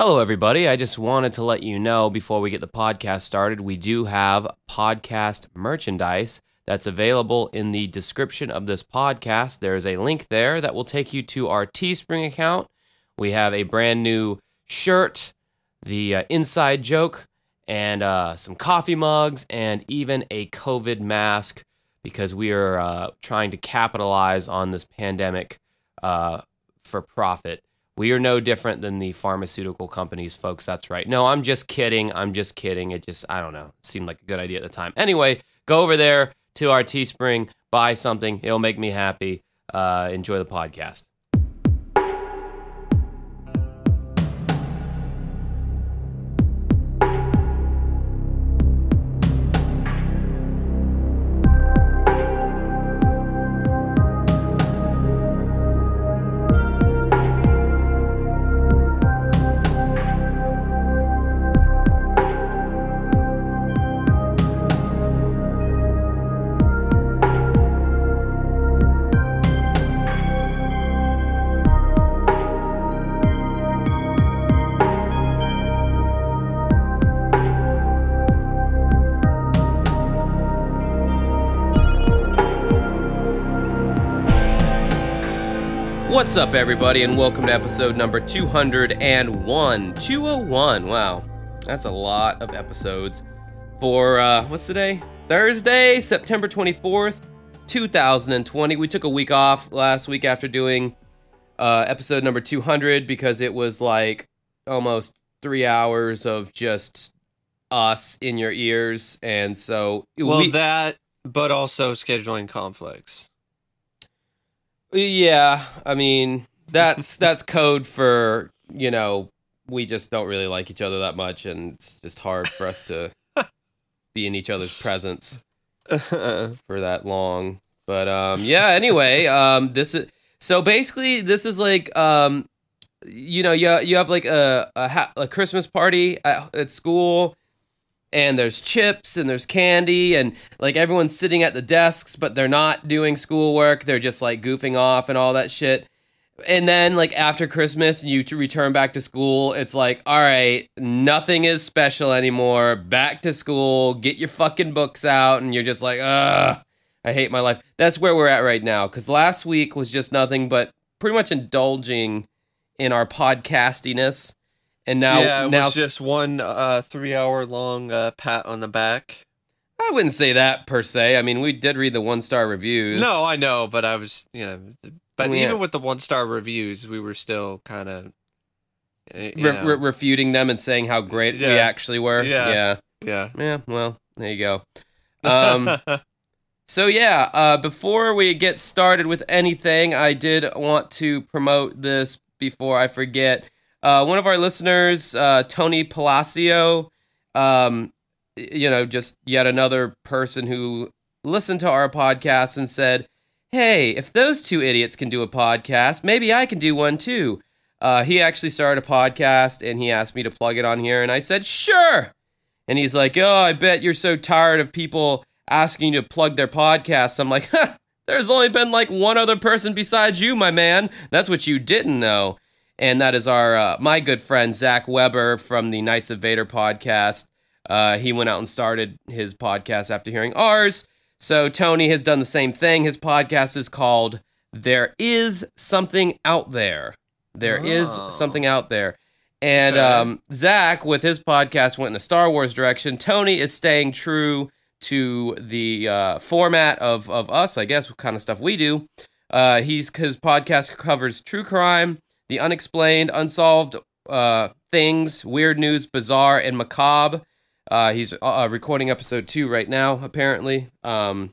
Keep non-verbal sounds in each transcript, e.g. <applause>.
Hello, everybody. I just wanted to let you know before we get the podcast started, we do have podcast merchandise that's available in the description of this podcast. There's a link there that will take you to our Teespring account. We have a brand new shirt, the uh, inside joke, and uh, some coffee mugs, and even a COVID mask because we are uh, trying to capitalize on this pandemic uh, for profit. We are no different than the pharmaceutical companies, folks. That's right. No, I'm just kidding. I'm just kidding. It just, I don't know. It seemed like a good idea at the time. Anyway, go over there to our Teespring, buy something. It'll make me happy. Uh, enjoy the podcast. What's up, everybody, and welcome to episode number 201. 201. Wow, that's a lot of episodes for, uh, what's today? Thursday, September 24th, 2020. We took a week off last week after doing uh, episode number 200 because it was like almost three hours of just us in your ears. And so, Well, we, that, but also scheduling conflicts. Yeah, I mean that's that's code for you know we just don't really like each other that much, and it's just hard for us to <laughs> be in each other's presence <laughs> for that long. But um, yeah. Anyway, um, this is so basically this is like um, you know you you have like a a, ha- a Christmas party at, at school. And there's chips and there's candy and like everyone's sitting at the desks, but they're not doing schoolwork. They're just like goofing off and all that shit. And then like after Christmas, you return back to school. It's like, all right, nothing is special anymore. Back to school. Get your fucking books out, and you're just like, ugh, I hate my life. That's where we're at right now. Because last week was just nothing but pretty much indulging in our podcastiness. And now, yeah, it now was just one uh, three-hour long uh, pat on the back. I wouldn't say that per se. I mean, we did read the one star reviews. No, I know, but I was, you know, but Yeah. even with the one-star reviews, we were still kind of, Re- re- refuting them and saying how great we actually were. Yeah. yeah. yeah. Yeah, well, there you go. Um, <laughs> so yeah, uh, before we get started with anything, I did want to promote this before I forget. Uh, one of our listeners, uh, Tony Palacio, um, you know, just yet another person who listened to our podcast and said, "Hey, if those two idiots can do a podcast, maybe I can do one too." Uh, he actually started a podcast and he asked me to plug it on here, and I said, "Sure." And he's like, "Oh, I bet you're so tired of people asking you to plug their podcasts." I'm like, <laughs> "There's only been like one other person besides you, my man. That's what you didn't know." And that is our uh, my good friend Zach Weber from the Knights of Vader podcast. Uh, he went out and started his podcast after hearing ours. So Tony has done the same thing. His podcast is called "There Is Something Out There." There is Oh. something out there. And um, Zach, with his podcast, went in a Star Wars direction. Tony is staying true to the uh, format of, of us, I guess, what kind of stuff we do. Uh, he's his podcast covers true crime, the unexplained, unsolved uh, things, weird news, bizarre, and macabre. Uh, he's uh, recording episode two right now, apparently. Um,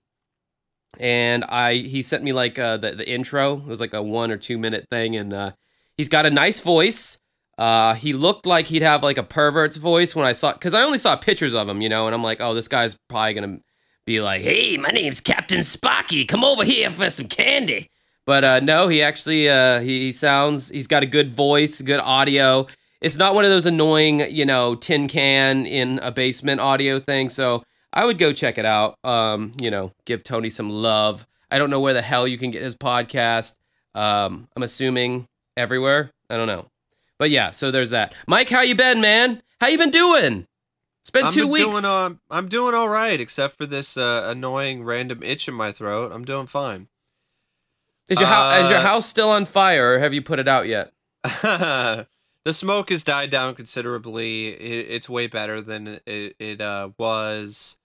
and I he sent me like uh, the the intro. It was like a one or two minute thing, and uh, he's got a nice voice. Uh, he looked like he'd have like a pervert's voice when I saw, because I only saw pictures of him, you know, and I'm like, oh, this guy's probably gonna be like, hey, my name's Captain Spocky, come over here for some candy. But uh, no, he actually uh, he, he sounds he's got a good voice, good audio. It's not one of those annoying, you know, tin can in a basement audio thing. So I would go check it out. Um, you know, give Tony some love. I don't know where the hell you can get his podcast. Um, I'm assuming everywhere. I don't know. But yeah, so there's that. Mike, how you been, man? How you been doing? It's been I'm two weeks. Doing, uh, I'm doing all right, except for this uh, annoying random itch in my throat. I'm doing fine. Is your house is your uh, house still on fire, or have you put it out yet? <laughs> the smoke has died down considerably. It, it's way better than it, it uh, was.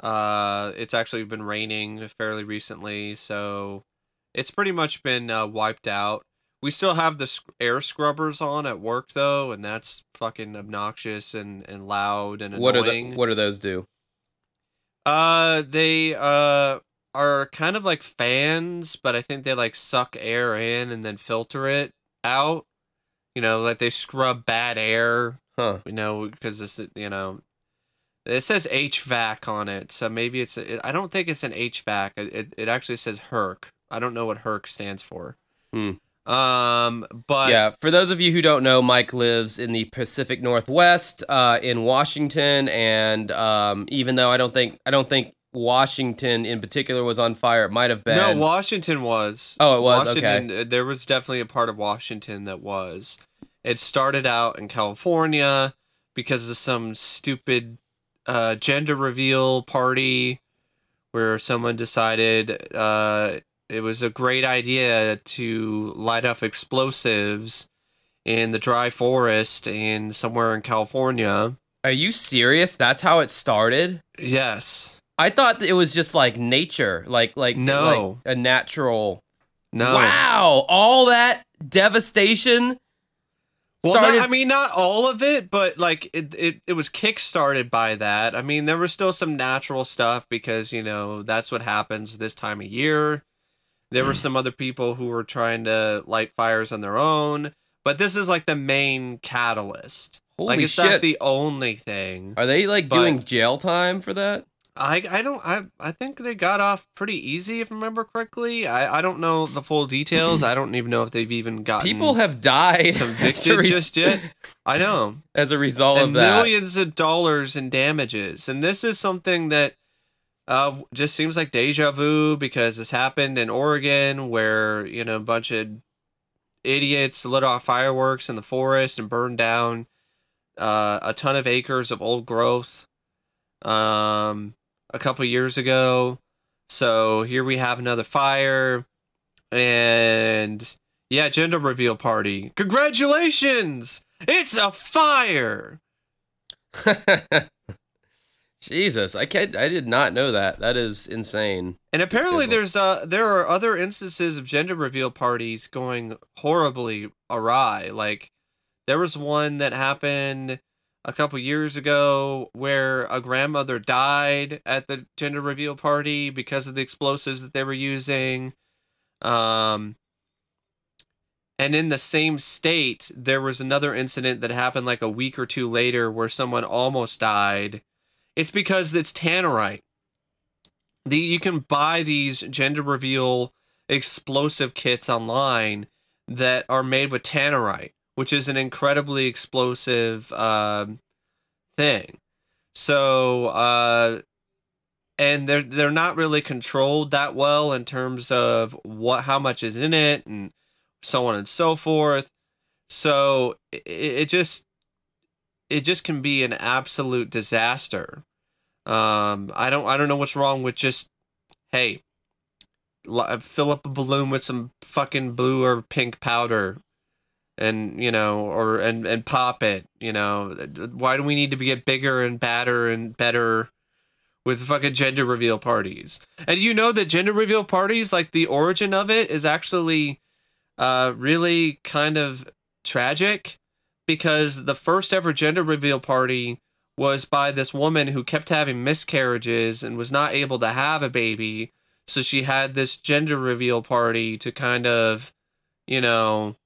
Uh, it's actually been raining fairly recently, so it's pretty much been uh, wiped out. We still have the sc- air scrubbers on at work though, and that's fucking obnoxious and, and loud and annoying. What are the what do those do? Uh, they uh are kind of like fans, but I think they like suck air in and then filter it out. You know, like they scrub bad air. Huh. You know, because this, you know, it says HVAC on it, so maybe it's. I don't think it's an HVAC. It it, it actually says HERC. I don't know what HERC stands for. Hmm. Um, but yeah, for those of you who don't know, Mike lives in the Pacific Northwest, uh, in Washington, and um, even though I don't think I don't think Washington in particular was on fire, it might have been. No, Washington was. Oh, it was? Washington, uh, There was definitely a part of Washington that was. It started out in California because of some stupid uh, gender reveal party where someone decided uh, it was a great idea to light up explosives in the dry forest in somewhere in California. Are you serious? That's how it started. Yes. I thought it was just like nature, like like No. like a natural. No. Wow, all that devastation Well, started. not, I mean, not all of it, but like it, it, it was kick-started by that. I mean, there was still some natural stuff because you know that's what happens this time of year. There Hmm. were some other people who were trying to light fires on their own, but this is like the main catalyst. Holy like it's shit! not the only thing. Are they like but- doing jail time for that? I I don't I I think they got off pretty easy if I remember correctly. I I don't know the full details. <clears throat> I don't even know if they've even gotten People have died <laughs> convicted res- just yet. I know. <laughs> as a result and of that. millions of dollars in damages. And this is something that uh, just seems like deja vu because this happened in Oregon where, you know, a bunch of idiots lit off fireworks in the forest and burned down uh, a ton of acres of old growth um, a couple years ago. So here we have another fire. And yeah, gender reveal party. Congratulations! It's a fire! <laughs> Jesus, I can't. I did not know that. That is insane. And apparently, there's uh there are other instances of gender reveal parties going horribly awry. Like there was one that happened a couple years ago where a grandmother died at the gender reveal party because of the explosives that they were using. Um, and in the same state, there was another incident that happened like a week or two later where someone almost died. It's because it's tannerite the you can buy these gender reveal explosive kits online that are made with tannerite, which is an incredibly explosive um, thing. So, uh, and they're they're not really controlled that well in terms of what how much is in it and so on and so forth. So it, it just it just can be an absolute disaster. Um, I don't I don't know what's wrong with just hey, fill up a balloon with some fucking blue or pink powder, and you know, or and and pop it. You know, why do we need to get bigger and badder and better? With fucking gender reveal parties, and you know that gender reveal parties, like the origin of it, is actually, uh, really kind of tragic, because the first ever gender reveal party was by this woman who kept having miscarriages and was not able to have a baby. So she had this gender reveal party to kind of, you know,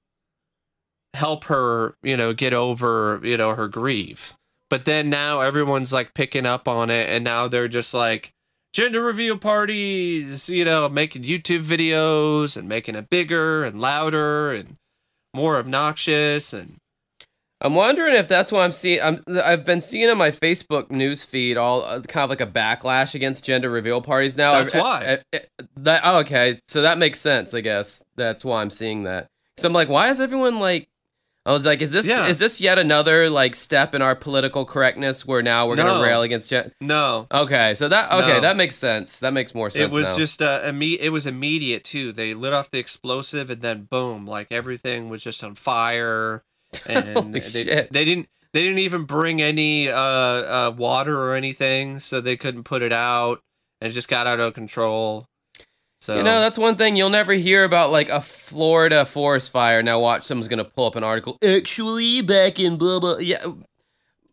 help her, you know, get over, you know, her grief. But then now everyone's like picking up on it and now they're just like gender reveal parties, you know, making YouTube videos and making it bigger and louder and more obnoxious and I'm wondering if that's why I'm seeing. I'm, I've been seeing on my Facebook news feed all uh, kind of like a backlash against gender reveal parties now. That's I- why. I- I- that oh, okay, so that makes sense. I guess that's why I'm seeing that. So I'm like, why is everyone like? I was like, is this Yeah. is this yet another like step in our political correctness where now we're No. gonna rail against gen- No, Okay, so that okay, No. that makes sense. That makes more sense. it was now. just uh, imme- It was immediate too. They lit off the explosive, and then boom, like everything was just on fire. <laughs> And they, shit. they didn't. They didn't even bring any uh, uh, water or anything, so they couldn't put it out, and it just got out of control. So You know, that's one thing you'll never hear about like a Florida forest fire. Now watch someone's gonna pull up an article. Actually, back in blah blah. Yeah.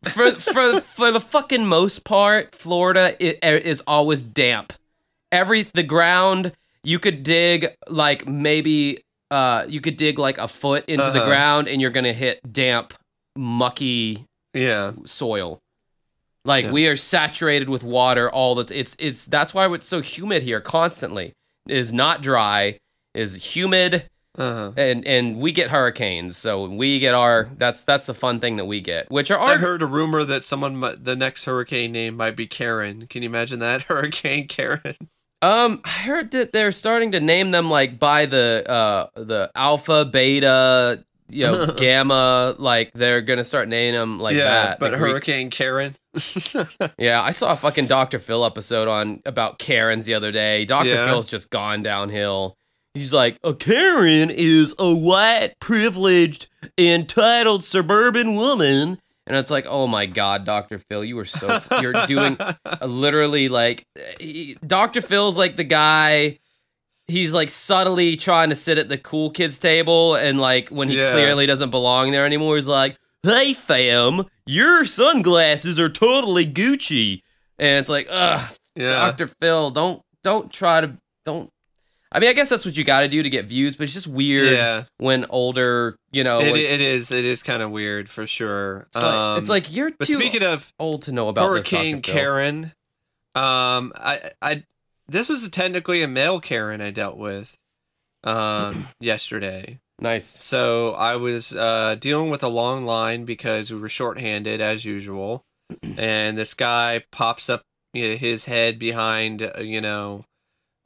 For for for the fucking most part, Florida is always damp. Every the ground you could dig like maybe uh you could dig like a foot into the Uh-huh. ground and you're gonna hit damp, mucky yeah, soil. Like Yeah. we are saturated with water all the t- it's it's that's why it's so humid here constantly. Is not dry, is humid uh-huh. and and we get hurricanes. So we get our that's that's the fun thing that we get, which are I heard a rumor that someone, might, the next hurricane name might be Karen. Can you imagine that <laughs> Hurricane Karen? um I heard that they're starting to name them like by the uh the alpha, beta, you know, <laughs> gamma, like they're to start naming them like yeah, that. but the Greek- Hurricane Karen. <laughs> Yeah, I saw a fucking Dr. Phil episode on about Karens the other day. Dr. Yeah. Phil's just gone downhill. He's like, a Karen is a white, privileged, entitled suburban woman. And it's like, oh my God, Dr. Phil, you were so, you're doing <laughs> literally like, he- Dr. Phil's like the guy, he's like subtly trying to sit at the cool kids table. And like when he Yeah. clearly doesn't belong there anymore, he's like, hey fam, your sunglasses are totally Gucci. And it's like, ugh, yeah. Dr. Phil, don't don't try to don't I mean, I guess that's what you got to do to get views, but it's just weird Yeah. when older, you know, It, like- it is. It is kind of weird for sure. it's, like, it's Um, like you're But too speaking of old to know about Hurricane this. Karen, um, I, I, this was technically a male Karen I dealt with, um, <clears throat> yesterday. Nice. So I was uh, dealing with a long line because we were shorthanded as usual, <clears throat> and this guy pops up you know, his head behind uh, you know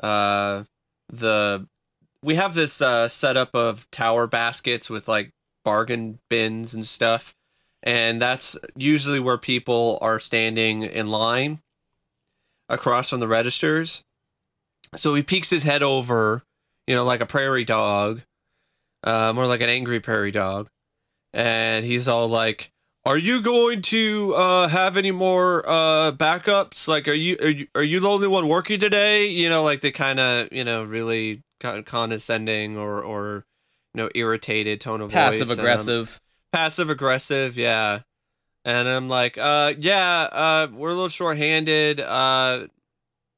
uh, the. We have this uh, setup of tower baskets with like bargain bins and stuff, and that's usually where people are standing in line across from the registers. So he peeks his head over, you know, like a prairie dog uh, more like an angry prairie dog, and he's all like, "Are you going to uh, have any more uh, backups? Like, are you, are you are you the only one working today? You know, like the kind of you know really condescending or or you know irritated tone of voice, Passive and I'm- aggressive. passive aggressive, yeah. And I'm like, uh, yeah, uh, we're a little short-handed. Uh,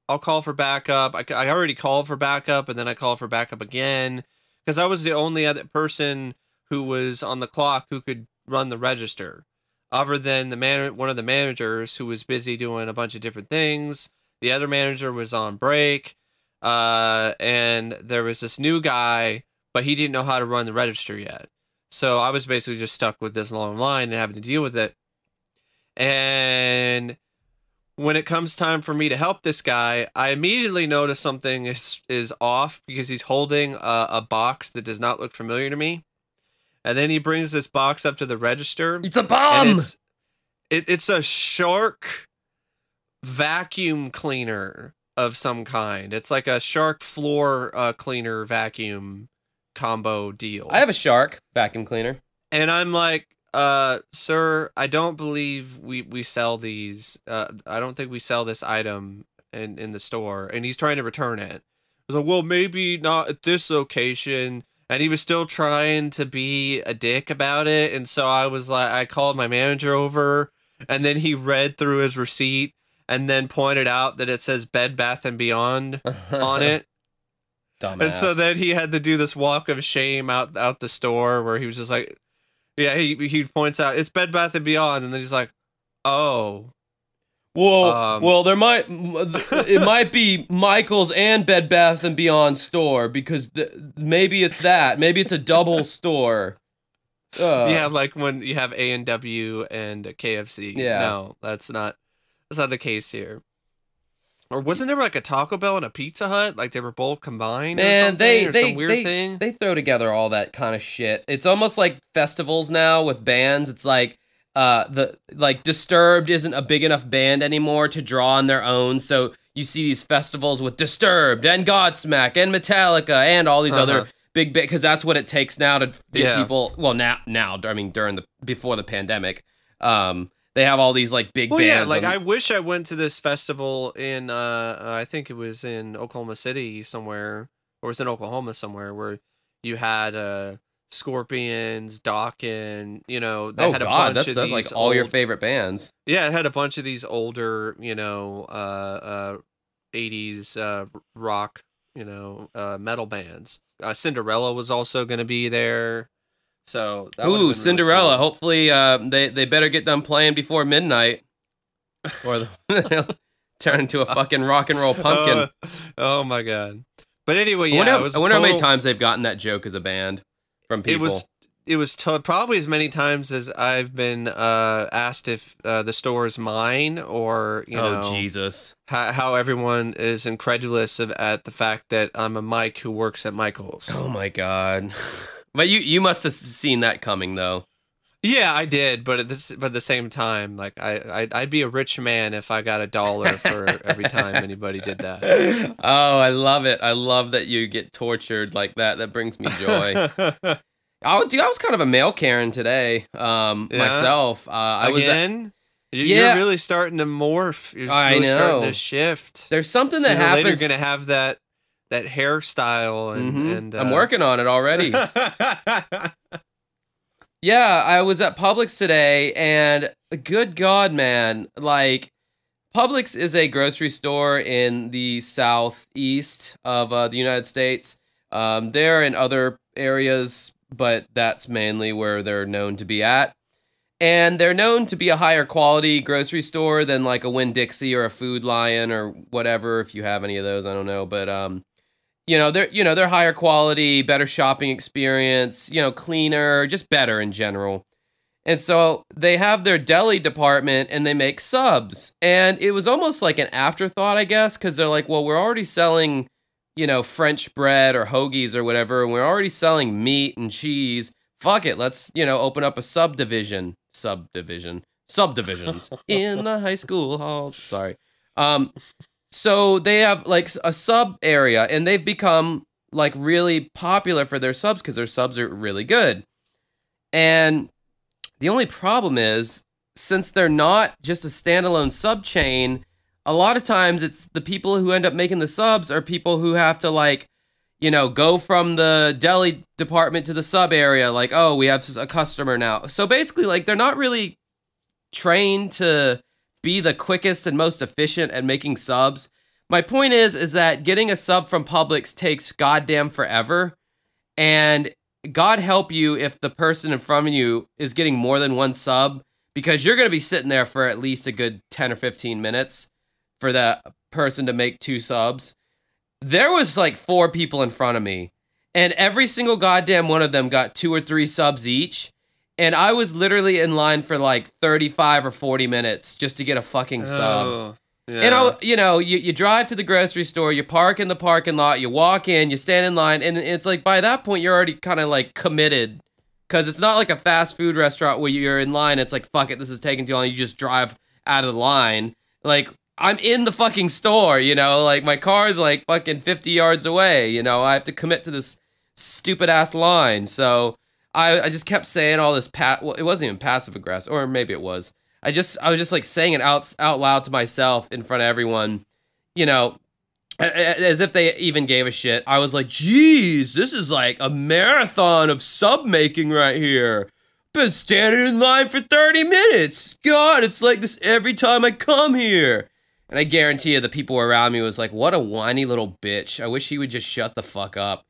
I'll call for backup. I, I already called for backup, and then I called for backup again because I was the only other person who was on the clock who could run the register, other than the man, one of the managers who was busy doing a bunch of different things. The other manager was on break, uh, and there was this new guy, but he didn't know how to run the register yet. So I was basically just stuck with this long line and having to deal with it. And when it comes time for me to help this guy, I immediately notice something is is off because he's holding a, a box that does not look familiar to me. And then he brings this box up to the register. It's a bomb. it's it, it's a shark vacuum cleaner of some kind. It's like a shark floor uh, cleaner vacuum combo deal. I have a shark vacuum cleaner. and I'm like, uh, sir, I don't believe we we sell these. Uh, I don't think we sell this item in in the store. And he's trying to return it. I was like, well, maybe not at this location. And he was still trying to be a dick about it. And so I was like, I called my manager over, and then he read through his receipt and then pointed out that it says Bed Bath and Beyond on it. Dumbass. <laughs> And so then he had to do this walk of shame out out the store where he was just like, yeah, he he points out it's Bed Bath and Beyond, and then he's like, oh, Well, Um, well, there might it might be Michael's and Bed Bath and Beyond store because th- maybe it's that. Maybe it's a double store. Uh, you have like when you have A and W and KFC. Yeah. no, that's not that's not the case here. Or wasn't there like a Taco Bell and a Pizza Hut? Like they were both combined? Man, something, they they some weird they, thing. they throw together all that kind of shit. It's almost like festivals now with bands. It's like uh the like Disturbed isn't a big enough band anymore to draw on their own, so you see these festivals with Disturbed and Godsmack and Metallica and all these Uh-huh. other big because that's what it takes now to get Yeah. people. Well, now now I mean during the before the pandemic, um they have all these like big Well, bands. yeah, like I wish I went to this festival in uh uh, I think it was in Oklahoma City somewhere or it was in Oklahoma somewhere where you had uh Scorpions, Dokken, you know, they oh had a god, bunch that's, of that's like all your favorite bands. Yeah, it had a bunch of these older, you know, uh uh 80s uh rock, you know, uh metal bands. Uh, Cinderella was also going to be there. So Ooh, really Cinderella. cool. Hopefully, uh, they they better get done playing before midnight, or <laughs> they'll turn into a fucking rock and roll pumpkin. Uh, oh my god. But anyway, I yeah, wonder, it was I wonder how many times they've gotten that joke as a band from people. It was it was to- probably as many times as I've been uh, asked if uh, the store is mine or you oh know Jesus! how, how everyone is incredulous of, at the fact that I'm a Mike who works at Michael's. Oh my God! <laughs> But you you must have seen that coming though. Yeah, I did, but at this but at the same time, like I I'd, I'd be a rich man if I got a dollar for every time anybody did that. <laughs> oh, I love it. I love that you get tortured like that. That brings me joy. <laughs> I would, dude, I was kind of a male Karen today. Um, Yeah? myself. Uh, I was. Again, You- Yeah. you're really starting to morph. You're I really starting know. to shift. There's something that later, happens. you're gonna have that that hairstyle and, Mhm. and uh, I'm working on it already. <laughs> Yeah, I was at Publix today, and good God, man, like Publix is a grocery store in the southeast of uh, the United States. Um, they're in other areas, but that's mainly where they're known to be at. And they're known to be a higher quality grocery store than like a Winn Dixie or a Food Lion or whatever. If you have any of those, I don't know, but um, you know they're you know they're higher quality better shopping experience you know cleaner just better in general. And so they have their deli department and they make subs. And it was almost like an afterthought i guess because they're like well we're already selling you know french bread or hoagies or whatever and we're already selling meat and cheese. Fuck it let's you know open up a subdivision subdivision subdivisions <laughs> in the high school halls. Sorry. Um so they have like a sub area and they've become like really popular for their subs because their subs are really good. And the only problem is since they're not just a standalone sub chain a lot of times it's the people who end up making the subs are people who have to like you know go from the deli department to the sub area like oh we have a customer now. So basically like they're not really trained to be the quickest and most efficient at making subs. My point is is that getting a sub from Publix takes goddamn forever. And God help you if the person in front of you is getting more than one sub because you're going to be sitting there for at least a good 10 or 15 minutes for that person to make two subs. There was like four people in front of me and every single goddamn one of them got two or three subs each and I was literally in line for like 35 or 40 minutes just to get a fucking oh, sub. Oh, yeah. You know, you know, you, you drive to the grocery store, you park in the parking lot, you walk in, you stand in line, and it's like by that point you're already kind of like committed, because it's not like a fast food restaurant where you're in line. It's like fuck it, this is taking too long. You just drive out of the line. Like I'm in the fucking store, you know, like my car's like fucking 50 yards away. You know, I have to commit to this stupid ass line. So I, I just kept saying all this pat. Well, it wasn't even passive aggressive, or maybe it was. I just I was just like saying it out out loud to myself in front of everyone, you know, as if they even gave a shit. I was like, "Geez, this is like a marathon of sub making right here." Been standing in line for thirty minutes. God, it's like this every time I come here. And I guarantee you, the people around me was like, "What a whiny little bitch." I wish he would just shut the fuck up.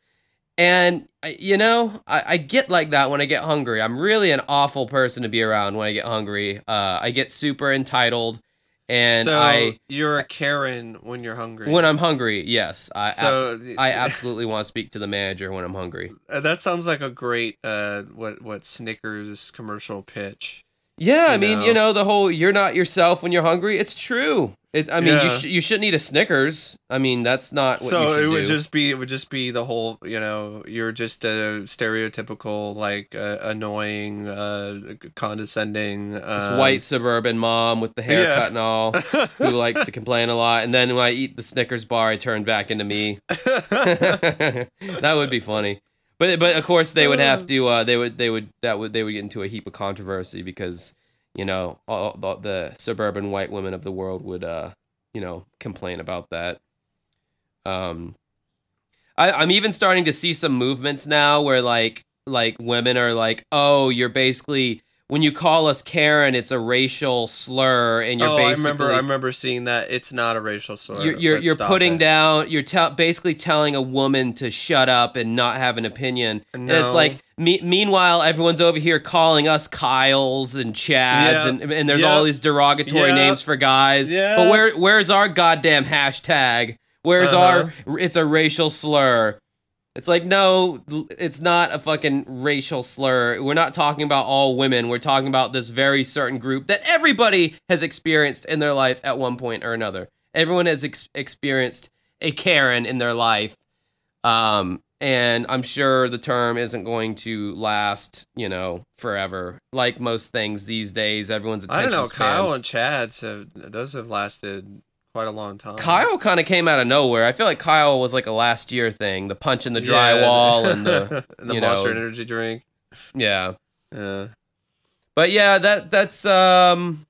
And I- you know, I, I get like that when I get hungry. I'm really an awful person to be around when I get hungry. Uh, I get super entitled, and so I you're a Karen when you're hungry. when I'm hungry, yes, I so abs- I <laughs> absolutely want to speak to the manager when I'm hungry. Uh, that sounds like a great uh what what Snickers commercial pitch. Yeah, I mean, know? you know, the whole "you're not yourself when you're hungry." It's true. It, I mean, you Yeah. sh- you shouldn't eat a Snickers. I mean, that's not what you so should it would do. just be it would just be the whole you know you're just a stereotypical like uh, annoying uh condescending this uh, white suburban mom with the haircut yeah. and all, who <laughs> likes to complain a lot. And then when I eat the Snickers bar, I turn back into me. <laughs> <laughs> that would be funny. But but of course they would have to. Uh, they would they would that would they would get into a heap of controversy because you know all the, the suburban white women of the world would uh you know complain about that. Um, I, I'm even starting to see some movements now where like like women are like, oh, you're basically when you call us Karen, it's a racial slur, and you're oh, I basically remember. I remember seeing that. It's not a racial slur. you're you're, you're putting it. down you're tell basically telling a woman to shut up and not have an opinion No. and it's like me- meanwhile everyone's over here calling us kyles and chads Yeah. and, and there's Yeah. all these derogatory Yeah. names for guys Yeah. but where where's our goddamn hashtag where's Uh-huh. our it's a racial slur it's like no it's not a fucking racial slur we're not talking about all women we're talking about this very certain group that everybody has experienced in their life at one point or another everyone has ex- experienced a karen in their life um and i'm sure the term isn't going to last you know forever like most things these days everyone's I attention don't know. span. Kyle and Chad's have those have lasted quite a long time. Kyle kind of came out of nowhere. I feel like Kyle was like a last year thing, the punch in the Yeah, drywall and the <laughs> and the you Monster know- Energy drink. yeah. Yeah. But yeah, that that's um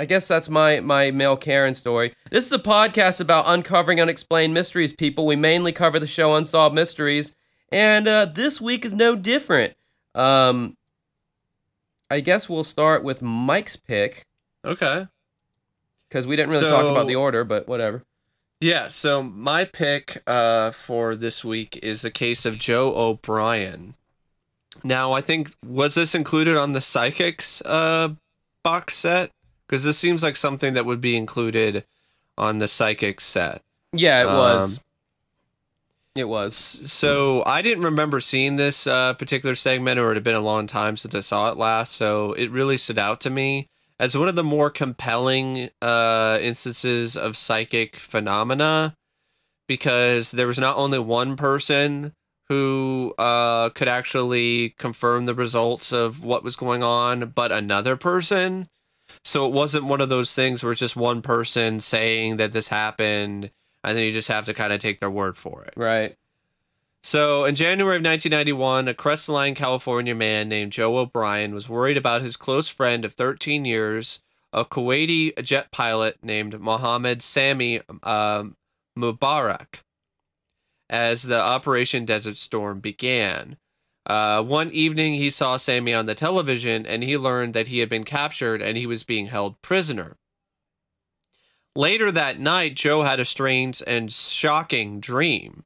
I guess that's my my male Karen story. This is a podcast about uncovering unexplained mysteries, people. We mainly cover the show Unsolved Mysteries, and uh this week is no different. Um I guess we'll start with Mike's pick Okay. Cuz we didn't really talk about the order, but whatever. Yeah, so my pick uh, for this week is the case of Joe O'Brien. Now, I think was this included on the Psychics uh, box set? Because this seems like something that would be included on the Psychics set. Yeah, it was. Um, It was. So I didn't remember seeing this uh, particular segment, or it had been a long time since I saw it last. So it really stood out to me as one of the more compelling uh, instances of psychic phenomena, because there was not only one person who uh, could actually confirm the results of what was going on, but another person. So it wasn't one of those things where it's just one person saying that this happened, and then you just have to kind of take their word for it. Right. So, in January of 1991, a Crestline, California man named Joe O'Brien was worried about his close friend of 13 years, a Kuwaiti jet pilot named Mohammed Sami um, Mubarak, as the Operation Desert Storm began. Uh, one evening, he saw Sami on the television and he learned that he had been captured and he was being held prisoner. Later that night, Joe had a strange and shocking dream.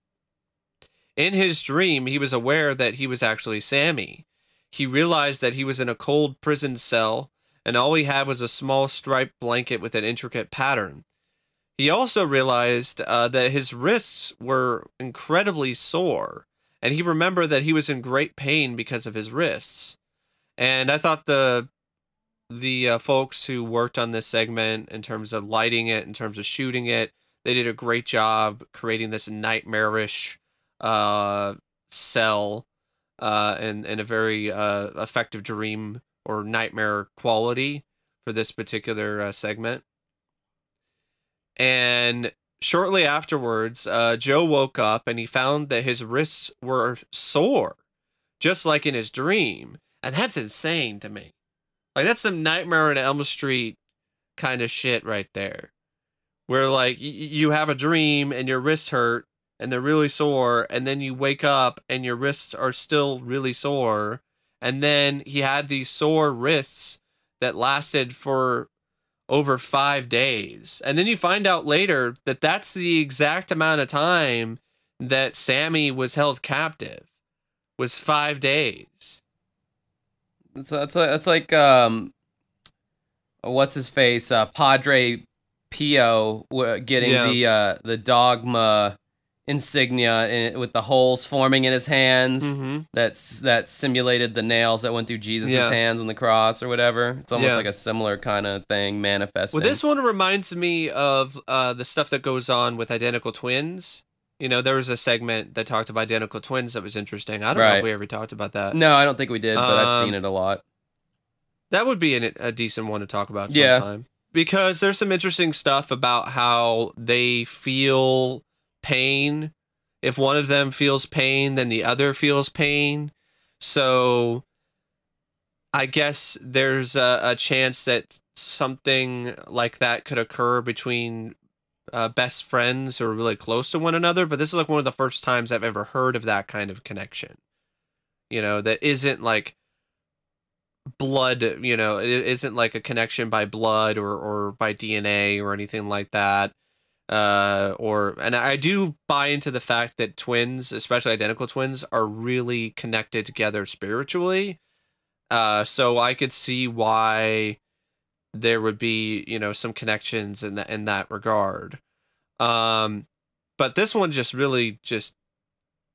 In his dream, he was aware that he was actually Sammy. He realized that he was in a cold prison cell, and all he had was a small striped blanket with an intricate pattern. He also realized uh, that his wrists were incredibly sore, and he remembered that he was in great pain because of his wrists. And I thought the the uh, folks who worked on this segment, in terms of lighting it, in terms of shooting it, they did a great job creating this nightmarish uh, cell uh, and, and a very uh, effective dream or nightmare quality for this particular uh, segment. And shortly afterwards, uh, Joe woke up and he found that his wrists were sore, just like in his dream. And that's insane to me. Like, that's some Nightmare in Elm Street kind of shit right there. Where, like, y- you have a dream and your wrists hurt and they're really sore, and then you wake up and your wrists are still really sore. And then he had these sore wrists that lasted for over five days. And then you find out later that that's the exact amount of time that Sammy was held captive was five days. It's it's it's like um, what's his face? Uh, Padre Pio getting Yeah. the uh the dogma insignia in, with the holes forming in his hands. Mm-hmm. That's that simulated the nails that went through Jesus' Yeah. hands on the cross or whatever. It's almost Yeah. like a similar kind of thing manifesting. Well, this one reminds me of uh, the stuff that goes on with identical twins. You know, there was a segment that talked about identical twins that was interesting. I don't know if we ever talked about that. No, I don't think we did, but I've Um, seen it a lot. That would be an, a decent one to talk about Yeah. sometime. Because there's some interesting stuff about how they feel pain. If one of them feels pain, then the other feels pain. So I guess there's a, a chance that something like that could occur between uh, best friends are really close to one another. But this is like one of the first times I've ever heard of that kind of connection. You know, that isn't like blood you know it isn't like a connection by blood or or by dna or anything like that uh or and i do buy into the fact that twins especially identical twins are really connected together spiritually uh so i could see why there would be you know some connections in that in that regard um but this one just really just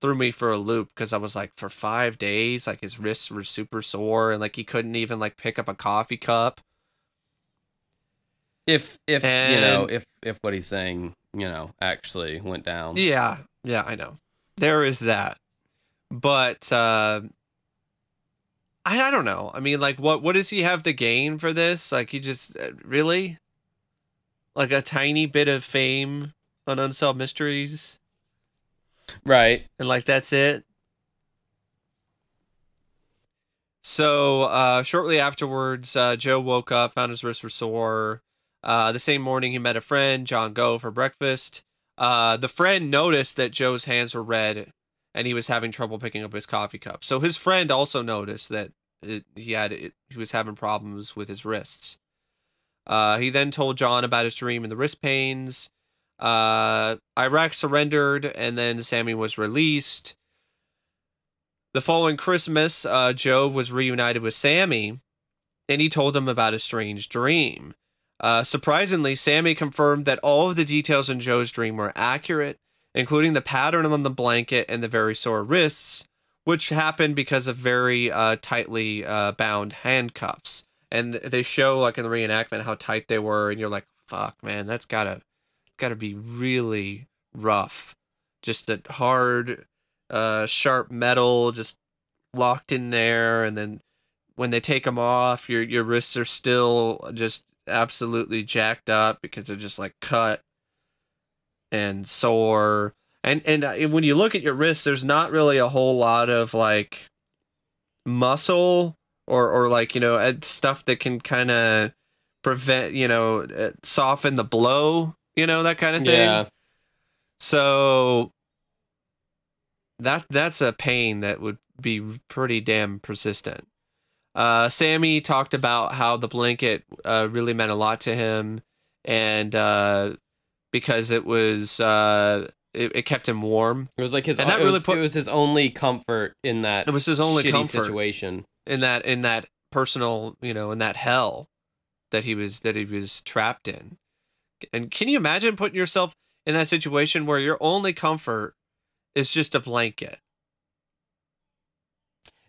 threw me for a loop because I was like, for five days, like his wrists were super sore and like he couldn't even like pick up a coffee cup. If if you know if if what he's saying you know actually went down. Yeah, yeah, I know. There is that, but uh, I I don't know. I mean, like, what what does he have to gain for this? Like, he just uh, really like a tiny bit of fame on Unsolved Mysteries, Right. and like that's it. So uh, shortly afterwards, uh, Joe woke up, found his wrists were sore. Uh, the same morning, he met a friend, John Go, for breakfast. Uh, the friend noticed that Joe's hands were red, and he was having trouble picking up his coffee cup. So his friend also noticed that it, he had it, he was having problems with his wrists. Uh, he then told John about his dream and the wrist pains. Uh, Iraq surrendered, and then Sammy was released. The following Christmas, uh, Joe was reunited with Sammy, and he told him about a strange dream. Uh, surprisingly, Sammy confirmed that all of the details in Joe's dream were accurate, including the pattern on the blanket and the very sore wrists, which happened because of very uh, tightly uh, bound handcuffs. And they show, like in the reenactment, how tight they were, and you're like, "Fuck, man, that's gotta, gotta be really rough." Just a hard, uh, sharp metal, just locked in there, and then when they take them off, your your wrists are still just absolutely jacked up because they're just like cut and sore. And and uh, when you look at your wrist, there's not really a whole lot of like muscle or or like you know uh, stuff that can kind of prevent you know uh, soften the blow, you know that kind of thing. Yeah. So that that's a pain that would be pretty damn persistent. Uh, Sammy talked about how the blanket uh, really meant a lot to him, and uh, because it was uh, it, it kept him warm. It was like his. And that it, really was, put- it was his only comfort in that. It was his only comfort situation. in that in that personal you know in that hell that he was that he was trapped in. And can you imagine putting yourself in that situation where your only comfort is just a blanket?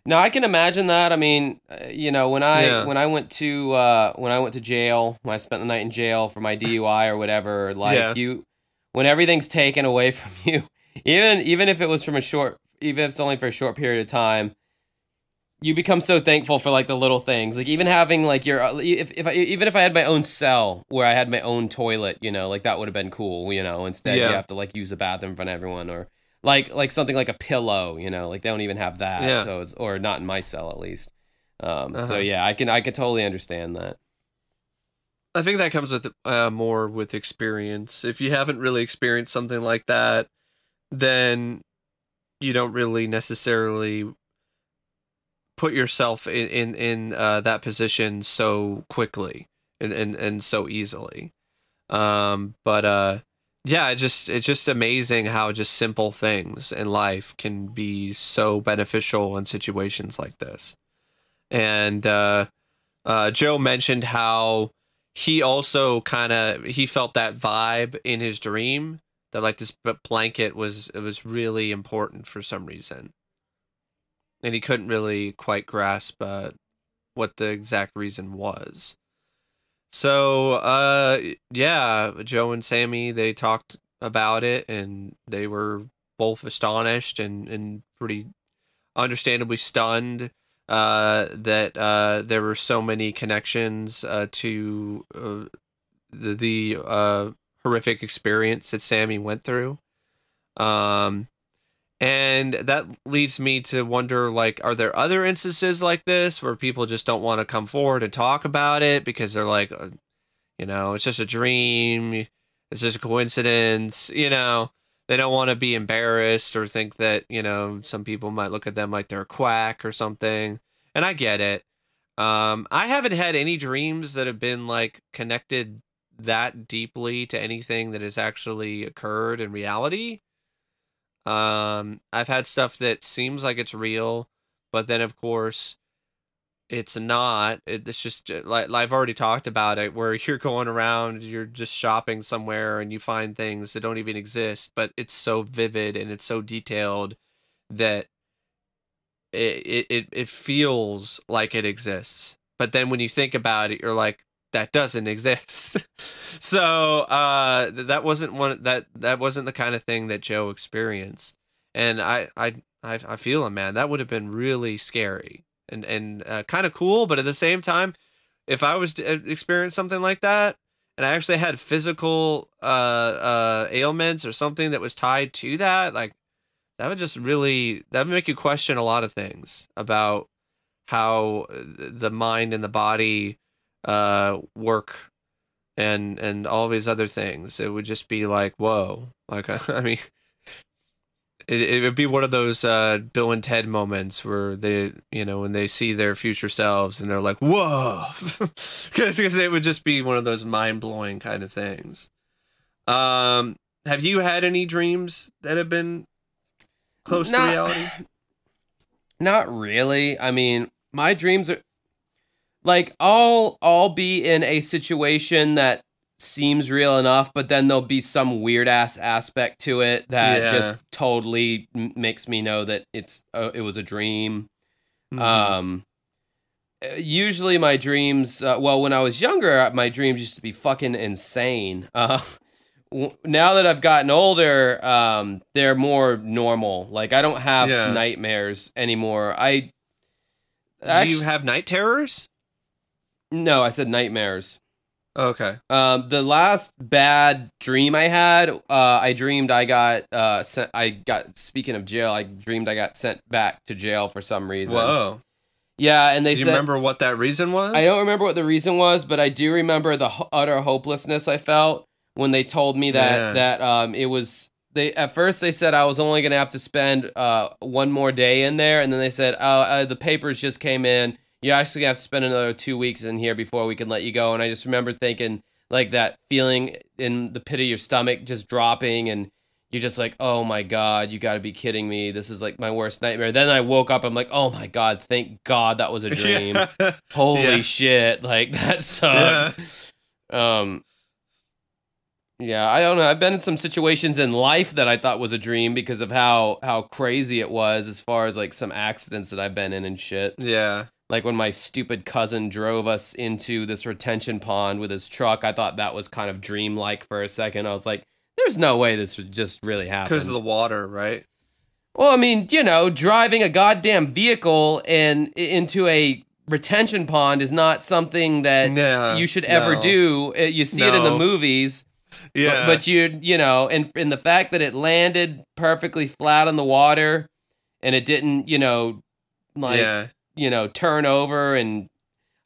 No, I can imagine that. I mean, uh, you know, when I Yeah. when I went to uh, when I went to jail, when I spent the night in jail for my DUI or whatever, like Yeah. you, when everything's taken away <laughs> from you, even even if it was from a short, even if it's only for a short period of time, you become so thankful for like the little things, like even having like your uh, if if I, even if I had my own cell where I had my own toilet, you know, like that would have been cool, you know. Instead, Yeah. you have to like use the bathroom in front of everyone or like like something like a pillow, you know, like they don't even have that, Yeah. so it's, or not in my cell at least. Um, Uh-huh. So yeah, I can I could totally understand that. I think that comes with uh, more with experience. If you haven't really experienced something like that, then you don't really necessarily put yourself in in, in uh, that position so quickly and, and, and so easily. Um, but uh, yeah, it just it's just amazing how just simple things in life can be so beneficial in situations like this. And uh, uh, Joe mentioned how he also kind of he felt that vibe in his dream that like this blanket was it was really important for some reason, and he couldn't really quite grasp uh, what the exact reason was. So, uh, yeah, Joe and Sammy they talked about it, and they were both astonished and and pretty understandably stunned uh, that uh, there were so many connections uh, to uh, the the uh, horrific experience that Sammy went through. Um, and that leads me to wonder like are there other instances like this where people just don't want to come forward and talk about it because they're like uh, you know it's just a dream. It's just a coincidence you know? They don't want to be embarrassed or think that you know some people might look at them like they're a quack or something. And i get it. Um i haven't had any dreams that have been like connected that deeply to anything that has actually occurred in reality um i've had stuff that seems like it's real but then of course it's not. It's just uh, like, i've already talked about it where <laughs> you're going around you're just shopping somewhere and you find things that don't even exist but it's so vivid and it's so detailed that it it it feels like it exists. But then when you think about it you're like that doesn't exist <laughs> so uh that wasn't one that that wasn't the kind of thing that joe experienced and i i i, feel him man that would have been really scary and and uh, kind of cool. But at the same time, if I was to uh, experience something like that, and I actually had physical uh, uh, ailments or something that was tied to that, like that would just really that would make you question a lot of things about how uh, the mind and the body uh, work and and all these other things. It would just be like, whoa, like <laughs> I mean it, it would be one of those uh, Bill and Ted moments where they, you know, when they see their future selves and they're like, "Whoa," <laughs> because it would just be one of those mind blowing kind of things. Um, have you had any dreams that have been close not, to reality? <sighs> Not really. I mean, my dreams are like I'll I'll be in a situation that seems real enough, but then there'll be some weird ass aspect to it that yeah. just totally m- makes me know that it's uh, it was a dream. Mm-hmm. Um, uh, usually my dreams, uh, well, when I was younger, uh, my dreams used to be fucking insane. <laughs> Uh, w- now that I've gotten older, um, they're more normal. Like I don't have yeah. nightmares anymore. I. Do you have night terrors? No, I said nightmares. Okay. Um, the last bad dream I had, uh, I dreamed I got uh, sent. I got speaking of jail, I dreamed I got sent back to jail for some reason. Whoa. Yeah, and they do you said, remember what that reason was? I don't remember what the reason was, but I do remember the utter hopelessness I felt when they told me that yeah. that um it was they at first they said I was only gonna have to spend uh one more day in there, and then they said, oh, uh, the papers just came in you actually have to spend another two weeks in here before we can let you go. And I just remember thinking like that feeling in the pit of your stomach just dropping and you're just like, oh my God, you got to be kidding me. This is like my worst nightmare. Then I woke up. I'm like, oh my God, thank God that was a <laughs> dream. Yeah. <laughs> Holy yeah. shit. Like <laughs> that sucked. Yeah. Um, yeah, I don't know. I've been in some situations in life that I thought was a dream because of how how crazy it was as far as like some accidents that I've been in and shit. Yeah like when my stupid cousin drove us into this retention pond with his truck, I thought that was kind of dreamlike for a second. I was like, there's no way this would just really happen. Because of the water, right? Well, I mean, you know, driving a goddamn vehicle and into a retention pond is not something that you should ever no. do. Uh, you see no. it in the movies. Yeah. But, but you you know, and in the fact that it landed perfectly flat on the water and it didn't, you know, like yeah you know, turn over and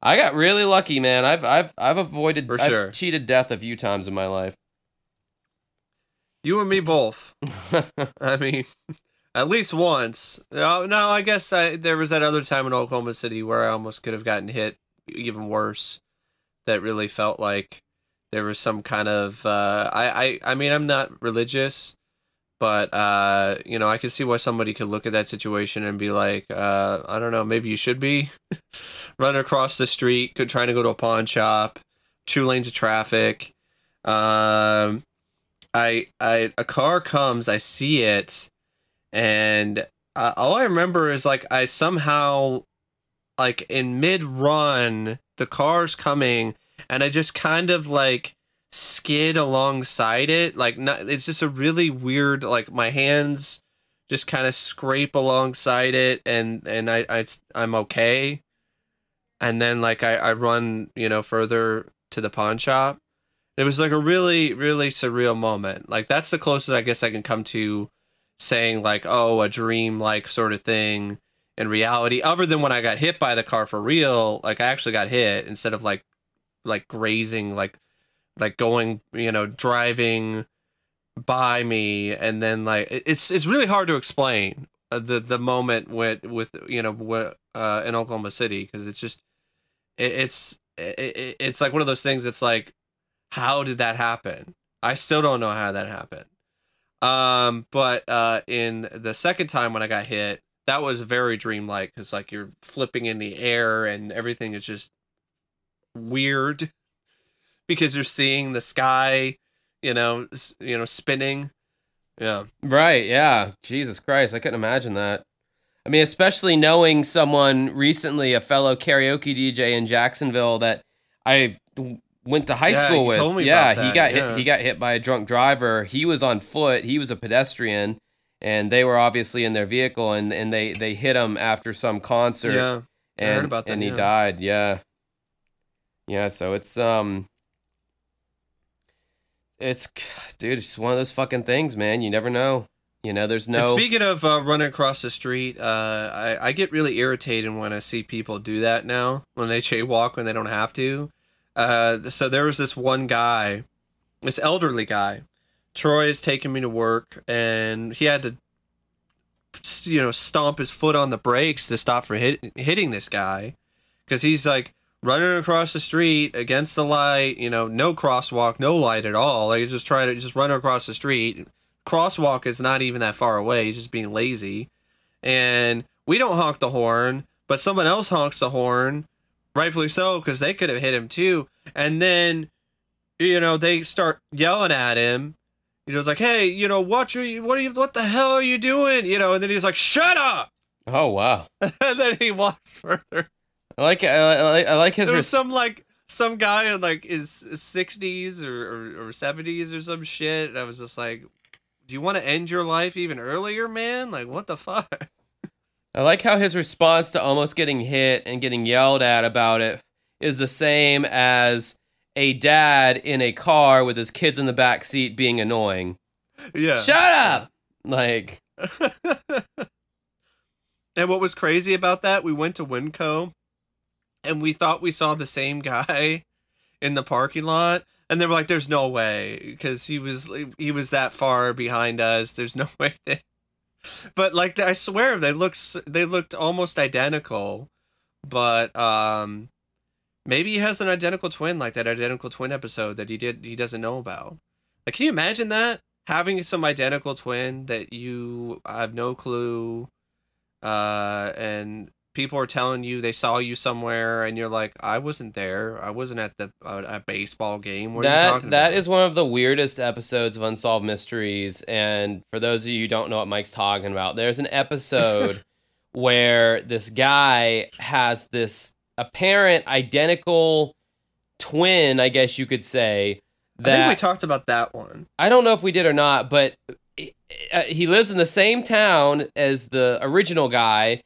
I got really lucky, man. I've I've I've avoided For sure. I've cheated death a few times in my life. You and me both. <laughs> I mean, at least once. No, no, I guess I, there was that other time in Oklahoma City where I almost could have gotten hit even worse. That really felt like there was some kind of uh, I, I I mean I'm not religious, but uh, you know, I can see why somebody could look at that situation and be like, uh, I don't know, maybe you should be <laughs> running across the street, trying to go to a pawn shop, two lanes of traffic. Um, I I a car comes, I see it, and uh, all I remember is like I somehow like in mid run the car's coming and I just kind of like skid alongside it like not, it's just a really weird like my hands just kind of scrape alongside it and and I, I I'm okay. And then like I, I run you know further to the pawn shop. It was like a really really surreal moment. Like that's the closest I guess I can come to saying like oh a dream like sort of thing in reality other than when i got hit by the car for real like i actually got hit instead of like like grazing like like going you know driving by me and then like it's it's really hard to explain uh, the the moment with with you know uh in oklahoma city because it's just it, it's it, it's like one of those things it's like how did that happen? I still don't know how that happened. Um, but uh, in the second time when I got hit, that was very dreamlike because like you're flipping in the air and everything is just weird because you're seeing the sky, you know, you know, spinning. Yeah. Right. Yeah. Jesus Christ, I couldn't imagine that. I mean, especially knowing someone recently, a fellow karaoke DJ in Jacksonville that I went to high Yeah, school with. yeah, he got yeah. hit. He got hit by a drunk driver. He was on foot. He was a pedestrian, and they were obviously in their vehicle, and, and they they hit him after some concert, Yeah. I and heard about that, and he yeah. died. Yeah, yeah. So it's um, it's dude, it's one of those fucking things, man. You never know. You know, there's And no. speaking of uh, running across the street, uh, I, I get really irritated when I see people do that now when they jaywalk when they don't have to. Uh, so there was this one guy, this elderly guy. Troy is taking me to work, and he had to, you know, stomp his foot on the brakes to stop for hit, hitting this guy, because he's like running across the street against the light. You know, no crosswalk, no light at all. Like he's just trying to just run across the street crosswalk is not even that far away. He's just being lazy. And we don't honk the horn, but someone else honks the horn, rightfully so, because they could have hit him too. And then, you know, they start yelling at him. You know, it's like, hey, you know, what are you, what are you, what the hell are you doing? You know, and then he's like, shut up. oh wow, <laughs> and then he walks further. I like I, like I like his. There was res- some like some guy in like his sixties or or seventies or, some shit. And I was just like, do you want to end your life even earlier, man? Like, what the fuck? <laughs> I like how his response to almost getting hit and getting yelled at about it is the same as a dad in a car with his kids in the back seat being annoying. Yeah. Shut up! Like, <laughs> and what was crazy about that? We went to Winco, and we thought we saw the same guy <laughs> in the parking lot. And they were like, "There's no way," because he was he was that far behind us. There's no <laughs> way. That... <laughs> But like, I swear, they looked they looked almost identical. But um, maybe he has an identical twin, like that identical twin episode that he did he doesn't know about. Like, can you imagine that having some identical twin that you have no clue, uh, and people are telling you they saw you somewhere, and you're like, I wasn't there. I wasn't at the uh, a baseball game. What that talking that is one of the weirdest episodes of Unsolved Mysteries. And for those of you who don't know what Mike's talking about, there's an episode <laughs> where this guy has this apparent identical twin, I guess you could say. I That think we talked about that one. I don't know if we did or not, but uh, he lives in the same town as the original guy,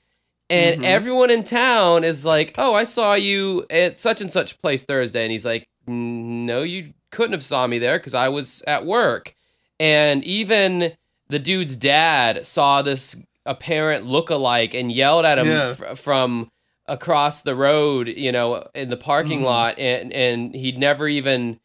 and Mhm. everyone in town is like, "Oh, I saw you at such and such place Thursday," and he's like, "No, you couldn't have saw me there because I was at work." And even the dude's dad saw this apparent look-alike and yelled at him Yeah. fr- from across the road, you know, in the parking Mhm. lot, and and he'd never even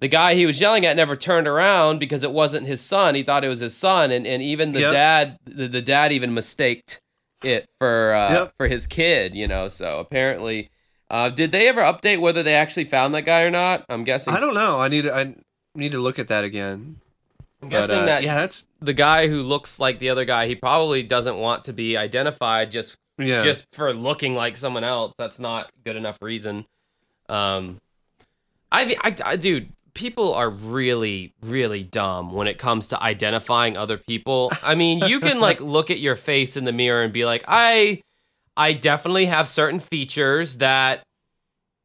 the guy he was yelling at never turned around because it wasn't his son. He thought it was his son, and, and even the Yep. dad, the, the dad even mistaked it for uh, Yep. for his kid. You know, so apparently, uh, did they ever update whether they actually found that guy or not? I'm guessing. I don't know. I need to, I need to look at that again. I'm But, guessing uh, that yeah, that's the guy who looks like the other guy, he probably doesn't want to be identified just yeah. just for looking like someone else. That's not good enough reason. Um, I, I, I dude, people are really really dumb when it comes to identifying other people. I mean, you can like <laughs> look at your face in the mirror and be like, "I I definitely have certain features that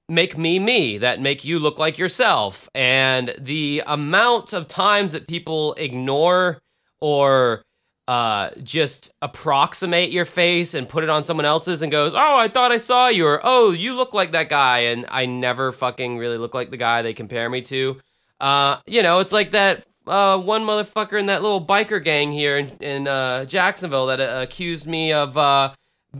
make me me, that make you look like yourself." And the amount of times that people ignore or uh, just approximate your face and put it on someone else's and goes, "Oh, I thought I saw you," or "Oh, you look like that guy," and I never fucking really look like the guy they compare me to. Uh, you know, it's like that uh, one motherfucker in that little biker gang here in, in uh, Jacksonville that uh, accused me of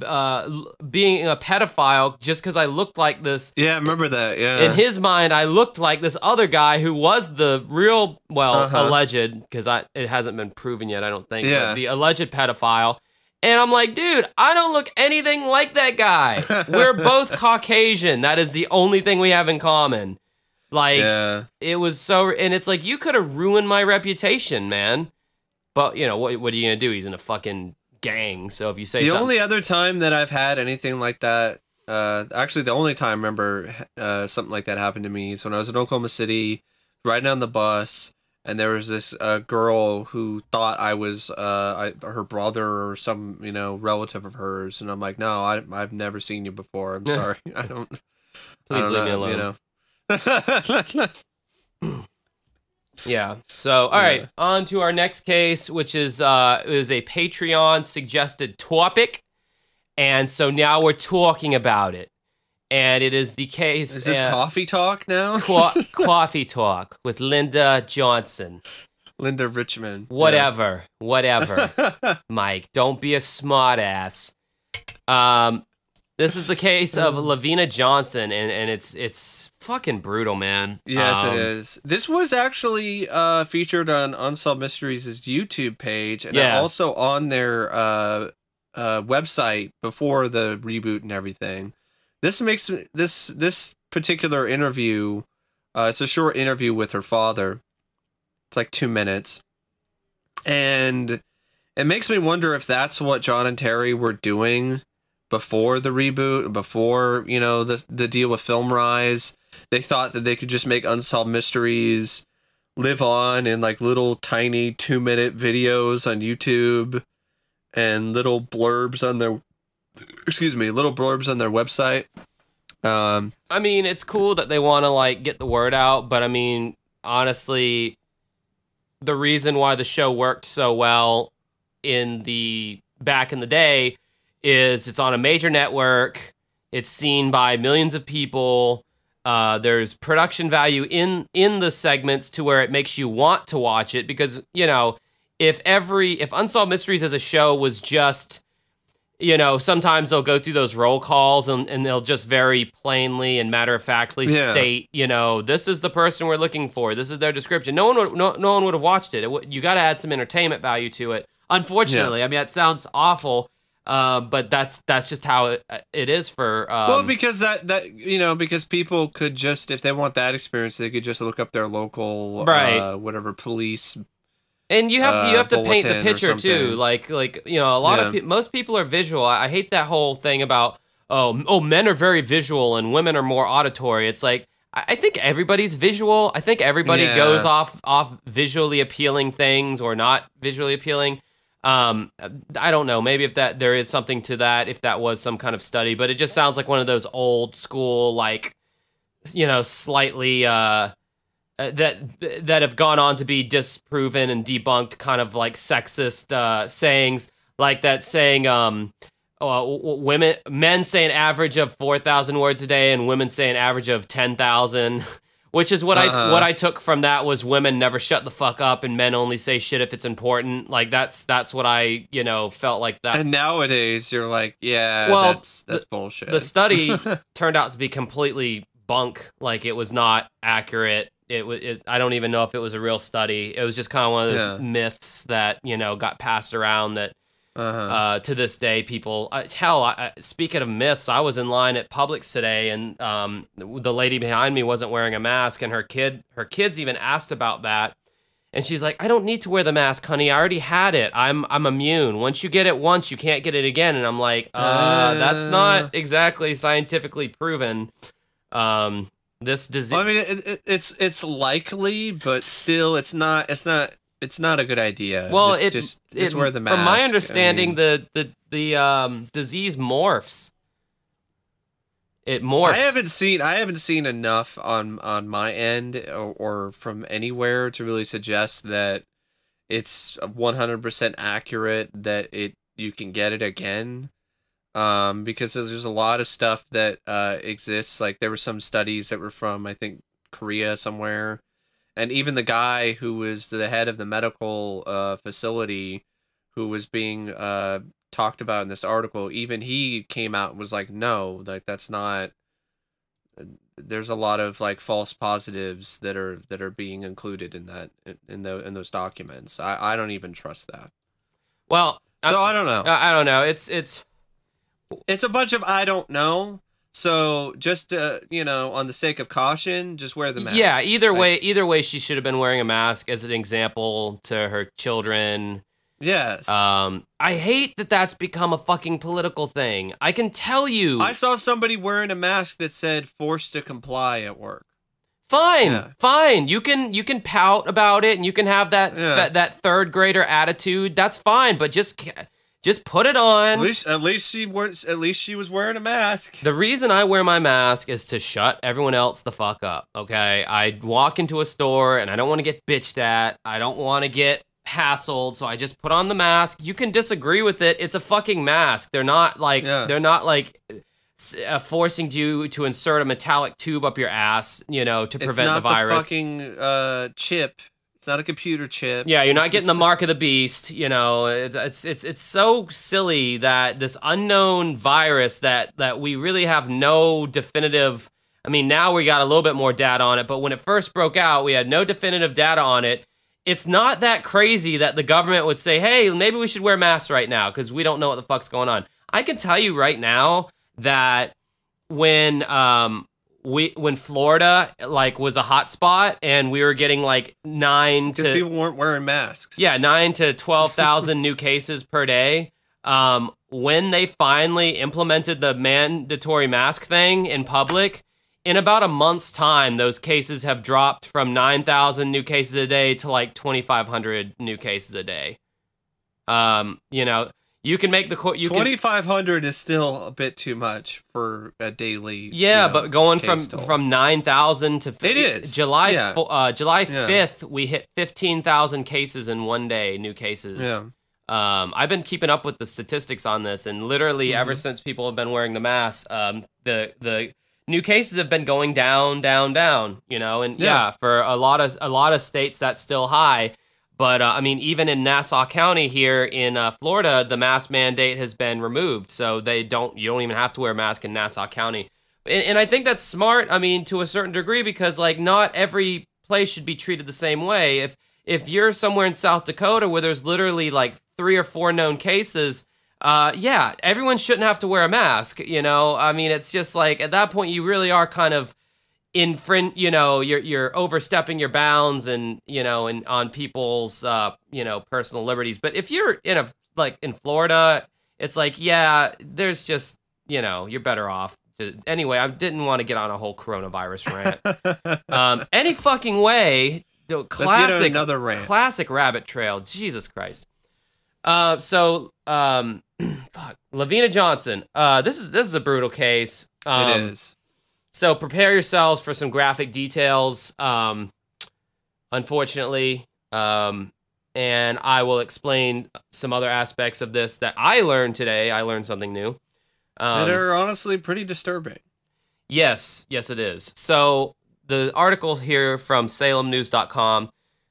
uh, being a pedophile just because I looked like this. Yeah, I remember that. Yeah. In his mind, I looked like this other guy who was the real, well, Uh-huh. alleged, because I it hasn't been proven yet. I don't think. Yeah. the alleged pedophile. And I'm like, dude, I don't look anything like that guy. <laughs> We're both Caucasian. That is the only thing we have in common. Like, yeah. it was so, and it's like you could have ruined my reputation, man. But you know what? What are you gonna do? He's in a fucking gang. So if you say The something, only other time that I've had anything like that, uh, actually, the only time I remember uh, something like that happened to me is when I was in Oklahoma City, riding on the bus, and there was this uh, girl who thought I was uh, I, her brother or some you know relative of hers, and I'm like, no, I, I've never seen you before. I'm sorry, <laughs> I don't. I please don't leave me alone. You know. <laughs> <clears throat> Yeah. So, all right, on to our next case, which is uh is a Patreon suggested topic, and so now we're talking about it, and it is the case. Is this uh, coffee talk now? co- <laughs> coffee talk with Linda Johnson? Linda Richman. yeah. Whatever, whatever. <laughs> Mike, don't be a smartass. Um, this is the case of LaVena Johnson, and and it's it's fucking brutal, man. Yes, Um, it is. This was actually uh, featured on Unsolved Mysteries' YouTube page, and Yeah. also on their uh, uh, website before the reboot and everything. This makes this this particular interview. Uh, it's a short interview with her father. It's like two minutes, and it makes me wonder if that's what John and Terry were doing before the reboot, before you know the the deal with FilmRise. They thought that they could just make unsolved mysteries live on in like little tiny two minute videos on YouTube and little blurbs on their excuse me, little blurbs on their website. Um, I mean, it's cool that they want to like get the word out, but I mean, honestly, the reason why the show worked so well in the back in the day is it's on a major network. It's seen by millions of people. Uh, there's production value in in the segments to where it makes you want to watch it because you know if every if Unsolved Mysteries as a show was just you know, sometimes they'll go through those roll calls and, and they'll just very plainly and matter of factly Yeah. state, you know, this is the person we're looking for. This is their description. No one would, no, no one would have watched it. it w- you got to add some entertainment value to it. Unfortunately, I mean, that sounds awful, uh, but that's that's just how it, it is for. Um, well, because that that you know because people could just if they want that experience they could just look up their local Right. uh, whatever police And you have to you uh, have to paint the picture too. Like like you know, a lot of pe- most people are visual. I, I hate that whole thing about oh oh men are very visual and women are more auditory. It's like I, I think everybody's visual. I think everybody Yeah. goes off off visually appealing things or not visually appealing. Um, I don't know. Maybe if that there is something to that, if that was some kind of study, but it just sounds like one of those old school like you know slightly uh uh, that that have gone on to be disproven and debunked kind of like sexist uh, sayings like that saying um uh, women men say an average of 4000 words a day and women say an average of 10,000 <laughs> which is what I Uh-huh. what I took from that was women never shut the fuck up and men only say shit if it's important like that's that's what I you know felt like that and nowadays you're like yeah Well, that's that's bullshit the study <laughs> turned out to be completely bunk. Like it was not accurate. It was. It, I don't even know if it was a real study. It was just kind of one of those Yeah. myths that you know got passed around. That uh-huh. uh, to this day, people. Uh, hell, I, I, speaking of myths, I was in line at Publix today, and um, the lady behind me wasn't wearing a mask, and her kid, her kids even asked about that. And she's like, "I don't need to wear the mask, honey. I already had it. I'm I'm immune. Once you get it once, you can't get it again." And I'm like, "Uh, that's Uh. not exactly scientifically proven." Um, This disease. Well, I mean, it, it, it's it's likely, but still, it's not. It's not. It's not a good idea. well, just, it, just, it just wear the mask. from my I understanding, mean, the the the um disease morphs. It morphs. I haven't seen. I haven't seen enough on on my end or, or from anywhere to really suggest that it's 100% accurate that it you can get it again. Um, because there's there's a lot of stuff that uh, exists. Like there were some studies that were from I think Korea somewhere, and even the guy who was the head of the medical uh, facility, who was being uh, talked about in this article, even he came out and was like, "No, like that's not." There's a lot of like false positives that are that are being included in that in the in those documents. I I don't even trust that. well, So I don't know. I, I don't know. It's it's it's a bunch of I don't know. So just uh, you know, on the sake of caution, just wear the mask. yeah. Either way, either way, she should have been wearing a mask as an example to her children. Yes. Um, I hate that that's become a fucking political thing. I can tell you. I saw somebody wearing a mask that said "forced to comply" at work. Fine, Yeah. fine. You can you can pout about it and you can have that Yeah. that, that third grader attitude. That's fine, but just ca- just put it on. At least, at least she was. At least she was wearing a mask. The reason I wear my mask is to shut everyone else the fuck up. Okay, I walk into a store and I don't want to get bitched at. I don't want to get hassled, so I just put on the mask. You can disagree with it. It's a fucking mask. They're not like Yeah. they're not like uh, forcing you to insert a metallic tube up your ass, you know, to It's prevent not the virus. fucking uh, chip. It's not a computer chip. Yeah, you're not It's getting the mark of the beast. You know, it's it's it's it's so silly that this unknown virus that that we really have no definitive. I mean, now we got a little bit more data on it, but when it first broke out, we had no definitive data on it. It's not that crazy that the government would say, "Hey, maybe we should wear masks right now because we don't know what the fuck's going on." I can tell you right now that when um we when Florida like was a hot spot and we were getting like nine to people weren't wearing masks. yeah, nine to <laughs> twelve thousand new cases per day. Um, when they finally implemented the mandatory mask thing in public, in about a month's time, those cases have dropped from nine thousand new cases a day to like twenty five hundred new cases a day. Um, you know, you can make the co- you can Twenty five hundred is still a bit too much for a daily. Yeah, you know, but going from toll. from nine thousand to It is, July yeah. uh, July Yeah. fifth, we hit fifteen thousand cases in one day, new cases. yeah, Um, I've been keeping up with the statistics on this, and literally ever Mm-hmm. since people have been wearing the mask, um, the the new cases have been going down, down, down. You know, and yeah, Yeah. for a lot of a lot of states that's still high. But uh, I mean, even in Nassau County here in uh, Florida, the mask mandate has been removed, so they don't you don't even have to wear a mask in Nassau County. And, and I think that's smart. I mean, to a certain degree, because like not every place should be treated the same way. If if you're somewhere in South Dakota where there's literally like three or four known cases, uh, yeah, everyone shouldn't have to wear a mask. You know, I mean, it's just like at that point you really are kind of infring. You know, you're you're overstepping your bounds and you know, and on people's uh, you know personal liberties. But if you're in a like in Florida, it's like yeah, there's just you know you're better off. To, anyway, I didn't want to get on a whole coronavirus rant. <laughs> um, any fucking way, the classic another rant. classic rabbit trail. Jesus Christ. Uh, so um, <clears throat> fuck, LaVena Johnson. Uh, this is this is a brutal case. Um, it is. So prepare yourselves for some graphic details. Um, unfortunately, um, and I will explain some other aspects of this that I learned today. I learned something new. Um, that are honestly pretty disturbing. Yes, yes, it is. So the article here from SalemNews.com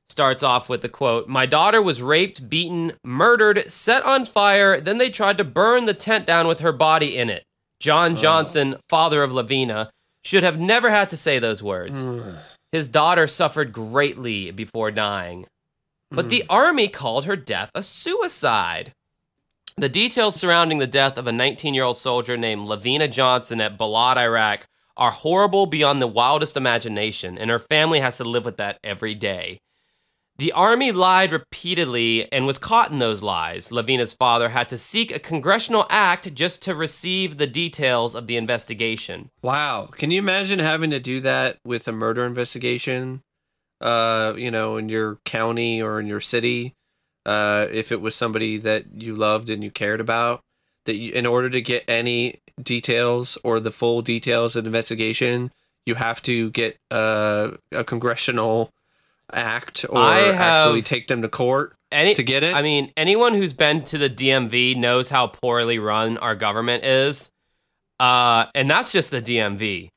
starts off with the quote My daughter was raped, beaten, murdered, set on fire, then they tried to burn the tent down with her body in it. John Johnson, father of LaVena, should have never had to say those words. Mm. His daughter suffered greatly before dying. But the mm. army called her death a suicide. The details surrounding the death of a 19 year old soldier named LaVena Johnson at Balad, Iraq, are horrible beyond the wildest imagination, and her family has to live with that every day. The army lied repeatedly and was caught in those lies. LaVena's father had to seek a congressional act just to receive the details of the investigation. Wow. Can you imagine having to do that with a murder investigation? Uh, you know, in your county or in your city, uh, if it was somebody that you loved and you cared about, that you, in order to get any details or the full details of the investigation, you have to get uh, a congressional act or actually take them to court Any, to get it. I mean, anyone who's been to the DMV knows how poorly run our government is. Uh, and that's just the DMV.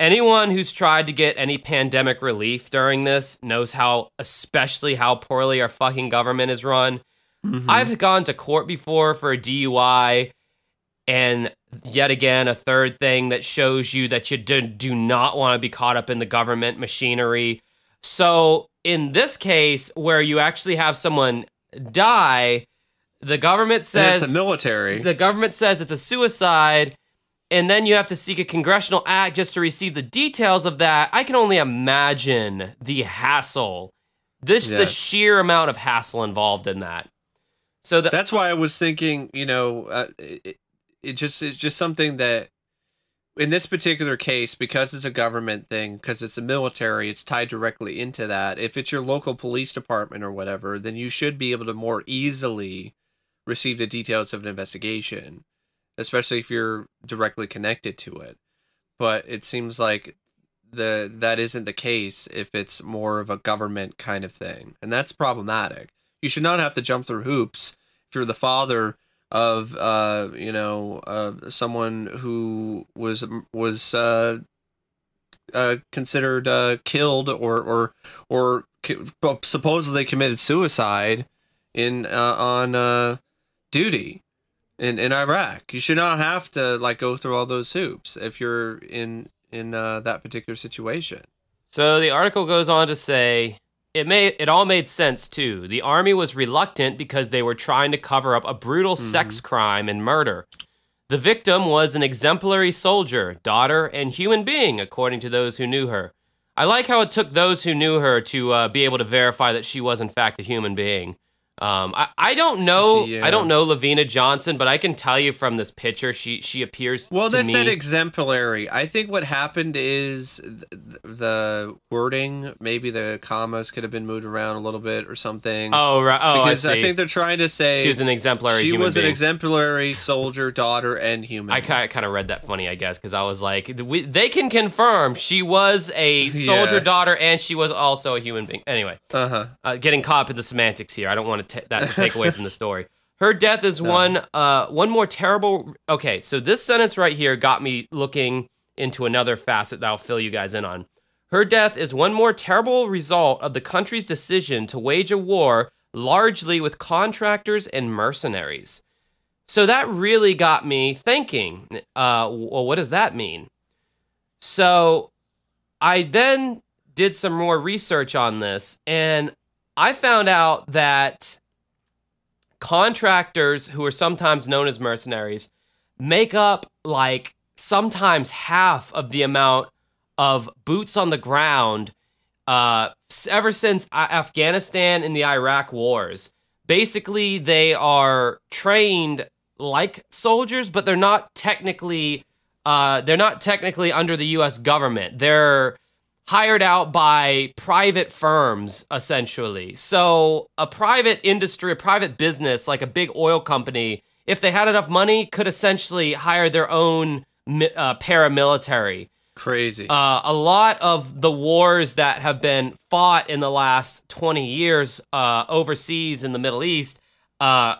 Anyone who's tried to get any pandemic relief during this knows how, especially how poorly our fucking government is run. Mhm. I've gone to court before for a DUI, and yet again, a third thing that shows you that you do, do not want to be caught up in the government machinery. So, in this case, where you actually have someone die, the government And says it's a military. the government says it's a suicide, and then you have to seek a congressional act just to receive the details of that. I can only imagine the hassle. This the sheer amount of hassle involved in that. So the, That's why I was thinking, you know, uh, it, it just it's just something that in this particular case because it's a government thing, because it's a military, it's tied directly into that. If it's your local police department or whatever, then you should be able to more easily receive the details of an investigation, especially if you're directly connected to it. But it seems like the that isn't the case if it's more of a government kind of thing, and that's problematic. You should not have to jump through hoops if you're the father of uh you know uh someone who was was uh uh considered uh killed or or or supposedly committed suicide in uh, on duty in in Iraq. You should not have to like go through all those hoops if you're in in that particular situation. So the article goes on to say it made it all made sense too. The army was reluctant because they were trying to cover up a brutal sex crime and murder. The victim was an exemplary soldier, daughter, and human being, according to those who knew her. I like how it took those who knew her to uh, be able to verify that she was in fact a human being. Um, I, I don't know She, uh, I don't know LaVena Johnson, but I can tell you from this picture she she appears to be. Well, they me. said exemplary. I think what happened is th- th- the wording, maybe the commas could have been moved around a little bit or something. oh right oh because I, I, think they're trying to say she was an exemplary she was being. an exemplary soldier, daughter, and human. I kind of, kind of read that funny, I guess, because I was like, we, they can confirm she was a <laughs> soldier Yeah. daughter and she was also a human being. Anyway, uh huh. uh, getting caught up in the semantics here. I don't want to ta- that to take away from the story. Her death is one uh one more terrible. Okay, so this sentence right here got me looking into another facet that I'll fill you guys in on. Her death is one more terrible result of the country's decision to wage a war largely with contractors and mercenaries. So that really got me thinking. Uh, well, what does that mean? So I then did some more research on this, and I found out that contractors, who are sometimes known as mercenaries, make up like sometimes half of the amount of boots on the ground uh, ever since Afghanistan and the Iraq wars. Basically, they are trained like soldiers, but they're not technically uh, they're not technically under the U.S. government. They're hired out by private firms, essentially. So, a private industry, a private business, like a big oil company, if they had enough money, could essentially hire their own uh, paramilitary. Crazy. Uh, a lot of the wars that have been fought in the last 20 years uh, overseas in the Middle East, uh,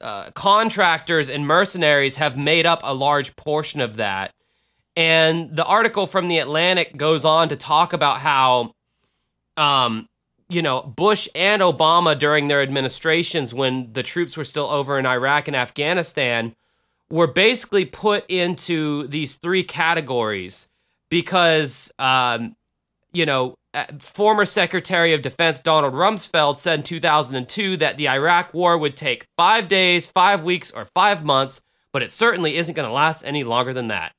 uh, contractors and mercenaries have made up a large portion of that. And the article from the Atlantic goes on to talk about how, um, you know, Bush and Obama during their administrations, when the troops were still over in Iraq and Afghanistan, were basically put into these three categories because, um, you know, uh, former Secretary of Defense Donald Rumsfeld said in 2002 that the Iraq war would take five days, five weeks, or five months, but it certainly isn't going to last any longer than that.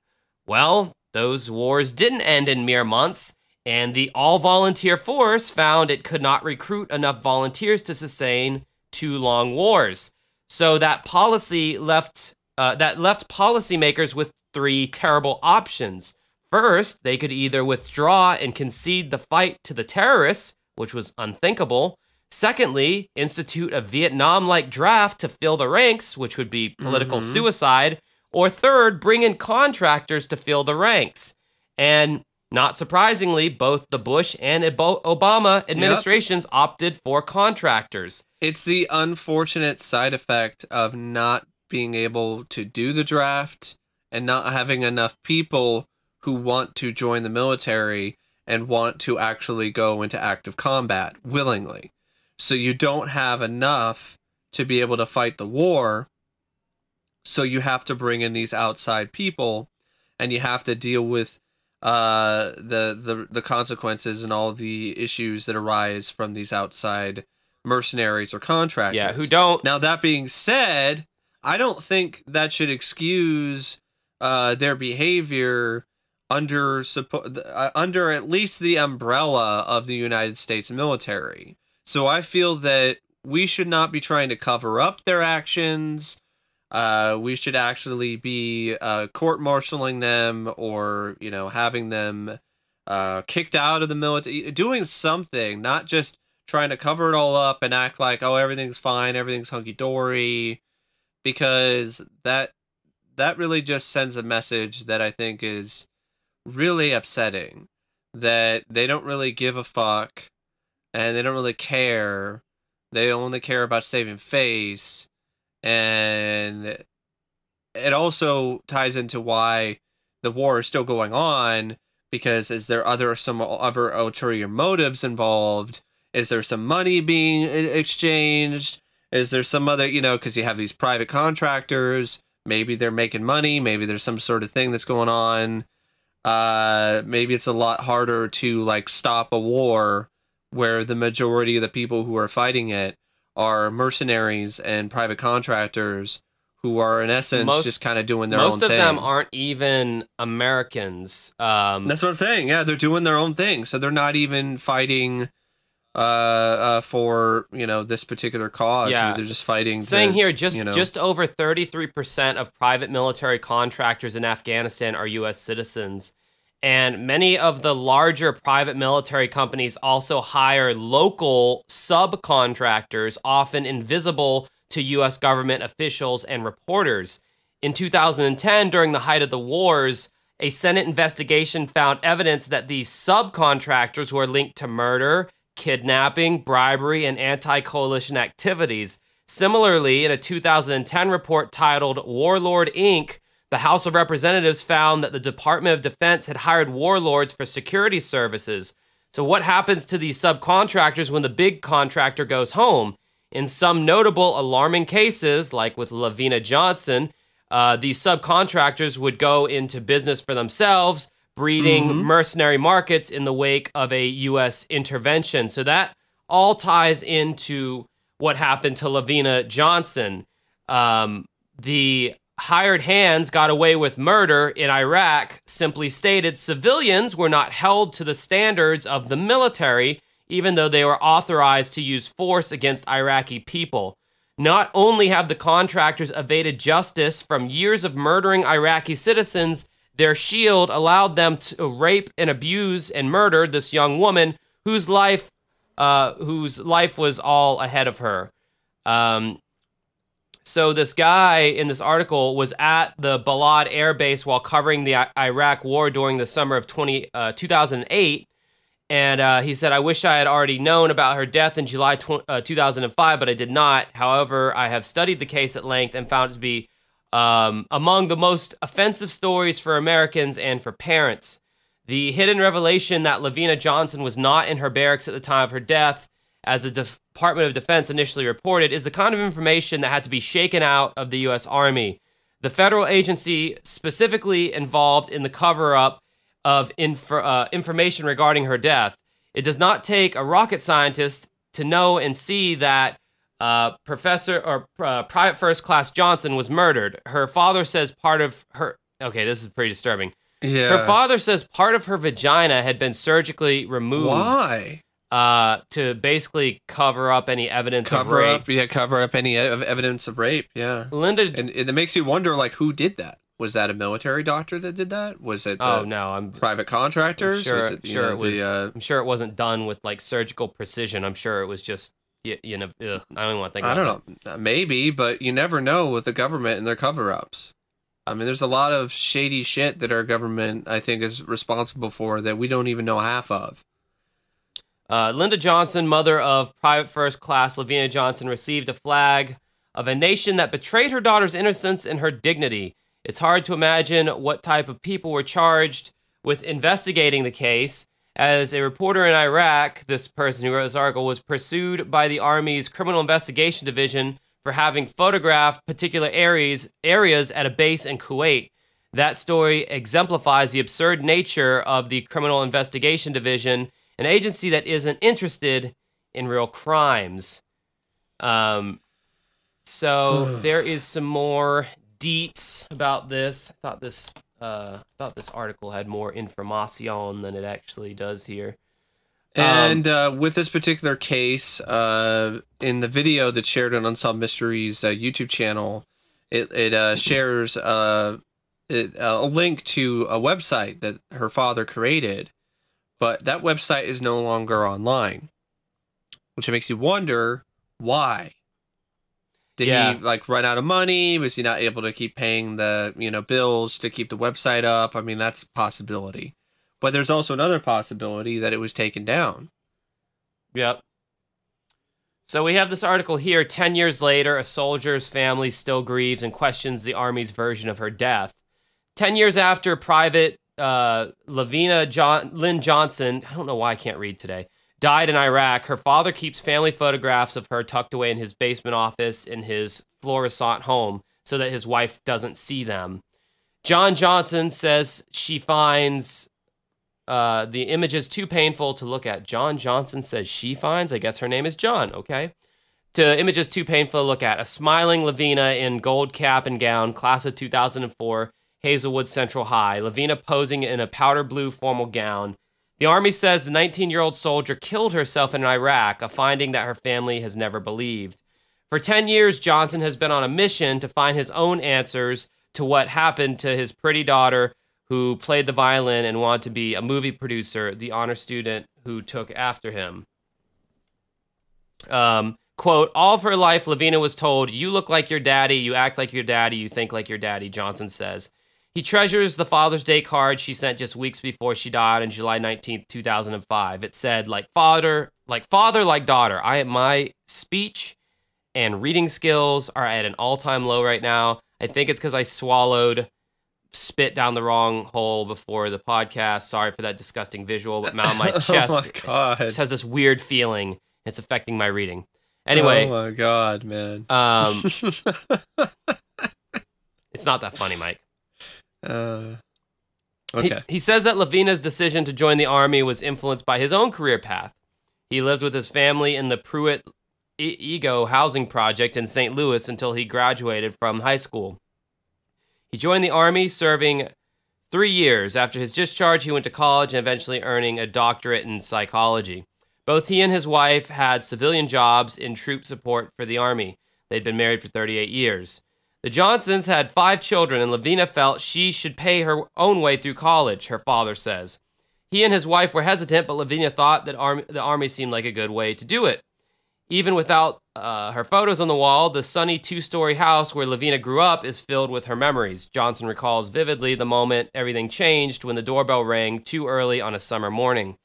Well, those wars didn't end in mere months. And the all volunteer force found it could not recruit enough volunteers to sustain two long wars. So that policy left uh, that left policymakers with three terrible options. First, they could either withdraw and concede the fight to the terrorists, which was unthinkable. Secondly, institute a Vietnam like draft to fill the ranks, which would be political Mhm. suicide. Or third, bring in contractors to fill the ranks. And not surprisingly, both the Bush and Obama administrations opted for contractors. It's the unfortunate side effect of not being able to do the draft and not having enough people who want to join the military and want to actually go into active combat willingly. So you don't have enough to be able to fight the war. So you have to bring in these outside people and you have to deal with uh the the the consequences and all the issues that arise from these outside mercenaries or contractors. Yeah, who don't Now that being said, I don't think that should excuse uh, their behavior under uh, under at least the umbrella of the United States military. So I feel that we should not be trying to cover up their actions. Uh, we should actually be uh, court-martialing them or you know having them uh, kicked out of the military, doing something, not just trying to cover it all up and act like oh everything's fine, everything's hunky dory, because that that really just sends a message that I think is really upsetting. That they don't really give a fuck, and they don't really care. They only care about saving face, and it also ties into why the war is still going on because is there other some other ulterior motives involved? Is there some money being exchanged? Is there some other you know because you have these private contractors maybe they're making money maybe there's some sort of thing that's going on. Uh maybe it's a lot harder to like stop a war where the majority of the people who are fighting it are mercenaries and private contractors who are in essence Most- just kind of doing their own. most of them aren't even Americans. Um, That's what I'm saying. Yeah, they're doing their own thing, so they're not even fighting uh, uh for you know this particular cause. yeah, they're just fighting. Saying to- here, just you know. just over thirty three percent of private military contractors in Afghanistan are U.S. citizens, and many of the larger private military companies also hire local subcontractors, often invisible to U.S. government officials and reporters. In 2010, during the height of the wars, a Senate investigation found evidence that these subcontractors were linked to murder, kidnapping, bribery, and anti coalition activities. Similarly, in a 2010 report titled Warlord Inc., the House of Representatives found that the Department of Defense had hired warlords for security services. So, what happens to these subcontractors when the big contractor goes home? In some notable alarming cases, like with LaVena Johnson, uh, these subcontractors would go into business for themselves, breeding mercenary markets in the wake of a U.S. intervention. So that all ties into what happened to LaVena Johnson. Um, the hired hands got away with murder in Iraq. Simply stated, civilians were not held to the standards of the military, even though they were authorized to use force against Iraqi people. Not only have the contractors evaded justice from years of murdering Iraqi citizens, their shield allowed them to rape and abuse and murder this young woman whose life, uh, whose life was all ahead of her. Um, so this guy in this article was at the Balad Air Base while covering the Iraq War during the summer of 20, uh, 2008. And uh, he said, I wish I had already known about her death in July tw- uh, 2005, but I did not. However, I have studied the case at length and found it to be um, among the most offensive stories for Americans and for parents. The hidden revelation that LaVena Johnson was not in her barracks at the time of her death, as the Department of Defense initially reported, is the kind of information that had to be shaken out of the U.S. Army. The federal agency specifically involved in the cover up of inf- uh, information regarding her death. It does not take a rocket scientist to know and see that uh, Professor or uh, Private First Class Johnson was murdered. Her father says part of her. Okay, this is pretty disturbing. Yeah. Her father says part of her vagina had been surgically removed Why? Uh, to basically cover up any evidence of rape. up, yeah, cover up any ev- evidence of rape. Yeah, Linda, and, and it makes you wonder, like, who did that? Was that a military doctor that did that? Was it the oh no, I'm private I'm contractors? sure, was it, sure know, it was. The, uh, I'm sure it wasn't done with like surgical precision. I'm sure it was just you, you know. Ugh, I don't even want to think. I don't know, maybe, but you never know with the government and their cover-ups. I mean, there's a lot of shady shit that our government, I think, is responsible for that we don't even know half of. Uh, Linda Johnson, mother of Private First Class LaVena Johnson, received a flag of a nation that betrayed her daughter's innocence and her dignity. It's hard to imagine what type of people were charged with investigating the case. As a reporter in Iraq, this person who wrote this article was pursued by the Army's Criminal Investigation Division for having photographed particular areas areas at a base in Kuwait. That story exemplifies the absurd nature of the Criminal Investigation Division, an agency that isn't interested in real crimes. Um, so <sighs> there is some more deets about this. I thought this uh, thought this article had more information than it actually does here. Um, And uh, with this particular case, uh, in the video that's shared on Unsolved Mysteries uh, YouTube channel, it it uh, shares uh, it, a link to a website that her father created, but that website is no longer online, which makes you wonder why. Did Yeah. he like run out of money? Was he not able to keep paying the you know bills to keep the website up? I mean, that's a possibility. But there's also another possibility that it was taken down. Yep. So we have this article here. Ten years later, a soldier's family still grieves and questions the army's version of her death. Ten years after Private uh, LaVena John- Lynn Johnson, I don't know why I can't read today, died in Iraq, her father keeps family photographs of her tucked away in his basement office in his Florissant home so that his wife doesn't see them. John Johnson says she finds uh, the images too painful to look at. John Johnson says she finds, I guess her name is John, okay? To images too painful to look at. A smiling LaVena in gold cap and gown, class of 2004, Hazelwood Central High. LaVena posing in a powder blue formal gown. The Army says the 19 year old soldier killed herself in Iraq, a finding that her family has never believed. For 10 years, Johnson has been on a mission to find his own answers to what happened to his pretty daughter who played the violin and wanted to be a movie producer, the honor student who took after him. Um, quote, all of her life, LaVena was told, You look like your daddy, you act like your daddy, you think like your daddy, Johnson says. He treasures the Father's Day card she sent just weeks before she died on July 19th, 2005. It said, like father, like father, like daughter. I my speech and reading skills are at an all-time low right now. I think it's because I swallowed spit down the wrong hole before the podcast. Sorry for that disgusting visual, but now my chest <laughs> oh my just has this weird feeling. It's affecting my reading. Anyway, Oh my god, man. um, <laughs> it's not that funny, Mike. Uh, He- He, says that LaVena's decision to join the army was influenced by his own career path. He lived with his family in the Pruitt E- Igoe Housing Project in St. Louis until he graduated from high school. He joined the army, serving three years. After his discharge, he went to college and eventually earning a doctorate in psychology. Both he and his wife had civilian jobs in troop support for the army. They'd been married for 38 years. The Johnsons had five children, and LaVena felt she should pay her own way through college, her father says. He and his wife were hesitant, but LaVena thought that the army seemed like a good way to do it. Even without uh, her photos on the wall, the sunny two story house where LaVena grew up is filled with her memories. Johnson recalls vividly the moment everything changed when the doorbell rang too early on a summer morning.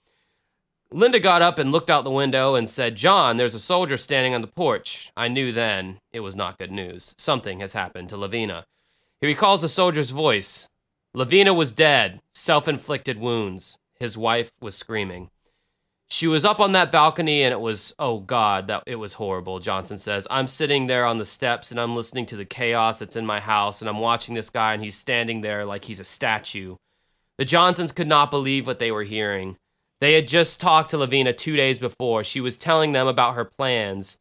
Linda got up and looked out the window and said, John, there's a soldier standing on the porch. I knew then it was not good news. Something has happened to LaVena. He recalls the soldier's voice. LaVena was dead, self inflicted wounds. His wife was screaming. She was up on that balcony and it was, oh God, that it was horrible, Johnson says. I'm sitting there on the steps and I'm listening to the chaos that's in my house and I'm watching this guy and he's standing there like he's a statue. The Johnsons could not believe what they were hearing. They had just talked to LaVena two days before. She was telling them about her plans.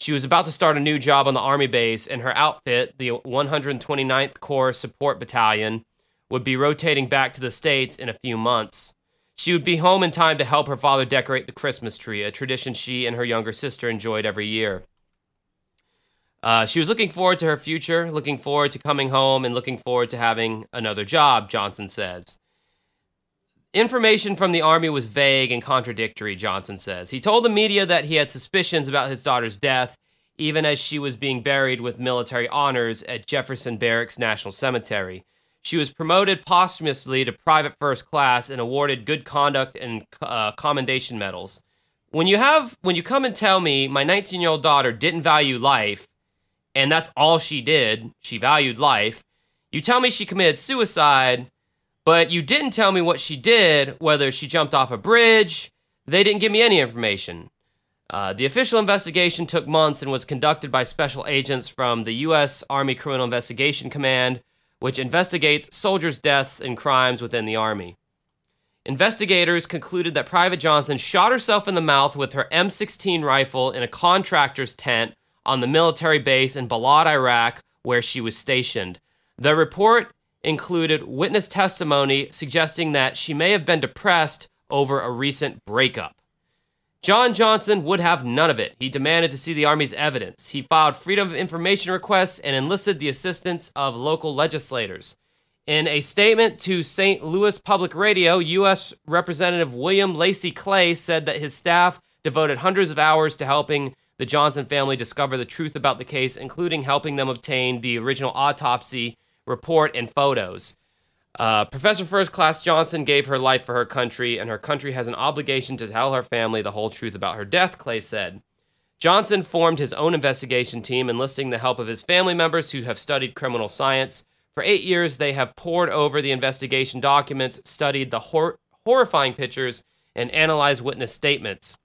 She was about to start a new job on the Army base, and her outfit, the 129th Corps Support Battalion, would be rotating back to the States in a few months. She would be home in time to help her father decorate the Christmas tree, a tradition she and her younger sister enjoyed every year. Uh, she was looking forward to her future, looking forward to coming home, and looking forward to having another job, Johnson says. Information from the Army was vague and contradictory, Johnson says. He told the media that he had suspicions about his daughter's death, even as she was being buried with military honors at Jefferson Barracks National Cemetery. She was promoted posthumously to private first class and awarded good conduct and uh, commendation medals. When you have when you come and tell me my 19-year-old daughter didn't value life and that's all she did, she valued life. You tell me she committed suicide, but you didn't tell me what she did, whether she jumped off a bridge. They didn't give me any information. Uh, the official investigation took months and was conducted by special agents from the U.S. Army Criminal Investigation Command, which investigates soldiers' deaths and crimes within the Army. Investigators concluded that Private Johnson shot herself in the mouth with her M16 rifle in a contractor's tent on the military base in Balad, Iraq, where she was stationed. The report included witness testimony suggesting that she may have been depressed over a recent breakup. John Johnson would have none of it. He demanded to see the Army's evidence. He filed Freedom of Information requests and enlisted the assistance of local legislators. In a statement to St. Louis Public Radio, U.S. Representative William Lacy Clay said that his staff devoted hundreds of hours to helping the Johnson family discover the truth about the case, including helping them obtain the original autopsy report and photos. Uh, Professor First Class Johnson gave her life for her country, and her country has an obligation to tell her family the whole truth about her death, Clay said. Johnson formed his own investigation team, enlisting the help of his family members who have studied criminal science. For eight years, they have pored over the investigation documents, studied the hor- horrifying pictures, and analyzed witness statements.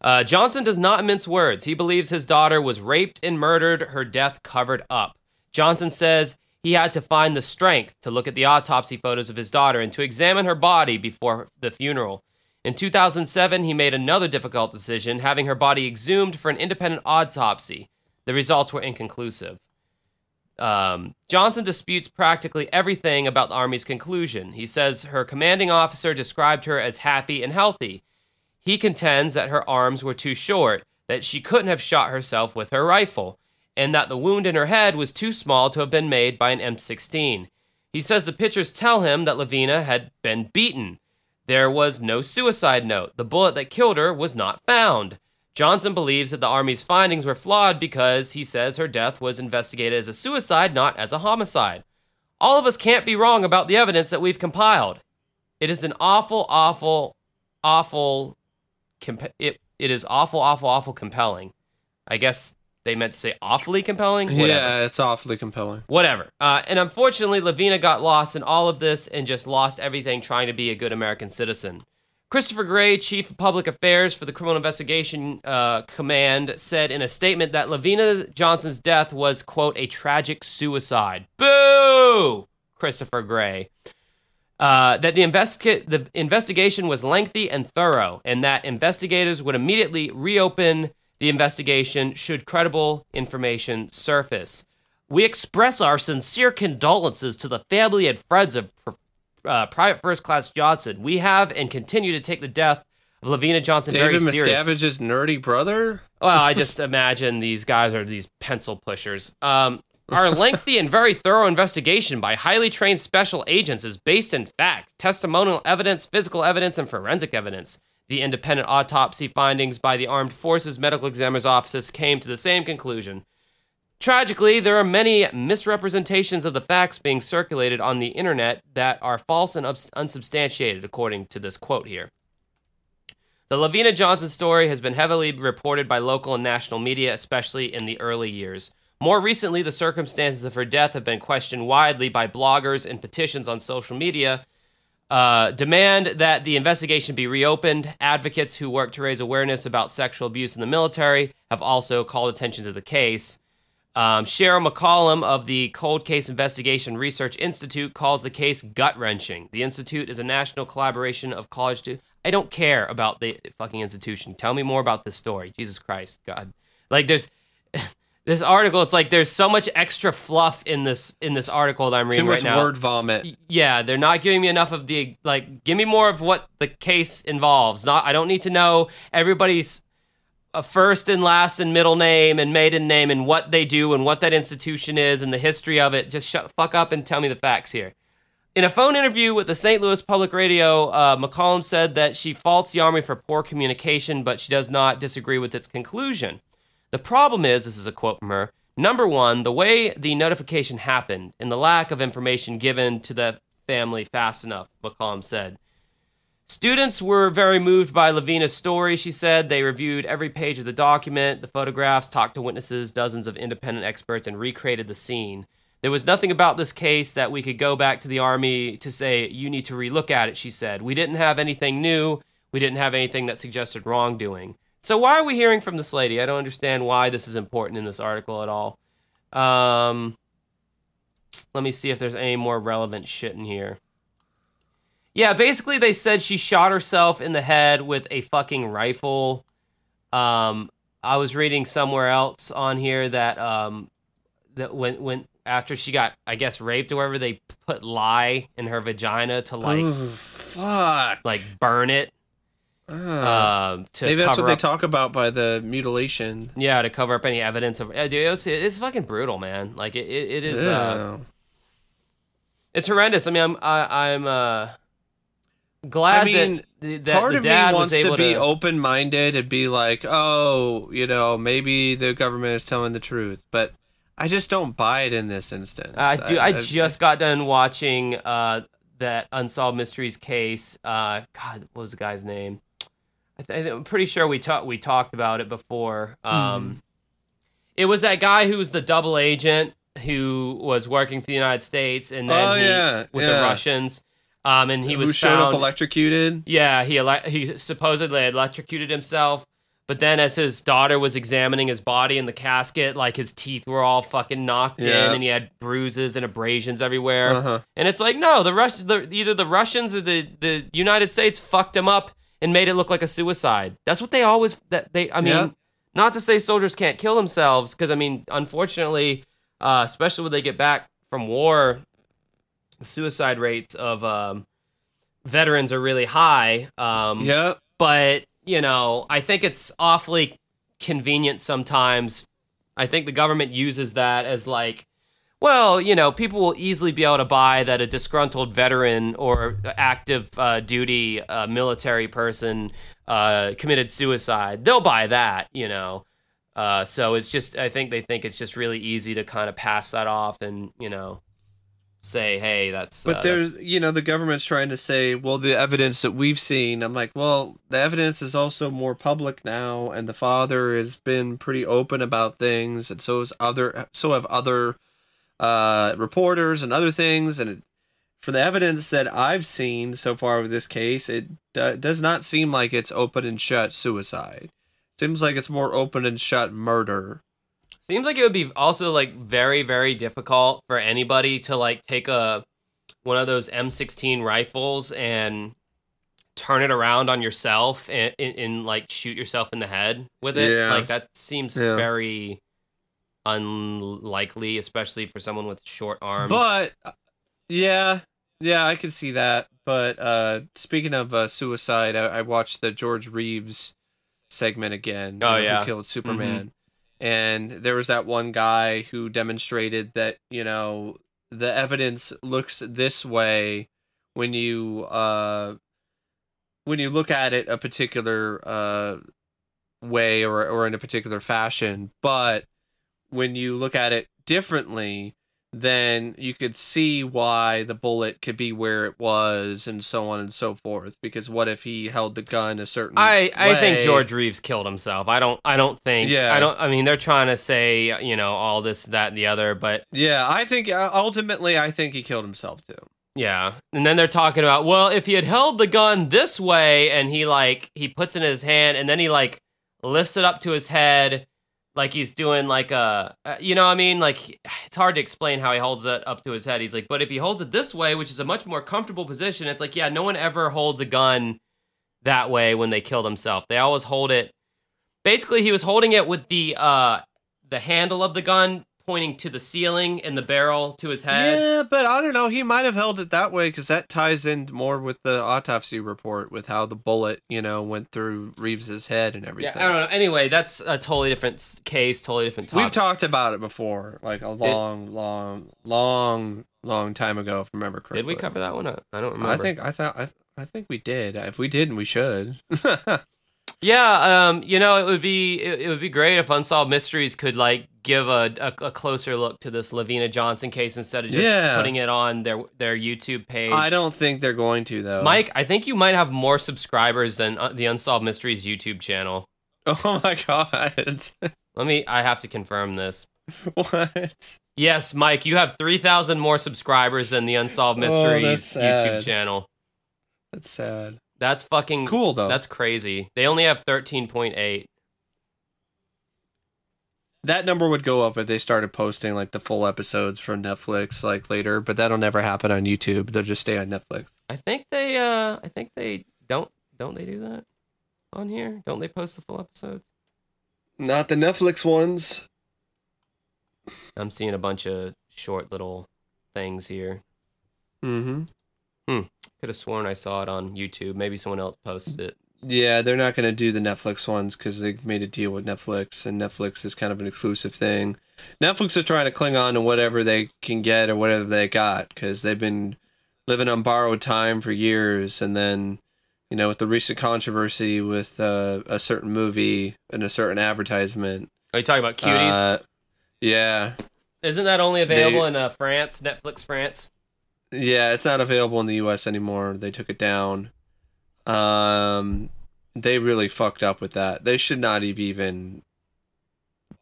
Uh, Johnson does not mince words. He believes his daughter was raped and murdered, her death covered up. Johnson says he had to find the strength to look at the autopsy photos of his daughter and to examine her body before the funeral. In 2007, he made another difficult decision, having her body exhumed for an independent autopsy. The results were inconclusive. Um, Johnson disputes practically everything about the Army's conclusion. He says her commanding officer described her as happy and healthy. He contends that her arms were too short, that she couldn't have shot herself with her rifle and that the wound in her head was too small to have been made by an M16. He says the pictures tell him that LaVena had been beaten. There was no suicide note. The bullet that killed her was not found. Johnson believes that the Army's findings were flawed because he says her death was investigated as a suicide, not as a homicide. All of us can't be wrong about the evidence that we've compiled. It is an awful, awful, awful, comp- it, it is awful, awful, awful compelling. I guess they meant to say awfully compelling. Whatever. Yeah, it's awfully compelling. Whatever. Uh, and unfortunately, LaVena got lost in all of this and just lost everything trying to be a good American citizen. Christopher Gray, Chief of Public Affairs for the Criminal Investigation uh, Command, said in a statement that LaVena Johnson's death was, quote, a tragic suicide. Boo! Christopher Gray. Uh, that the, the investigation was lengthy and thorough, and that investigators would immediately reopen the investigation should credible information surface. We express our sincere condolences to the family and friends of uh, Private First Class Johnson. We have and continue to take the death of LaVena Johnson David very serious. Miscavige's nerdy brother. Well, I just imagine these guys are these pencil pushers. Um, our <laughs> lengthy and very thorough investigation by highly trained special agents is based in fact, testimonial evidence, physical evidence, and forensic evidence. The independent autopsy findings by the Armed Forces Medical Examiner's Office came to the same conclusion. Tragically, there are many misrepresentations of the facts being circulated on the internet that are false and unsubstantiated, according to this quote here. The LaVena Johnson story has been heavily reported by local and national media, especially in the early years. More recently, the circumstances of her death have been questioned widely by bloggers and petitions on social media uh, demand that the investigation be reopened. Advocates who work to raise awareness about sexual abuse in the military have also called attention to the case. Um, Cheryl McCollum of the Cold Case Investigation Research Institute calls the case gut wrenching. The institute is a national collaboration of college students. I don't care about the fucking institution. Tell me more about this story. Jesus Christ, God. Like, there's. This article. It's like there's so much extra fluff in this in this article that I'm Too reading much right now. word vomit. Yeah, they're not giving me enough of the like. Give me more of what the case involves. Not. I don't need to know everybody's a first and last and middle name and maiden name and what they do and what that institution is and the history of it. Just shut fuck up and tell me the facts here. In a phone interview with the St. Louis Public Radio, uh, McCollum said that she faults the Army for poor communication, but she does not disagree with its conclusion. The problem is this is a quote from her number one, the way the notification happened and the lack of information given to the family fast enough, McCollum said. Students were very moved by LaVena's story, she said. They reviewed every page of the document, the photographs, talked to witnesses, dozens of independent experts, and recreated the scene. There was nothing about this case that we could go back to the Army to say, you need to relook at it, she said. We didn't have anything new. We didn't have anything that suggested wrongdoing. So, why are we hearing from this lady? I don't understand why this is important in this article at all. Um, let me see if there's any more relevant shit in here. Yeah, basically they said she shot herself in the head with a fucking rifle. Um, I was reading somewhere else on here that um, that when when after she got I guess raped or whatever, they put lye in her vagina to like fuck. like burn it. Ugh. Um, to Maybe that's what they talk about by the mutilation. Yeah, to cover up any evidence of. Dude, it was, it's fucking brutal, man. Like it, it, it is. Uh, it's horrendous. I mean, I'm, I, I'm uh, glad I mean, that the, that Part the of me dad wants was able to be open minded and be like, oh, you know, maybe the government is telling the truth, but I just don't buy it in this instance. I do. I just got done watching uh that unsolved mysteries case. Uh, God, what was the guy's name? I th- I'm pretty sure we talked we talked about it before. Um, it was that guy who was the double agent who was working for the United States, and then Oh, he, yeah, with the. Russians. Um, and he who was showed found. up electrocuted. Yeah, he ele- he supposedly electrocuted himself, but then as his daughter was examining his body in the casket, like his teeth were all fucking knocked Yeah. in, and he had bruises and abrasions everywhere. Uh-huh. And it's like, no, the Rush, the, either the Russians or the the United States fucked him up and made it look like a suicide. That's what they always that they. I mean, Yeah. not to say soldiers can't kill themselves, because I mean, unfortunately, uh, especially when they get back from war, the suicide rates of um, veterans are really high. Um, Yeah. but you know, I think it's awfully convenient sometimes. I think the government uses that as like, well, you know, people will easily be able to buy that a disgruntled veteran or active uh, duty uh, military person uh, committed suicide. They'll buy that, you know. Uh, so it's just, I think they think it's just really easy to kind of pass that off and you know say, hey, that's. But uh, there's, you know, the government's trying to say, well, the evidence that we've seen. I'm like, well, the evidence is also more public now, and the father has been pretty open about things, and so is other, so have other uh, reporters and other things. And it, for the evidence that I've seen so far with this case, it do, does not seem like it's open and shut suicide. Seems like it's more open and shut murder. Seems like it would be also like very very difficult for anybody to like take a one of those M16 rifles and turn it around on yourself and, and, and like shoot yourself in the head with it. Yeah. Like that seems Yeah. very unlikely, especially for someone with short arms. But uh, yeah, yeah, I can see that. But uh, speaking of uh, suicide, I, I watched the George Reeves segment again. Oh, yeah. who killed Superman, and there was that one guy who demonstrated that you know the evidence looks this way when you uh when you look at it a particular uh way or or in a particular fashion, but when you look at it differently, then you could see why the bullet could be where it was and so on and so forth. Because what if he held the gun a certain I, I think? George Reeves killed himself. I don't I don't think Yeah. I don't I mean they're trying to say, you know, all this, that, and the other, but Yeah, I think uh, ultimately I think he killed himself too. Yeah. And then they're talking about, well, if he had held the gun this way and he like he puts it in his hand and then he like lifts it up to his head like he's doing like a uh, you know what I mean? Like it's hard to explain how he holds it up to his head. He's like, "But if he holds it this way, which is a much more comfortable position, it's like, yeah, no one ever holds a gun that way when they kill themselves. They always hold it Basically, he was holding it with the uh the handle of the gun pointing to the ceiling and the barrel to his head. Yeah, but I don't know. He might have held it that way because that ties in more with the autopsy report, with how the bullet, you know, went through Reeves's head and everything. Yeah, I don't know. Anyway, that's a totally different case, totally different topic. We've talked about it before, like a long, long, long, long time ago. If I remember correctly. Did we cover that one? up? I don't remember. I think I thought I, I think we did. If we didn't, we should. <laughs> Yeah, um, you know, it would be it, it would be great if Unsolved Mysteries could like give a, a, a closer look to this LaVena Johnson case instead of just Yeah. putting it on their their YouTube page. I don't think they're going to though. Mike, I think you might have more subscribers than uh, the Unsolved Mysteries YouTube channel. <laughs> Oh my god. <laughs> Let me. I have to confirm this. what? Yes, Mike, you have three thousand more subscribers than the Unsolved Oh, Mysteries YouTube channel. That's sad. That's fucking Cool though. That's crazy. They only have thirteen point eight. That number would go up if they started posting like the full episodes from Netflix like later, but that'll never happen on YouTube. They'll just stay on Netflix. I think they. Uh, I think they don't. Don't they do that on here? Don't they post the full episodes? Not the Netflix ones. I'm seeing a bunch of short little things here. Mm-hmm. Hmm. Could have sworn I saw it on YouTube. Maybe someone else posted it. Yeah, they're not going to do the Netflix ones because they made a deal with Netflix, and Netflix is kind of an exclusive thing. Netflix is trying to cling on to whatever they can get or whatever they got because they've been living on borrowed time for years, and then you know with the recent controversy with uh, a certain movie and a certain advertisement. Are you talking about cuties? uh, yeah, Isn't that only available they- in uh, France? Netflix France. Yeah, it's not available in the US anymore. They took it down. Um they really fucked up with that. They should not have even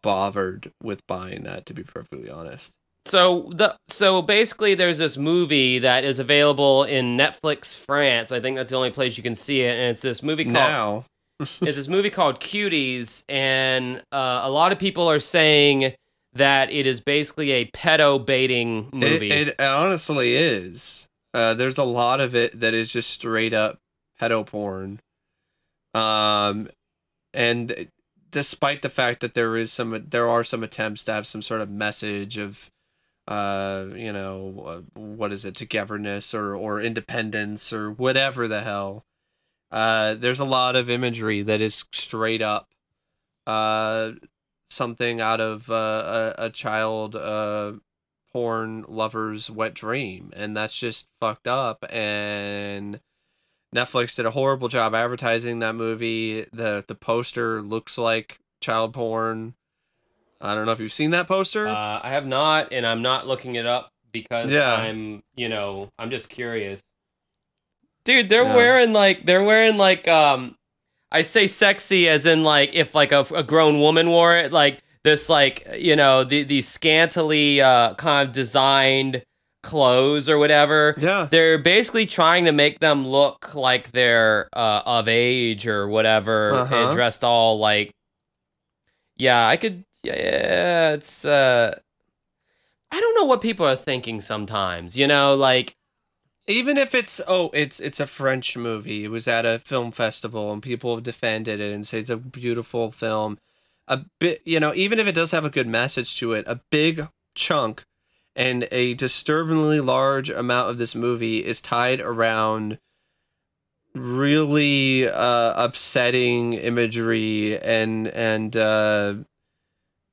bothered with buying that to be perfectly honest. So the so basically, there's this movie that is available in Netflix France. I think that's the only place you can see it, and it's this movie called Now, <laughs> it's this movie called Cuties, and uh, a lot of people are saying that it is basically a pedo baiting it, movie. it honestly is. Uh there's a lot of it that is just straight up pedo porn. Um and despite the fact that there is some there are some attempts to have some sort of message of uh you know what is it togetherness or or independence or whatever the hell uh there's a lot of imagery that is straight up uh something out of uh, a, a child uh porn lover's wet dream and that's just fucked up and Netflix did a horrible job advertising that movie. The the poster looks like child porn. I don't know if you've seen that poster. uh, I have not, and I'm not looking it up because Yeah. I'm, you know, I'm just curious. Dude, they're Yeah. wearing like they're wearing like um, I say sexy as in like if like a, a grown woman wore it, like this like you know the these scantily uh kind of designed clothes or whatever. yeah. They're basically trying to make them look like they're uh, of age or whatever, Uh-huh. and dressed all like. Yeah, I could. Yeah, it's. uh I don't know what people are thinking sometimes. You know, like Even if it's oh, it's it's a French movie. It was at a film festival and people have defended it and say it's a beautiful film. A bit, you know, even if it does have a good message to it, a big chunk and a disturbingly large amount of this movie is tied around really uh, upsetting imagery and and uh,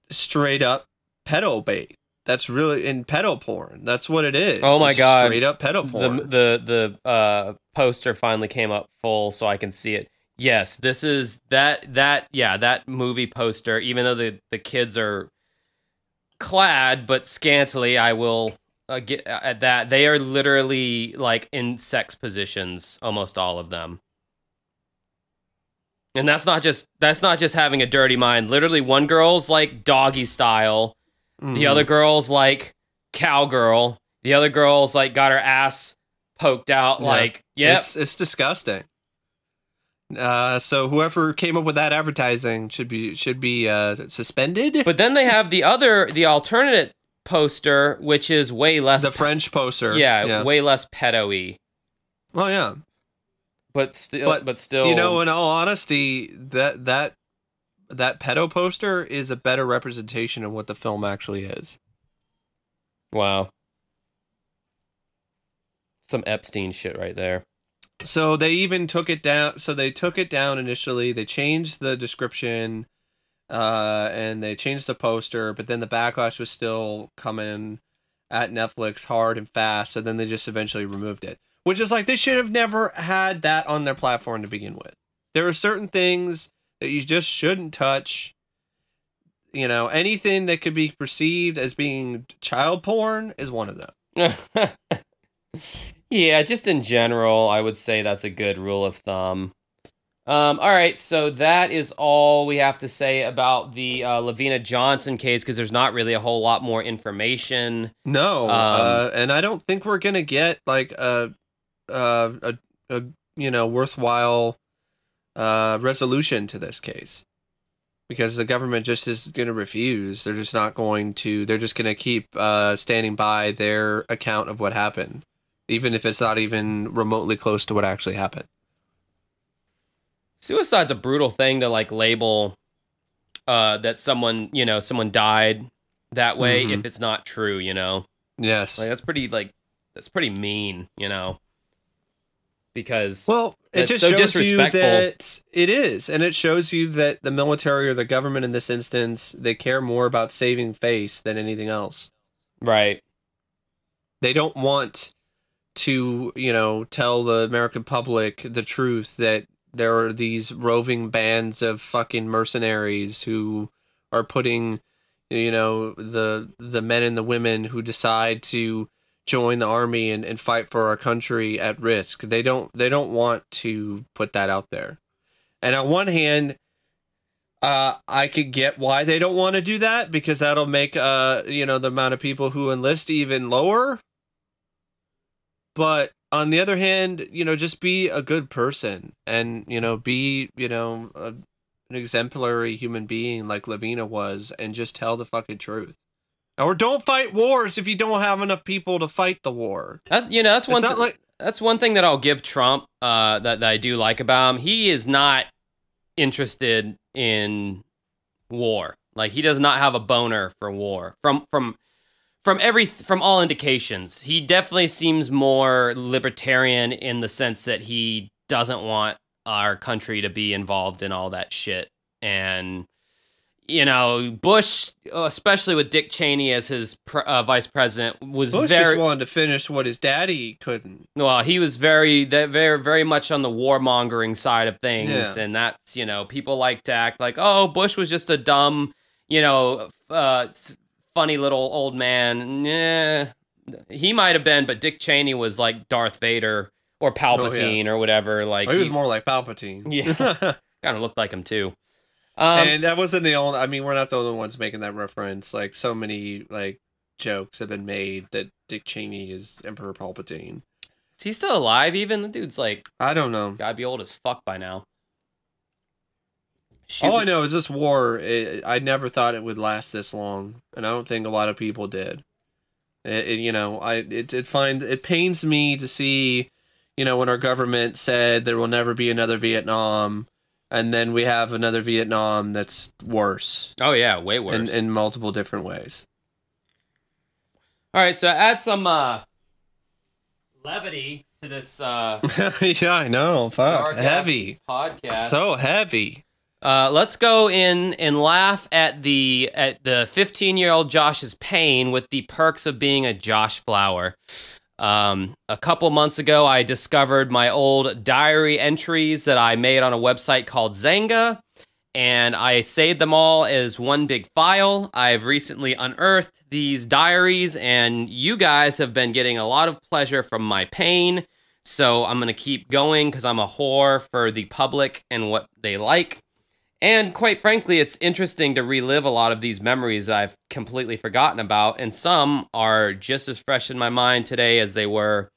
straight up pedo bait. That's really in pedo porn. That's what it is. Oh my It's God. Straight up pedo the porn. the the uh poster finally came up full, so I can see it. Yes, this is that that yeah that movie poster. Even though the the kids are clad but scantily, I will uh, get at that. They are literally like in sex positions, almost all of them. And that's not just that's not just having a dirty mind. Literally, one girl's like doggy style. The Mhm. other girl's like cowgirl. The other girl's like got her ass poked out. Yeah. Like, yeah, It's it's disgusting. Uh, so whoever came up with that advertising should be should be uh, suspended. But then they have the other, the alternate poster, which is way less. the French poster. yeah, yeah. way less pedo-y. Oh yeah. But still, but, But, still, You know, in all honesty, that that that pedo poster is a better representation of what the film actually is. Wow. Some Epstein shit right there. So they even took it down. So they took it down initially. They changed the description, uh, and they changed the poster. But then the backlash was still coming at Netflix hard and fast. So then they just eventually removed it. Which is like they should have never had that on their platform to begin with. There are certain things that you just shouldn't touch. You know, anything that could be perceived as being child porn is one of them. <laughs> yeah, just in general, I would say that's a good rule of thumb. Um, all right, so that is all we have to say about the uh, LaVena Johnson case because there's not really a whole lot more information. No, Um, uh, and I don't think we're gonna get like a, a, a, a you know worthwhile uh, resolution to this case because the government just is going to refuse. They're just not going to. They're just going to keep uh, standing by their account of what happened, even if it's not even remotely close to what actually happened. Suicide's a brutal thing to like label uh, that someone you know someone died that way Mhm. if it's not true. You know, Yes. like that's pretty like that's pretty mean. You know, because Well, it just so shows disrespectful. you that it is, and it shows you that the military or the government in this instance they care more about saving face than anything else. right, They don't want to, you know, tell the American public the truth that there are these roving bands of fucking mercenaries who are putting, you know, the the men and the women who decide to join the army and, and fight for our country at risk. They don't they don't want to put that out there. And on one hand, uh, I could get why they don't want to do that because that'll make uh you know the amount of people who enlist even lower. But on the other hand, you know, just be a good person and you know be you know a, an exemplary human being like LaVena was, and just tell the fucking truth. Or don't fight wars if you don't have enough people to fight the war. that's you know that's one. thi- like that's one thing that I'll give Trump uh, that, that I do like about him. He is not interested in war. Like he does not have a boner for war. From from from every from all indications, he definitely seems more libertarian in the sense that he doesn't want our country to be involved in all that shit. And you know, Bush, especially with Dick Cheney as his uh, vice president, was Bush very just wanted to finish what his daddy couldn't. well, he was very that very very much on the warmongering side of things, Yeah. and that's you know people like to act like oh Bush was just a dumb you know uh, funny little old man. Nah, he might have been, but Dick Cheney was like Darth Vader or Palpatine or whatever. Like Oh, he was he more like Palpatine. Yeah. <laughs> kind of looked like him too. Um, and that wasn't the only. I mean, we're not the only ones making that reference. Like so many like jokes have been made that Dick Cheney is Emperor Palpatine. is he still alive? Even the dude's like I don't know. gotta be old as fuck by now. All I know is this war. It, I never thought it would last this long, and I don't think a lot of people did. It, it- you know, I it it finds it pains me to see, you know, when our government said there will never be another Vietnam, and then we have another Vietnam that's worse Oh yeah, way worse. in in multiple different ways. All right, so add some uh, levity to this uh, <laughs> yeah, I know. Fuck, heavy, podcast. so heavy. Uh, let's go in and laugh at the at the 15 year old Josh's pain with the perks of being a Josh Flower. Um, a couple months ago, I discovered my old diary entries that I made on a website called Xanga, and I saved them all as one big file. I've recently unearthed these diaries, and you guys have been getting a lot of pleasure from my pain. So I'm going to keep going because I'm a whore for the public and what they like. And quite frankly, it's interesting to relive a lot of these memories I've completely forgotten about. And some are just as fresh in my mind today as they were,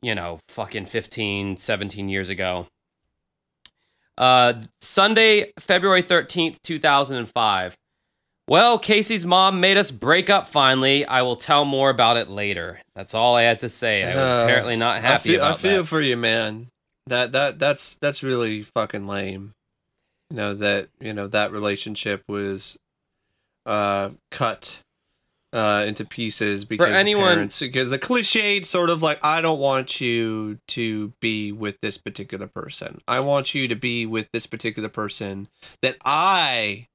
you know, fucking 15, 17 years ago. Uh, Sunday, February 13th, 2005. Well, Casey's mom made us break up finally. I will tell more about it later. That's all I had to say. I was Uh, apparently not happy I feel, I feel for you, man. That that that's that's really fucking lame. You know that you know that relationship was uh cut uh into pieces because of anyone- parents, because the cliched sort of like I don't want you to be with this particular person. I want you to be with this particular person that I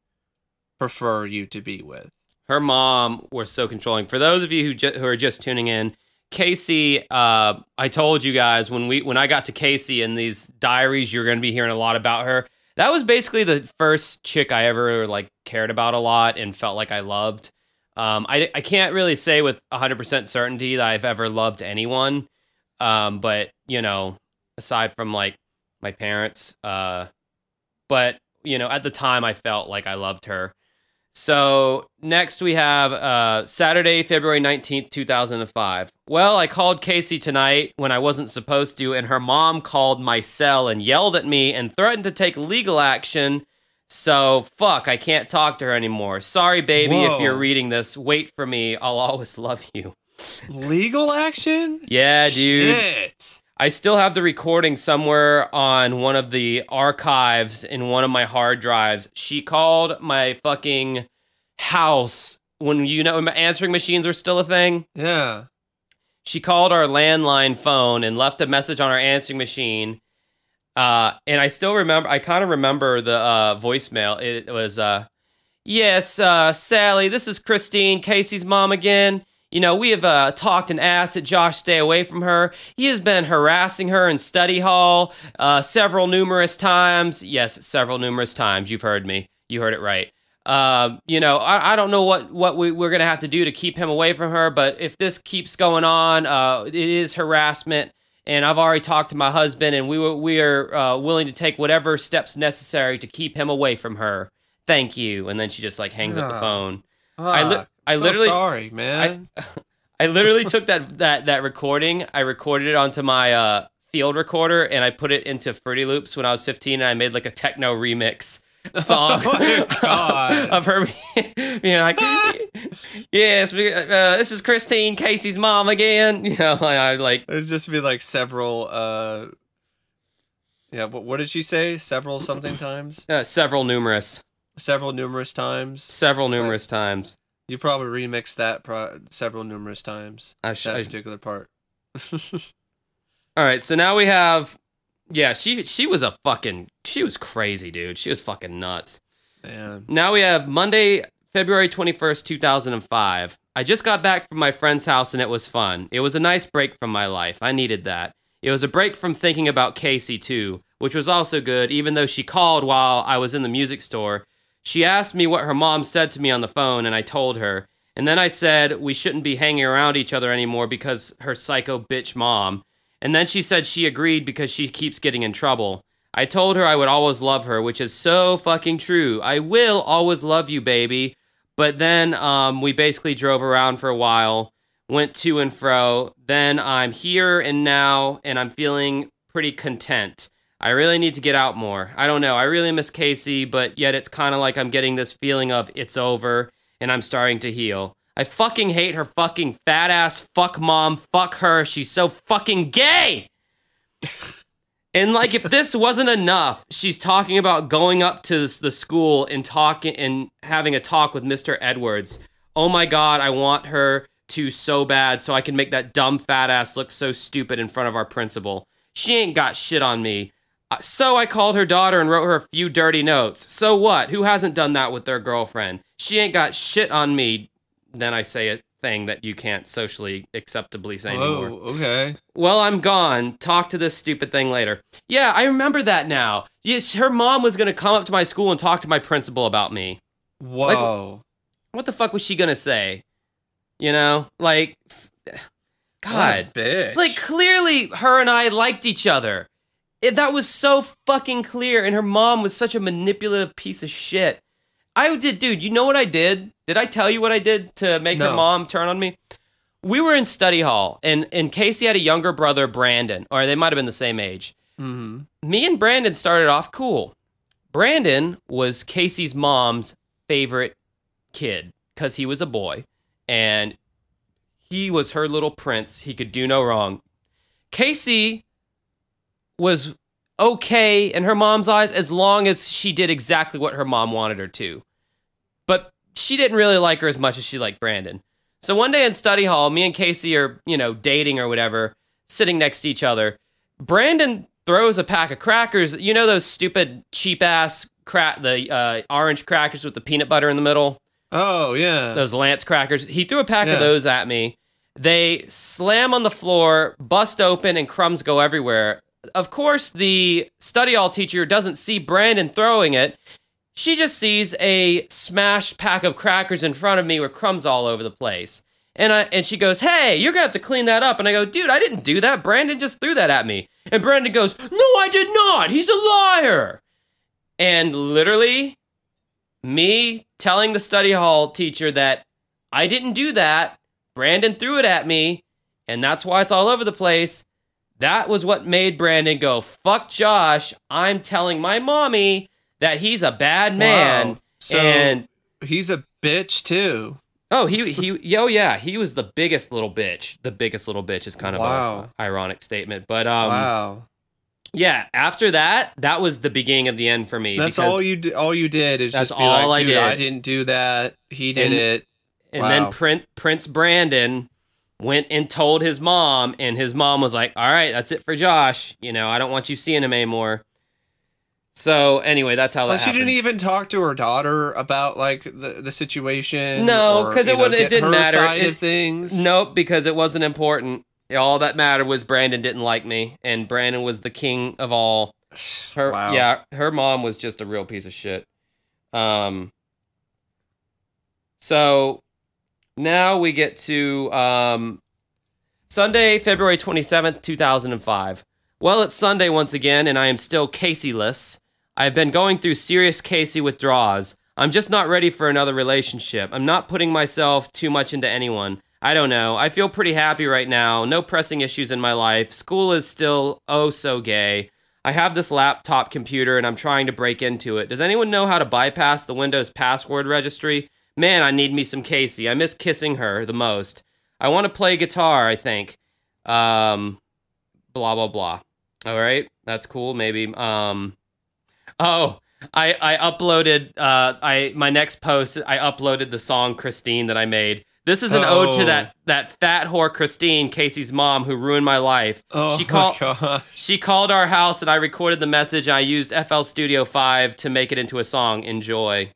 prefer you to be with. her mom was so controlling. For those of you who ju- who are just tuning in, Casey, uh, I told you guys when we when I got to Casey in these diaries, you're going to be hearing a lot about her. That was basically the first chick I ever like cared about a lot and felt like I loved. Um, I I can't really say with 100% certainty that I've ever loved anyone, um, but you know, aside from like my parents, uh, but you know, at the time I felt like I loved her. So next we have uh, Saturday, February 19th, 2005. Well, I called Casey tonight when I wasn't supposed to, and her mom called my cell and yelled at me and threatened to take legal action. So fuck, I can't talk to her anymore. Sorry, baby, if you're reading this, wait for me. I'll always <laughs> love you. Legal action? Yeah, dude. Shit. I still have the recording somewhere on one of the archives in one of my hard drives. She called my fucking house when you know answering machines were still a thing. Yeah. She called our landline phone and left a message on our answering machine. Uh, and I still remember. I kind of remember the uh, voicemail. It was, uh, "Yes, uh, Sally, this is Christine, Casey's mom again. You know, we have uh, talked and asked that Josh stay away from her. He has been harassing her in study hall uh, several numerous times. Yes, several numerous times. You've heard me. You heard it right. Um, you know, I, I don't know what what we, we're gonna have to do to keep him away from her, but if this keeps going on, uh, it is harassment. And I've already talked to my husband, and we were, we are uh, willing to take whatever steps necessary to keep him away from her. Thank you. And then she just like hangs up the Ah. phone. I li- Fuck. I So literally- sorry, man. <laughs> I literally took that that that recording. I recorded it onto my uh, field recorder, and I put it into Fruity Loops when I was 15, and I made like a techno remix <laughs> song Oh <laughs> of her being like, "Yes, we- uh, this is Christine Casey's mom again." You know, I, I like There'd just be like several. uh Yeah, what what did she say? Several something times. uh, several numerous, Several numerous times. several numerous times. You probably remixed that pro- several numerous times. I sh- That I- particular part. <laughs> all right, so now we have, yeah, she she was a fucking, she was crazy, dude. She was fucking nuts. Man. Now we have Monday, February 21st, 2005. I just got back from my friend's house and it was fun. It was a nice break from my life. I needed that. It was a break from thinking about Casey, too, which was also good, even though she called while I was in the music store. She asked me what her mom said to me on the phone, and I told her. And then I said we shouldn't be hanging around each other anymore because her psycho bitch mom. And then she said she agreed because she keeps getting in trouble. I told her I would always love her, which is so fucking true. I will always love you, baby. But then um, we basically drove around for a while, went to and fro. Then I'm here and now, and I'm feeling pretty content. I really need to get out more. I don't know. I really miss Casey, but yet it's kind of like I'm getting this feeling of it's over and I'm starting to heal. I fucking hate her fucking fat ass fuck mom. Fuck her. She's so fucking gay. <laughs> And like, if this wasn't enough, she's talking about going up to the school and talking and having a talk with Mr. Edwards. Oh my god, I want her to so bad so I can make that dumb fat ass look so stupid in front of our principal. She ain't got shit on me. Uh, So I called her daughter and wrote her a few dirty notes. So what? Who hasn't done that with their girlfriend? She ain't got shit on me. Then I say a thing that you can't socially acceptably say anymore. Oh, okay. Well, I'm gone. Talk to this stupid thing later. Yeah, I remember that now. Yes, her mom was gonna come up to my school and talk to my principal about me. Whoa. What the fuck was she gonna say? You know, like, <sighs> God, bitch. like clearly her and I liked each other. It, that was so fucking clear, and her mom was such a manipulative piece of shit. I did, dude. You know what I did? Did I tell you what I did to make her mom turn on me? We were in study hall, and and Casey had a younger brother, Brandon, or they might have been the same age. hmm Me and Brandon started off cool. Brandon was Casey's mom's favorite kid because he was a boy, and he was her little prince. He could do no wrong. Casey was okay in her mom's eyes as long as she did exactly what her mom wanted her to. But she didn't really like her as much as she liked Brandon. So one day in study hall, me and Casey are, you know, dating or whatever, sitting next to each other. Brandon throws a pack of crackers. You know those stupid cheap ass crack the uh, orange crackers with the peanut butter in the middle? Oh yeah. Those Lance crackers. He threw a pack Yeah. of those at me. They slam on the floor, bust open, and crumbs go everywhere. Of course, the study hall teacher doesn't see Brandon throwing it. She just sees a smashed pack of crackers in front of me with crumbs all over the place. And I and she goes, "Hey, you're gonna have to clean that up." And I go, "Dude, I didn't do that. Brandon just threw that at me." And Brandon goes, "No, I did not. He's a liar." And literally, me telling the study hall teacher that I didn't do that, Brandon threw it at me, and that's why it's all over the place. That was what made Brandon go, fuck Josh. I'm telling my mommy that he's a bad man. Wow. So and he's a bitch too. oh, he he yo yeah, he was the biggest little bitch. The biggest little bitch is kind of Wow. a ironic statement, but um wow. yeah, after that, that was the beginning of the end for me. That's all you d- all you did is That's just be all like, I did. I didn't do that. He did And- it. And Wow. then Prince Prince Brandon went and told his mom, and his mom was like, "All right, that's it for Josh. You know, I don't want you seeing him anymore." So anyway, that's how Well, that she happened. didn't even talk to her daughter about like the, the situation. No, because it wouldn't- it didn't matter. Side It- of things. Nope, because it wasn't important. All that mattered was Brandon didn't like me, and Brandon was the king of all. <sighs> Her, wow. yeah, her mom was just a real piece of shit. Um. So now we get to um, Sunday, February twenty seventh, two thousand and five. Well, it's Sunday once again, and I am still Casey-less. I've been going through serious Casey withdrawals. I'm just not ready for another relationship. I'm not putting myself too much into anyone. I don't know. I feel pretty happy right now. No pressing issues in my life. School is still oh so gay. I have this laptop computer and I'm trying to break into it. Does anyone know how to bypass the Windows password registry? Man, I need me some Casey. I miss kissing her the most. I want to play guitar, I think. Um blah blah blah. All right. That's cool. Maybe um Oh, I I uploaded uh I my next post I uploaded the song Christine that I made. This is an ode to Oh. that that fat whore Christine, Casey's mom, who ruined my life. Oh she my called god. she called our house and I recorded the message. I used FL Studio 5 to make it into a song. Enjoy.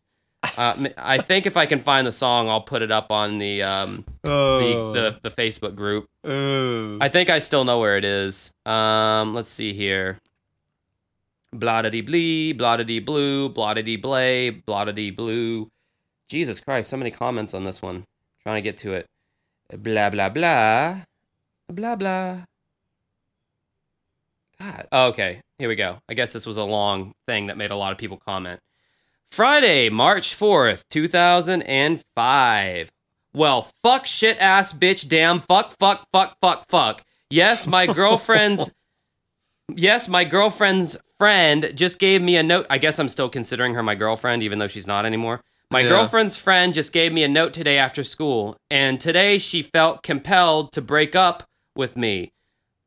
Uh, I think if I can find the song, I'll put it up on the um Oh. the, the the Facebook group. oh. I think I still know where it is. Um, let's see here. Blah da dee blee, blah da dee blue, blah da dee blay, blah da dee blue. Jesus Christ, so many comments on this one. Trying to get to it. Blah blah blah, blah blah. God. Oh, okay, here we go. I guess this was a long thing that made a lot of people comment. Friday, March 4th, 2005. Well, fuck, shit, ass, bitch, damn, fuck, fuck, fuck, fuck, fuck. Yes, my <laughs> girlfriend's. yes, my girlfriend's friend just gave me a note. I guess I'm still considering her my girlfriend, even though she's not anymore. My Yeah. girlfriend's friend just gave me a note today after school, and today she felt compelled to break up with me.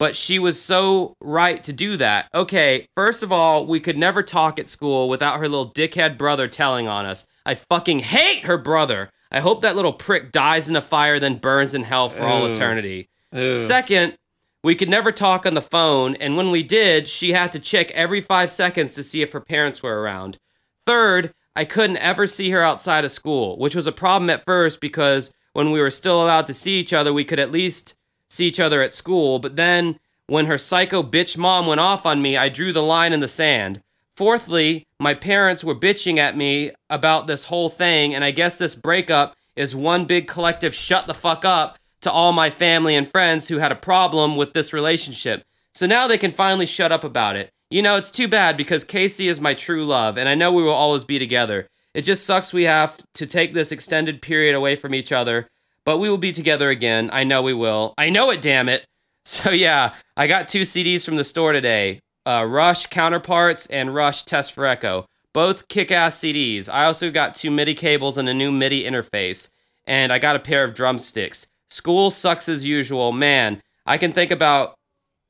But she was so right to do that. Okay, first of all, we could never talk at school without her little dickhead brother telling on us. I fucking hate her brother. I hope that little prick dies in a fire, then burns in hell for all eternity. Ew. Second, we could never talk on the phone, and when we did, she had to check every five seconds to see if her parents were around. Third, I couldn't ever see her outside of school, which was a problem at first because when we were still allowed to see each other, we could at least see each other at school. But then, when her psycho bitch mom went off on me, I drew the line in the sand. Fourthly, my parents were bitching at me about this whole thing, and I guess this breakup is one big collective shut the fuck up to all my family and friends who had a problem with this relationship. So now they can finally shut up about it. You know, it's too bad because Casey is my true love, and I know we will always be together. It just sucks we have to take this extended period away from each other, but we will be together again. I know we will. I know it, damn it. <laughs> So yeah, I got two CDs from the store today uh, Rush Counterparts and Rush Test for Echo. Both kick ass CDs. I also got two MIDI cables and a new MIDI interface. And I got a pair of drumsticks. School sucks as usual. Man, I can think about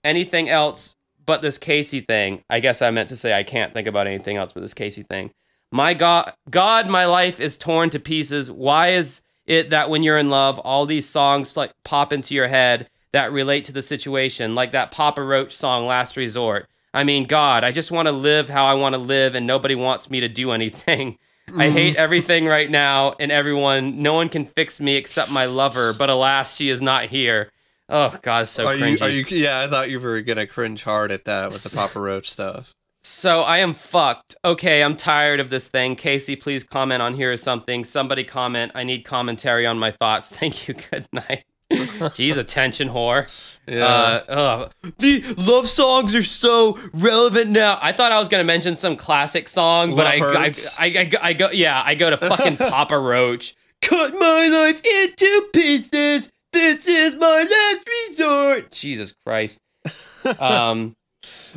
anything else but this Casey thing. I guess I meant to say I can't think about anything else but this Casey thing. My God, God, my life is torn to pieces. Why is it that when you're in love, all these songs like pop into your head that relate to the situation, like that Papa Roach song, Last Resort? I mean, God, I just want to live how I want to live, and nobody wants me to do anything. <laughs> I hate mm. everything right now and everyone. No one can fix me except my lover, but alas, she is not here. Oh God, so are cringy. you, are you? Yeah, I thought you were gonna cringe hard at that with the Papa Roach stuff. So I am fucked. Okay, I'm tired of this thing. Casey, please comment on here or something. Somebody comment. I need commentary on my thoughts. <laughs> Thank you. Good night. Jeez, attention whore. Yeah. Uh. The love songs are so relevant now. I thought I was gonna mention some classic song, but I, I, I, I, go- I go, yeah, I go to fucking <laughs> Papa Roach. Cut my life into pieces. This is my last resort. Jesus Christ. <laughs> Um,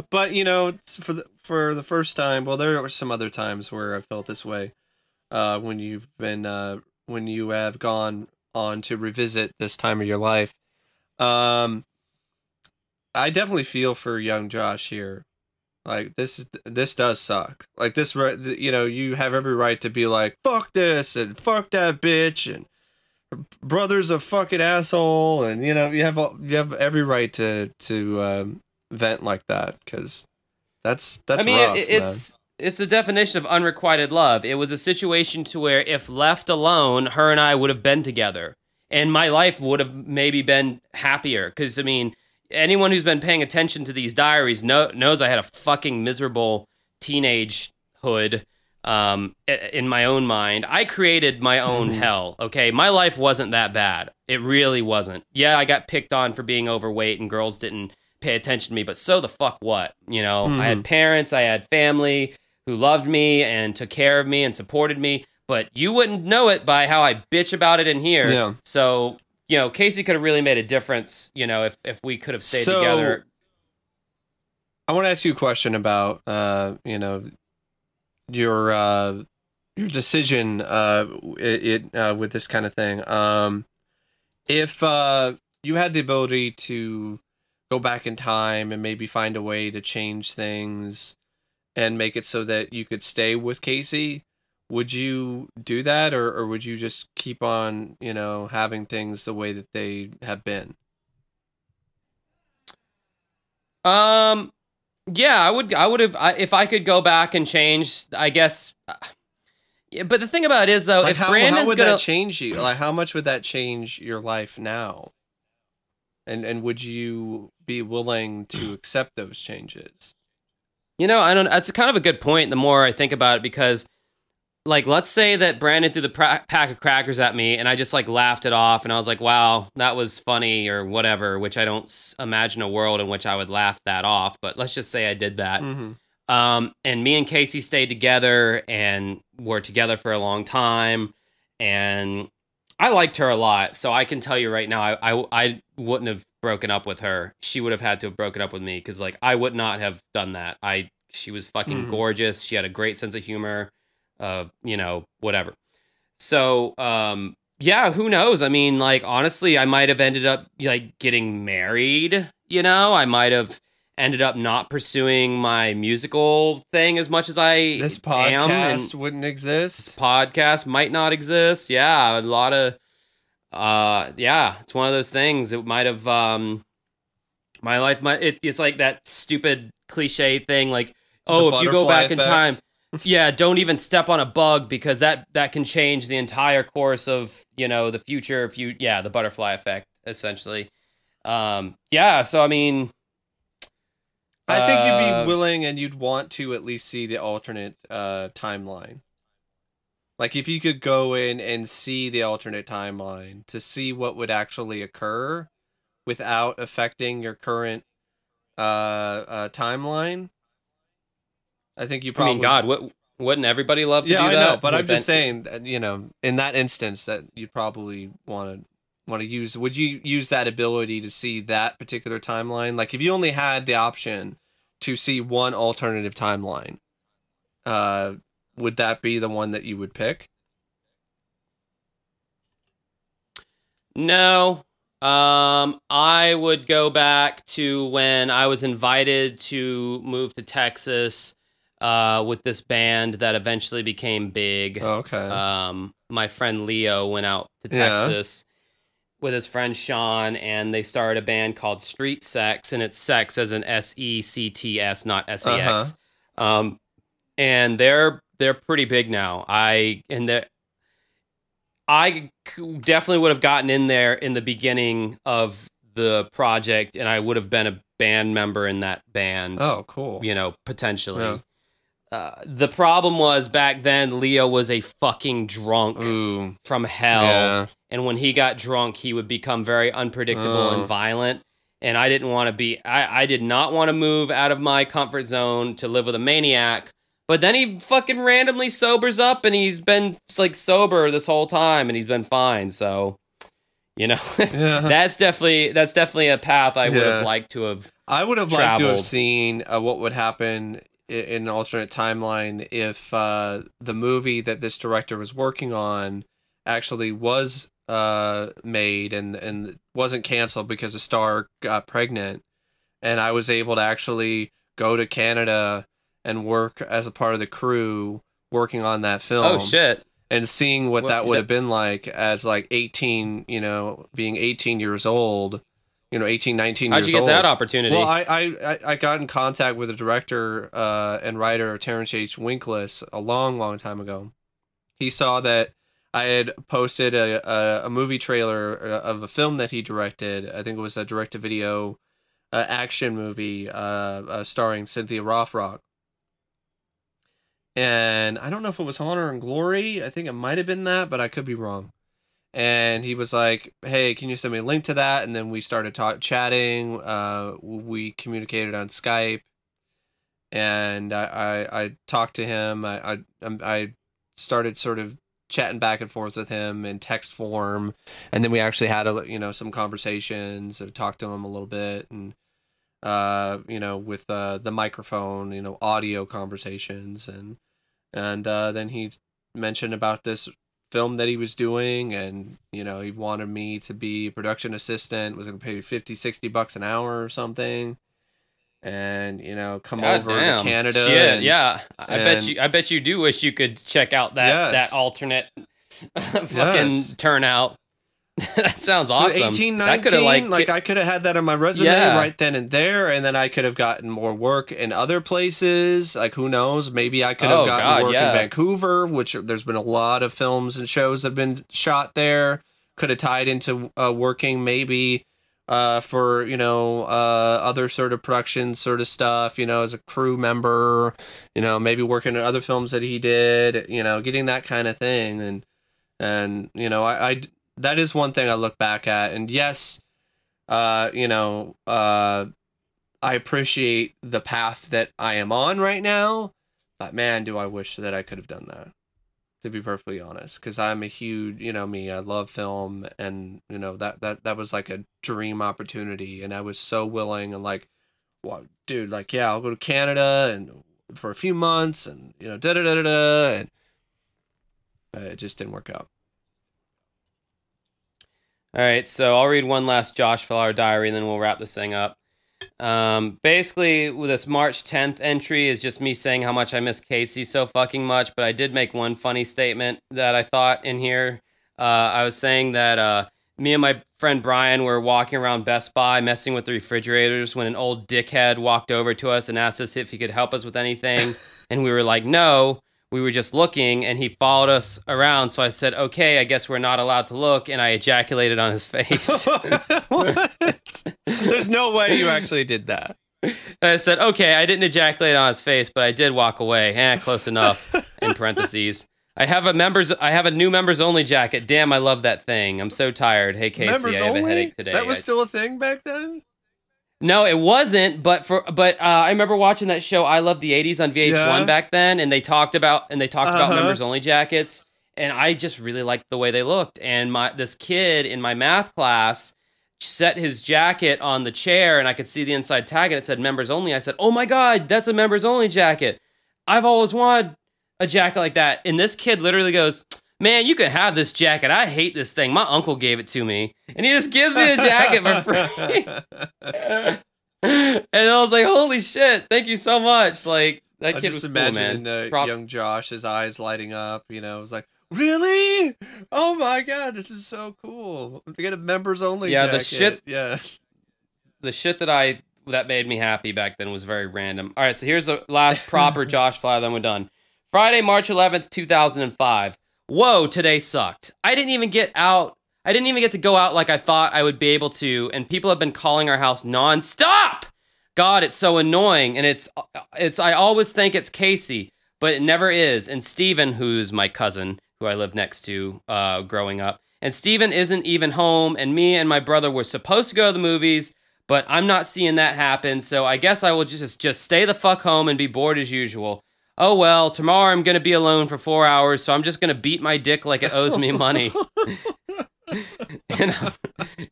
but you know, for the for the first time, well, there were some other times where I felt this way. Uh, when you've been uh, when you have gone on to revisit this time of your life, um, I definitely feel for young Josh here. Like this is this does suck. Like this, you know, you have every right to be like fuck this and fuck that bitch and brother's a fucking asshole and you know you have you have every right to to um, vent like that because that's that's I mean, rough, it, it's it's the definition of unrequited love. It was a situation to where if left alone, her and I would have been together, and my life would have maybe been happier. Because I mean, anyone who's been paying attention to these diaries know, knows I had a fucking miserable teenagehood. Um, in my own mind, I created my own <laughs> hell. Okay, my life wasn't that bad. It really wasn't. Yeah, I got picked on for being overweight, and girls didn't pay attention to me. But so the fuck what? You know, I had parents, I had family who loved me and took care of me and supported me. But you wouldn't know it by how I bitch about it in here. Yeah. So you know, Casey could have really made a difference. You know, if if we could have stayed So- together. I want to ask you a question about uh, you know your uh, your decision uh, it, it uh, with this kind of thing. Um, if uh, you had the ability to go back in time and maybe find a way to change things and make it so that you could stay with Casey, would you do that, or or would you just keep on you know having things the way that they have been? Um, yeah, I would. I would have I, if I could go back and change. I guess. yeah, but the thing about it is though, Like if how, Brandon's how would gonna, that change you? Like how much would that change your life now? And and would you be willing to accept those changes? You know, I don't. That's kind of a good point. The more I think about it, because, like, let's say that Brandon threw the pra- pack of crackers at me, and I just like laughed it off, and I was like, "Wow, that was funny," or whatever. Which I don't s- imagine a world in which I would laugh that off. But let's just say I did that. Mm-hmm. Um, and me and Casey stayed together and were together for a long time. And I liked her a lot. So I can tell you right now, I, I, I wouldn't have broken up with her. She would have had to have broken up with me because, like, I would not have done that. I, she was fucking Mhm. gorgeous. She had a great sense of humor, uh, you know, whatever. So, um, yeah, who knows? I mean, like, honestly, I might have ended up like getting married, you know, I might have ended up not pursuing my musical thing as much as I This podcast wouldn't exist. podcast might not exist. Yeah, a lot of uh yeah, it's one of those things. It might have um my life might it, it's like that stupid cliche thing like oh, if you go back in time <laughs> yeah, don't even step on a bug because that that can change the entire course of, you know, the future if you yeah, the butterfly effect essentially. Um yeah, so I mean I think you'd uh, be willing and you'd want to at least see the alternate uh, timeline. Like if you could go in and see the alternate timeline to see what would actually occur without affecting your current uh, uh, timeline. I think you probably. I mean god, what wouldn't everybody love to yeah, do I that? know, but I'm just saying that you know, in that instance, that you'd probably want to want to use. Would you use that ability to see that particular timeline? Like, if you only had the option to see one alternative timeline, uh, would that be the one that you would pick? No. Um, I would go back to when I was invited to move to Texas uh, with this band that eventually became big. Okay. Um, my friend Leo went out to. Texas with his friend Sean, and they started a band called Street Sex, and it's sex as an S E C T S, not S E X. Um, and they're they're pretty big now. I and they I definitely would have gotten in there in the beginning of the project, and I would have been a band member in that band oh, cool. you know, potentially. Yeah. Uh, the problem was back then Leo was a fucking drunk Ooh. from hell, Yeah. and when he got drunk, he would become very unpredictable Oh. and violent. And I didn't want to be. I, I did not want to move out of my comfort zone to live with a maniac. But then he fucking randomly sobers up, and he's been like sober this whole time, and he's been fine. So, you know, <laughs> Yeah. that's definitely that's definitely a path I would Yeah. have liked to have I would have liked to have seen uh, what would happen in an alternate timeline if uh, the movie that this director was working on actually was uh, made and and wasn't canceled because a star got pregnant, and I was able to actually go to Canada and work as a part of the crew working on that film. Oh shit. and seeing what Well, that would that- have been like as like 18 you know being 18 years old you know 18 19 How'd years you get old that opportunity? well I, I I- i got in contact with the director uh, and writer terence h winkless a long long time ago he saw that i had posted a, a, a movie trailer uh, of a film that he directed i think it was a direct-to-video uh, action movie uh, uh, starring cynthia rothrock and I don't know if it was Honor and Glory. I think it might have been that, but I could be wrong. And he was like, "Hey, can you send me a link to that?" And then we started talk- chatting. Uh, we communicated on Skype, and I, I, I talked to him. I, I um, I started sort of chatting back and forth with him in text form, and then we actually had a you know some conversations. I talked to him a little bit, and uh, you know, with uh, the microphone, you know, audio conversations, and and uh, then he mentioned about this film that he was doing, and you know, he wanted me to be a production assistant, was going to pay me 50, 60 bucks an hour or something, and you know, come God over damn. to Canada. Shit, and- yeah. I bet you. I bet you do wish you could check out that Yes. that alternate <laughs> fucking Yes. turnout. <laughs> that sounds awesome. 18, 19, could have like, like I could have had that on my resume Yeah. right then and there, and then I could have gotten more work in other places. Like who knows? Maybe I could have Oh, gotten God, work yeah. in Vancouver, which there's been a lot of films and shows that have been shot there. Could have tied into uh, working maybe uh, for you know uh, other sort of production sort of stuff. You know, as a crew member. You know, maybe working in other films that he did. You know, getting that kind of thing and and you know I, I that is one thing I look back at, and yes, uh, you know, uh, I appreciate the path that I am on right now, but man, do I wish that I could have done that. To be perfectly honest, because I'm a huge, you know, me, I love film, and you know that that that was like a dream opportunity, and I was so willing and like, well, dude, like yeah, I'll go to Canada and for a few months, and you know, da da da da da, and it just didn't work out. All right, so I'll read one last Josh Flower diary, and then we'll wrap this thing up. Um, basically, with this March 10th entry is just me saying how much I miss Casey so fucking much. But I did make one funny statement that I thought in here. Uh, I was saying that uh, me and my friend Brian were walking around Best Buy messing with the refrigerators when an old dickhead walked over to us and asked us if he could help us with anything, <laughs> and we were like, no we were just looking and he followed us around. So i said okay i guess we're not allowed to look. And i ejaculated on his face. <laughs> What? There's no way you actually did that. And i said okay i didn't ejaculate on his face but i did walk away. Eh close enough in parentheses. I have a members i have a new members only jacket. Damn i love that thing. I'm so tired. Hey casey Members i have only? a headache today. That was I- still a thing back then. No, it wasn't. But for but uh, I remember watching that show I Love the '80s on VH1 Yeah. back then, and they talked about and they talked about Uh-huh. members only jackets, and I just really liked the way they looked. And my this kid in my math class set his jacket on the chair, and I could see the inside tag, and it said members only. I said, "Oh my god, that's a members only jacket! I've always wanted a jacket like that." And this kid literally goes. Man, you can have this jacket. I hate this thing. My uncle gave it to me, and he just gives me a jacket for free. <laughs> and I was like, holy shit, thank you so much. Like that I kid just was cool, imagine man. uh, Props- young Josh, his eyes lighting up. You know, it was like, really? Oh my god, this is so cool. We get a members only. Yeah, the shit- Yeah. the shit that I that made me happy back then was very random. All right, so here's the last proper <laughs> Josh Fly, then we're done. Friday, March 11th, 2005. Whoa, today sucked. I didn't even get out. I didn't even get to go out like I thought I would be able to, and people have been calling our house nonstop. God, it's so annoying, and it's it's. I always think it's Casey, but it never is. And Steven, who's my cousin, who I lived next to uh, growing up, and Steven isn't even home, and me and my brother were supposed to go to the movies, but I'm not seeing that happen. So I guess I will just just stay the fuck home and be bored as usual. Oh well, tomorrow I'm gonna be alone for four hours, so I'm just gonna beat my dick like it owes me money. <laughs> <laughs> and, I'm,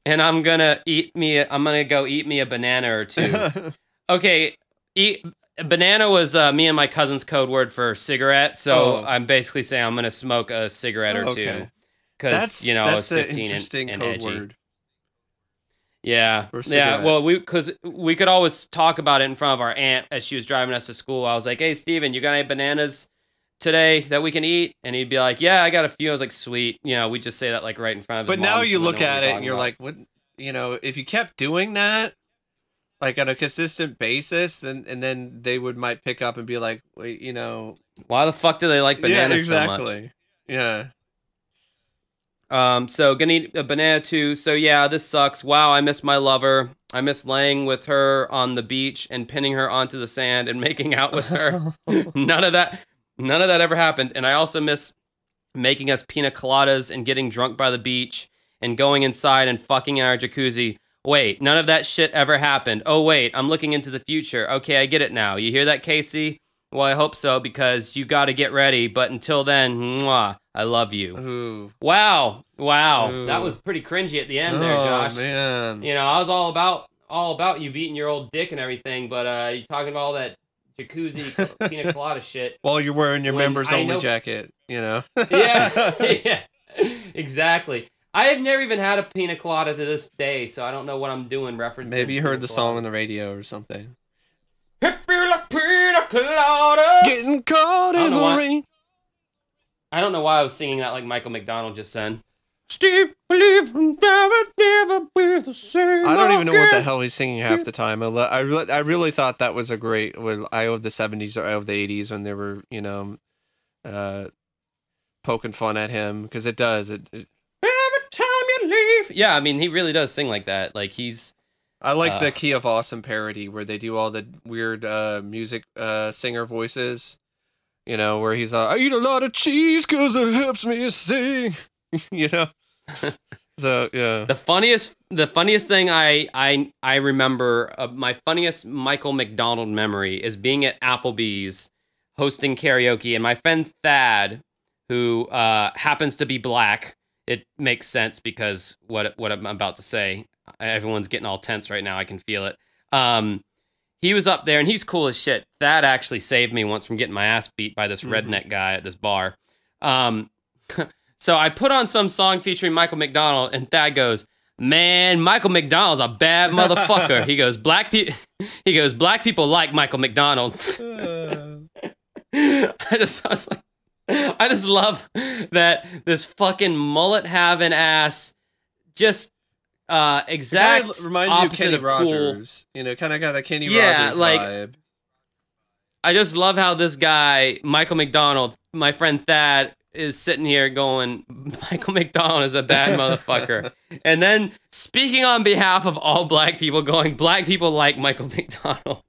and I'm gonna eat me. A, I'm gonna go eat me a banana or two. <laughs> Okay, eat banana was uh, me and my cousin's code word for cigarette. So Oh. I'm basically saying I'm gonna smoke a cigarette or Okay. two because that's you know I was that's an 15 and, and code edgy. word. Yeah, yeah. Well, we because we could always talk about it in front of our aunt as she was driving us to school. I was like, "Hey, Steven, you got any bananas today that we can eat?" And he'd be like, "Yeah, I got a few." I was like, "Sweet." You know, we just say that like right in front of. But now you look at it and you're about. like, what? You know, if you kept doing that, like on a consistent basis, then and then they would might pick up and be like, wait, you know, "Why the fuck do they like bananas yeah, so much?" exactly. Yeah. Um, so gonna eat a banana too. So yeah, this sucks. Wow, I miss my lover. I miss laying with her on the beach and pinning her onto the sand and <laughs> making out with her. <laughs> none of that, none of that ever happened. And I also miss making us pina coladas and getting drunk by the beach and going inside and fucking in our jacuzzi. Wait, none of that shit ever happened. Oh wait, I'm looking into the future. Okay, I get it now. You hear that, Casey? Well, I hope so because you got to get ready. But until then, mwah, I love you. Ooh. Wow, wow, that was pretty cringy at the end there, oh Josh. man. You know, I was all about all about you beating your old dick and everything, but uh, you talking about all that jacuzzi <laughs> pina colada shit. While you're wearing your members I only know- jacket, you know. <laughs> Yeah, <laughs> yeah, exactly. I have never even had a pina colada to this day, so I don't know what I'm doing referencing. Maybe you heard the song on the radio or something. It feel like pina coladas. Getting caught in the rain. I don't know why I was singing that like Michael McDonald just said. Steve, believe never, never be the same. I don't even know what the hell he's singing half the time. I, I, re- I really thought that was a great. Well, I of the '70s or I owe the '80s when they were, you know, uh, poking fun at him because it does. It, it- Every time you leave. Yeah, I mean, he really does sing like that. Like he's I like Uh. the Key of Awesome parody where they do all the weird uh, music uh, singer voices. You know, where he's uh, I eat a lot of cheese because it helps me sing. <laughs> you know. <laughs> so yeah. the funniest. The funniest thing I I I remember. Uh, my funniest Michael McDonald memory is being at Applebee's hosting karaoke, and my friend Thad, who uh, happens to be black. It makes sense because what what I'm about to say. Everyone's getting all tense right now. I can feel it. Um, he was up there and he's cool as shit. That actually saved me once from getting my ass beat by this Mhm. redneck guy at this bar. Um, <laughs> so I put on some song featuring Michael McDonald, and Thad goes, "Man, Michael McDonald's a bad motherfucker." <laughs> he goes, "Black people." <laughs> He goes, "Black people like Michael McDonald." I just, I was like, I just love that this fucking mullet having ass, just uh exact reminds you of Kenny of cool. Rogers. You know, kind of got that Kenny Rogers vibe. Yeah, Rogers like- vibe. I just love how this guy, Michael McDonald, my friend Thad, is sitting here going, <laughs> Michael McDonald is a bad <laughs> motherfucker. and then speaking on behalf of all black people, going, black people like Michael <laughs> McDonald.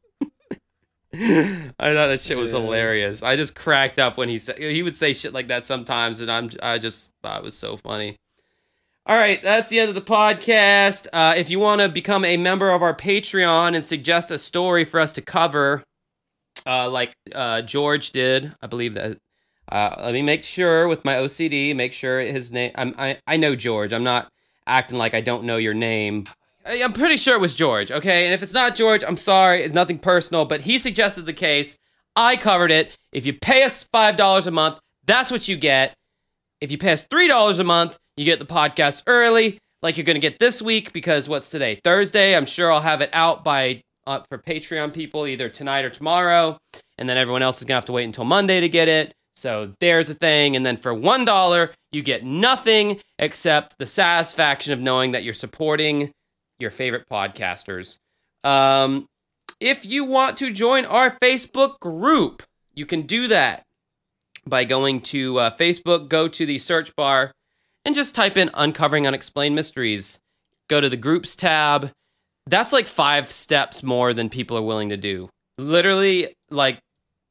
I thought that shit was Yeah. hilarious. I just cracked up when he said he would say shit like that sometimes, and I'm I just thought it was so funny. All right, that's the end of the podcast. Uh, if you want to become a member of our Patreon and suggest a story for us to cover, uh, like uh, George did, I believe that. Uh, let me make sure with my OCD, make sure his name. I'm, I I know George. I'm not acting like I don't know your name. I- I'm pretty sure it was George. Okay, and if it's not George, I'm sorry. It's nothing personal, but he suggested the case. I covered it. If you pay us five dollars a month, that's what you get. If you pay us $3 a month, you get the podcast early, like you're going to get this week because what's today? Thursday. I'm sure I'll have it out by uh, for Patreon people either tonight or tomorrow, and then everyone else is going to have to wait until Monday to get it. So there's a thing. And then for $1, you get nothing except the satisfaction of knowing that you're supporting your favorite podcasters. Um, if you want to join our Facebook group, you can do that by going to uh, Facebook, go to the search bar, and just type in Uncovering Unexplained Mysteries. Go to the groups tab. That's like five steps more than people are willing to do. Literally, like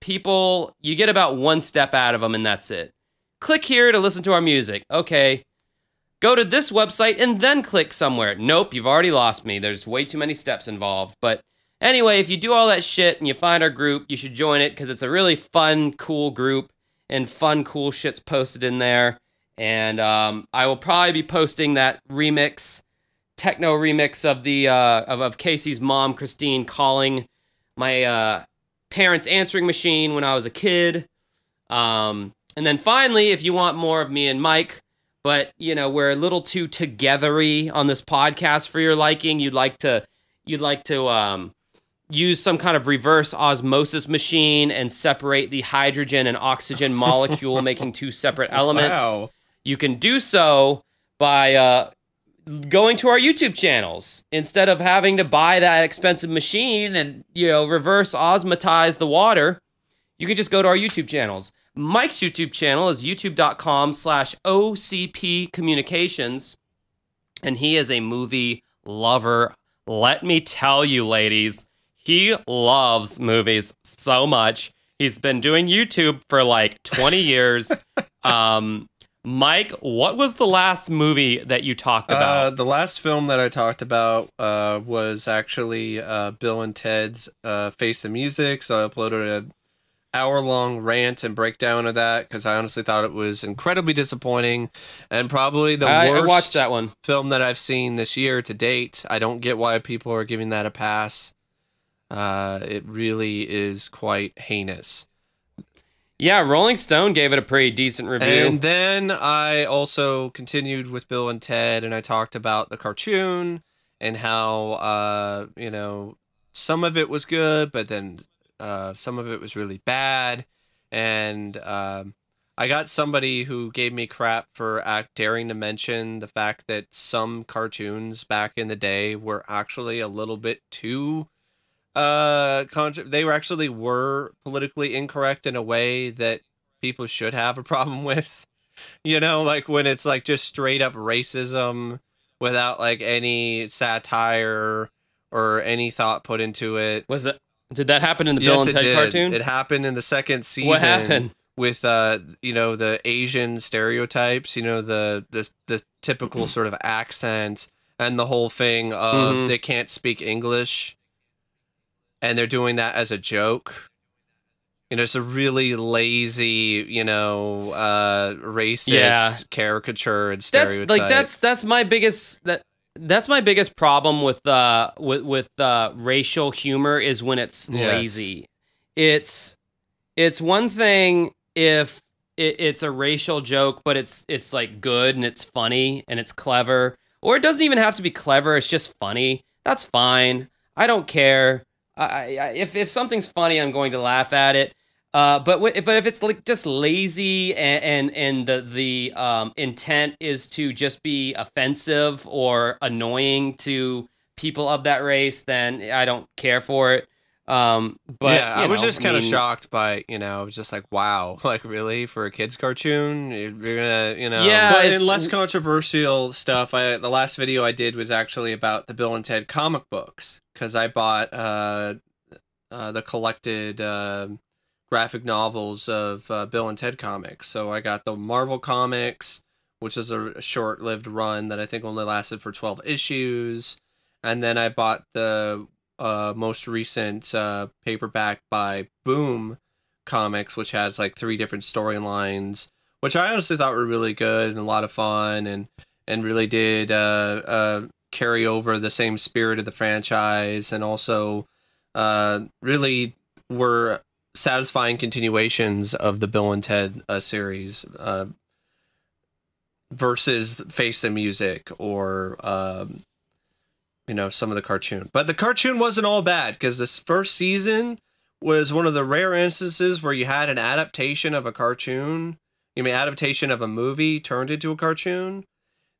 people, you get about one step out of them, and that's it. Click here to listen to our music. Okay. Go to this website and then click somewhere. Nope, you've already lost me. There's way too many steps involved. But anyway, if you do all that shit and you find our group, you should join it because it's a really fun, cool group and fun, cool shit's posted in there. And um, I will probably be posting that remix, techno remix of the uh, of, of Casey's mom, Christine, calling my uh, parents' answering machine when I was a kid. Um, and then finally, if you want more of me and Mike, but you know we're a little too togethery on this podcast for your liking, you'd like to you'd like to um, use some kind of reverse osmosis machine and separate the hydrogen and oxygen <laughs> molecule, making two separate elements. Wow. You can do so by uh, going to our YouTube channels instead of having to buy that expensive machine and you know reverse osmotize the water. You can just go to our YouTube channels. Mike's YouTube channel is youtube.com slash OCP Communications, and he is a movie lover. Let me tell you, ladies, he loves movies so much. He's been doing YouTube for like 20 years. <laughs> Um, Mike, what was the last movie that you talked Uh, about? the last film that I talked about uh, was actually uh, Bill and Ted's uh, Face the Music. So I uploaded an hour long rant and breakdown of that because I honestly thought it was incredibly disappointing and probably the I, I worst watched that one. film that I've seen this year to date. I don't get why people are giving that a pass. Uh, it really is quite heinous. Yeah, Rolling Stone gave it a pretty decent review. And then I also continued with Bill and Ted, and I talked about the cartoon and how uh, you know some of it was good, but then uh, some of it was really bad. And um, I got somebody who gave me crap for act daring to mention the fact that some cartoons back in the day were actually a little bit too uh contra- they were actually were politically incorrect in a way that people should have a problem <laughs> with you know like when it's like just straight up racism without like any satire or any thought put into it was it? Did that happen in the Bill yes and Ted cartoon? it happened in the second season what happened? with uh you know the asian stereotypes you know the the the typical sort of accent and the whole thing of Mhm. they can't speak english and they're doing that as a joke you know it's a really lazy you know uh racist Yeah. caricature and That's stereotype like that's that's my biggest that that's my biggest problem with uh with with uh racial humor is when it's Yes. lazy. It's it's one thing if it, it's a racial joke, but it's it's like good and it's funny and it's clever, or it doesn't even have to be clever. It's just funny. That's fine. I don't care. I, I, if if something's funny, I'm going to laugh at it. Uh, but wh- but if it's like just lazy and and, and the the um, intent is to just be offensive or annoying to people of that race, then I don't care for it. Um, but yeah, I was know, just kind of mean, shocked by you know, I was just like, wow, <laughs> like really? For a kids cartoon, you're gonna you know, Yeah, But in less controversial stuff, I the last video I did was actually about the Bill and Ted comic books because I bought uh, uh, the collected uh, graphic novels of uh, Bill and Ted comics. So I got the Marvel comics, which is a short-lived run that I think only lasted for twelve issues, and then I bought the uh, most recent uh, paperback by Boom Comics, which has like three different storylines, which I honestly thought were really good and a lot of fun, and and really did uh, uh, carry over the same spirit of the franchise, and also uh, really were satisfying continuations of the Bill and Ted uh, series. Uh, versus Face the Music or um, you know some of the cartoon. But the cartoon wasn't all bad because this first season was one of the rare instances where you had an adaptation of a cartoon, you mean adaptation of a movie turned into a cartoon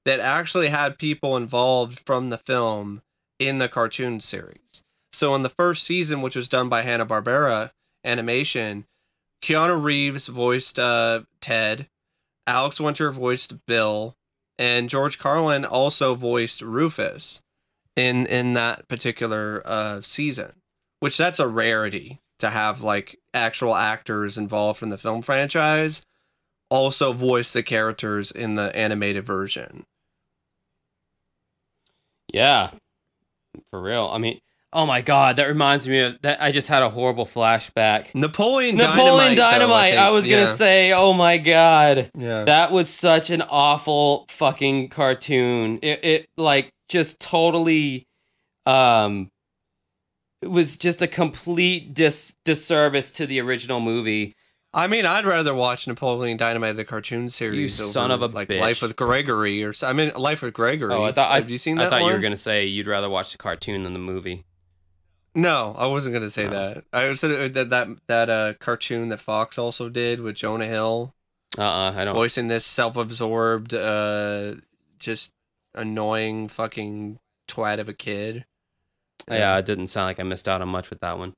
that actually had people involved from the film in the cartoon series. So in the first season, which was done by Hanna Barbera Animation, Keanu Reeves voiced uh, Ted, Alex Winter voiced Bill, and George Carlin also voiced Rufus in in that particular uh, season. Which that's a rarity to have like actual actors involved in the film franchise also voice the characters in the animated version. Yeah, for real. I mean, oh my god, that reminds me of that. I just had a horrible flashback. Napoleon Napoleon Dynamite. though, Dynamite. I, think- was gonna yeah. say, oh my god, Yeah. that was such an awful fucking cartoon. It, it like just totally, um, it was just a complete dis disservice to the original movie. I mean, I'd rather watch Napoleon Dynamite the cartoon series. You son over, of a like bitch. Life with Gregory or I mean Life with Gregory. Oh, I thought I, have you seen that I thought one? you were gonna say you'd rather watch the cartoon than the movie. No, I wasn't gonna say Oh. that. I said that that that uh cartoon that Fox also did with Jonah Hill Uh, uh I don't. voicing this self-absorbed, uh, just annoying fucking twat of a kid. Yeah, it didn't sound like I missed out on much with that one.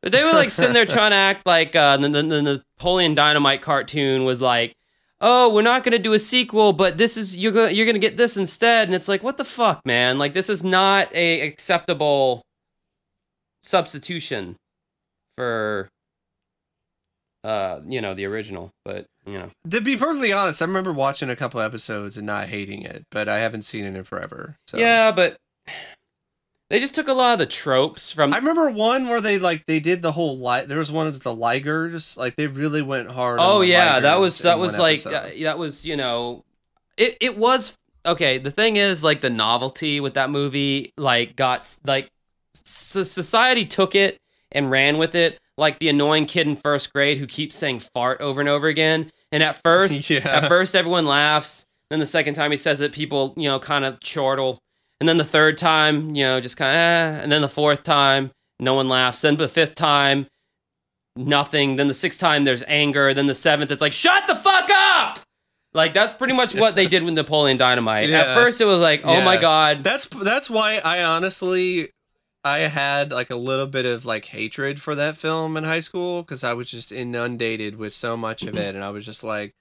But they were like sitting there <laughs> trying to act like uh, the, the, the Napoleon Dynamite cartoon was like, oh, we're not gonna do a sequel, but this is you're gonna you're gonna get this instead, and it's like, what the fuck, man? Like this is not a acceptable substitution for uh you know the original but you know To be perfectly honest, I remember watching a couple episodes and not hating it, but I haven't seen it in forever. So. yeah but they just took a lot of the tropes from I remember one where they like they did the whole li- there was one of the Ligers like they really went hard. on Oh yeah, that was that was like uh, that was you know, it it was okay. The thing is, like the novelty with that movie, like got like so society took it and ran with it, like the annoying kid in first grade who keeps saying fart over and over again. And at first, <laughs> Yeah. at first everyone laughs. Then the second time he says it, people you know kind of chortle. And then the third time, you know, just kind of, eh. and then the fourth time, no one laughs. Then the fifth time, nothing. Then the sixth time, there's anger. Then the seventh, it's like, shut the fuck up! Like, that's pretty much what they did with Napoleon Dynamite. At <laughs> first, it was like, oh my god. That's that's why I honestly I had like a little bit of like hatred for that film in high school because I was just inundated with so much of it, and I was just like,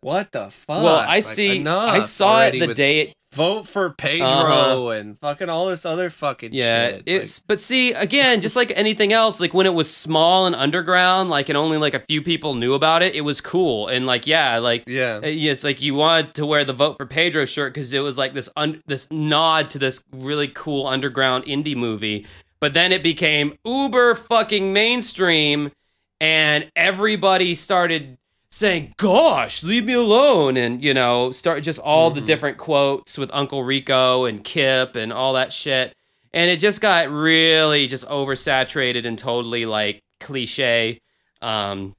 "What the fuck?" well, I Like, see. enough I saw it the with day it. vote for Pedro Uh-huh. and fucking all this other fucking Yeah, shit. it's. but see, again, just like anything else, like when it was small and underground, like and only like a few people knew about it, it was cool. And like, yeah, like Like, yeah, Uh, yeah, it's like you wanted to wear the vote for Pedro shirt because it was like this un- this nod to this really cool underground indie movie. But then it became uber fucking mainstream, and everybody started saying, "Gosh, leave me alone," and you know, start just all the Mhm. different quotes with Uncle Rico and Kip and all that shit. And it just got really just oversaturated and totally like cliche. Um,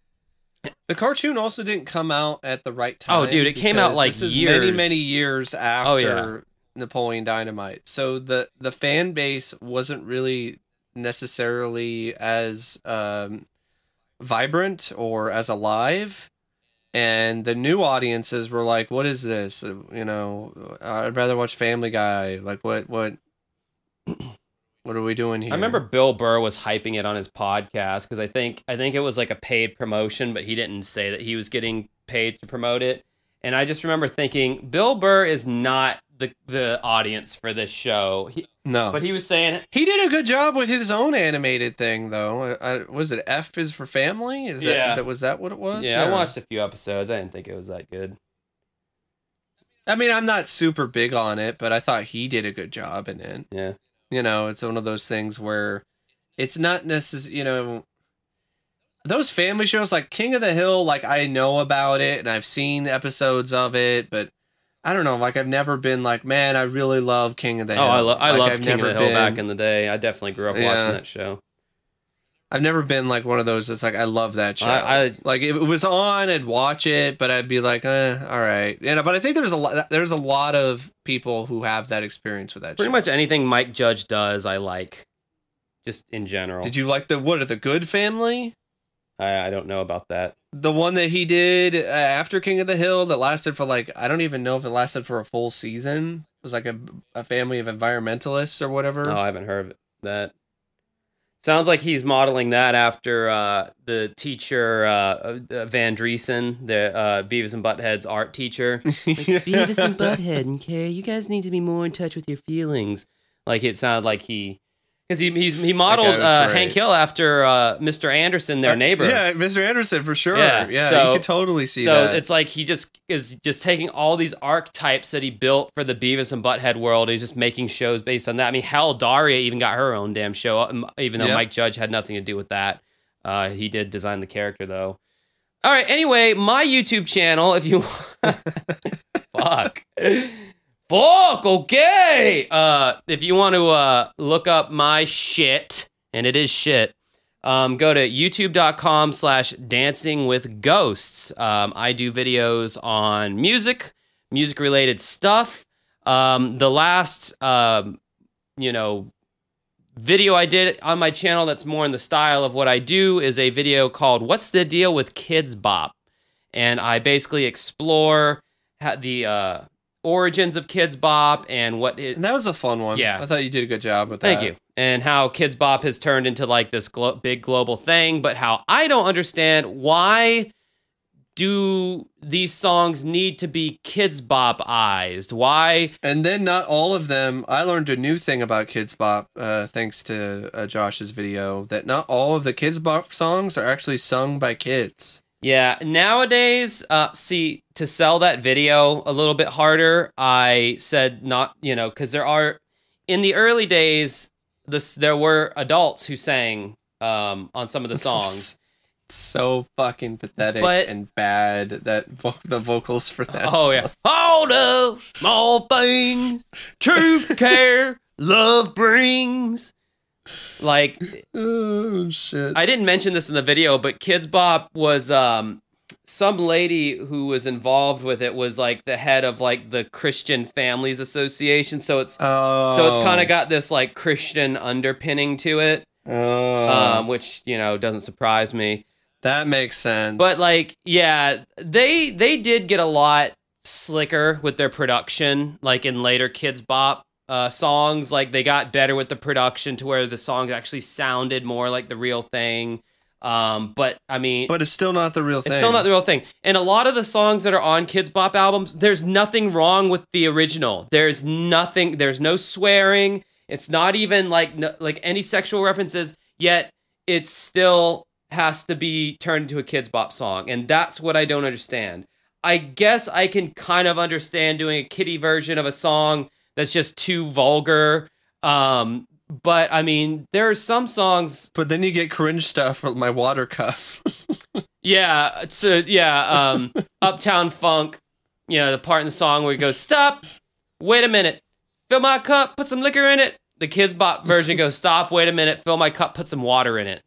the cartoon also didn't come out at the right time. Oh, dude, it came out, like, is many many years after Oh, yeah. Napoleon Dynamite. So the the fan base wasn't really necessarily as um, vibrant or as alive. And the new audiences were like, "What is this? You know, I'd rather watch Family Guy. Like, what, what, <clears throat> what are we doing here?" I remember Bill Burr was hyping it on his podcast because I think I think it was like a paid promotion, but he didn't say that he was getting paid to promote it. And I just remember thinking Bill Burr is not the the audience for this show. He, no, but he was saying, He did a good job with his own animated thing, though. Uh, I, was it F is for family? Is Yeah. that, that was that what it was? yeah, I watched a few episodes. I didn't think it was that good. I mean, I'm not super big on it, but I thought he did a good job in it. Yeah, You know, it's one of those things where it's not necessarily, you know, those family shows like King of the Hill, like I know about it and I've seen episodes of it, but I don't know, like I've never been like, man, I really love King of the oh, Hill. I, lo- I Like, loved I've King of the Hill been- back in the day. I definitely grew up Yeah. watching that show. I've never been like one of those. It's like I love that show. I, I like if it was on, I'd watch it, but I'd be like, eh, all right. You know, but I think there's a lot. There's a lot of people who have that experience with that. pretty show. much anything Mike Judge does, I like. Just in general. Did you like the what? The Goode Family, I, I don't know about that. The one that he did uh, after King of the Hill that lasted for like I don't even know if it lasted for a full season. It was like a a family of environmentalists or whatever. No, I haven't heard of that. Sounds like he's modeling that after uh, the teacher uh, uh, Van Driessen, the uh, Beavis and Butthead's art teacher. <laughs> Beavis and Butthead, okay? You guys need to be more in touch with your feelings. Like it sounded like he, because he he's, he modeled uh. Hank Hill after uh, Mr. Anderson, their neighbor. Yeah, Mr. Anderson for sure. Yeah, Yeah, so- you could totally see that. so that. it's like he just is just taking all these archetypes that he built for the Beavis and Butthead world. He's just making shows based on that. I mean, hell, Daria even got her own damn show, um, even though Yeah. Mike Judge had nothing to do with that. Uh, he did design the character though. All right. Anyway, my YouTube channel, if you <laughs> <laughs> fuck. Fuck, okay. Uh, if you want to uh, look up my shit, and it is shit, um, go to youtube.com slash dancing with ghosts. Um, I do videos on music, music related stuff. Um, the last, um, you know, video I did on my channel that's more in the style of what I do is a video called What's the Deal with Kidz Bop? And I basically explore the uh, origins of Kidz Bop and what it, and that was a fun one. Yeah. I thought you did a good job with Thank that. Thank you. And how Kidz Bop has turned into like this glo- big global thing, but how I don't understand why do these songs need to be Kidz Bop-ized? Why? And then not all of them. I learned a new thing about Kidz Bop, uh, thanks to uh, Josh's video, that not all of the Kidz Bop songs are actually sung by kids. Yeah, nowadays, uh, see, to sell that video a little bit harder, I said not, you know, because there are, in the early days, this there were adults who sang um, on some of the <laughs> songs. It's so fucking pathetic But- and bad that vo- the vocals for that. Oh yeah. All the small things, truth, <laughs> care, love brings. Like Oh shit. I didn't mention this in the video, but Kidz Bop was um some lady who was involved with it was like the head of like the Christian Families Association. So it's oh. so it's kind of got this like Christian underpinning to it, Oh. um, which you know doesn't surprise me. that makes sense. But like, yeah, they they did get a lot slicker with their production, like in later Kidz Bop uh, songs. Like they got better with the production to where the songs actually sounded more like the real thing. Um, but I mean, but it's still not the real thing. it's still not the real thing. And a lot of the songs that are on Kidz Bop albums, there's nothing wrong with the original. There's nothing. There's no swearing. It's not even like no, like any sexual references. Yet it still has to be turned into a Kidz Bop song, and that's what I don't understand. I guess I can kind of understand doing a kiddie version of a song that's just too vulgar. Um, but I mean, there are some songs But then you get cringe stuff from my water cup. <laughs> Yeah, so yeah, um, Uptown Funk, you know, the part in the song where he goes, Stop, wait a minute, fill my cup, put some liquor in it. The Kidz Bop version goes, Stop, wait a minute, fill my cup, put some water in it.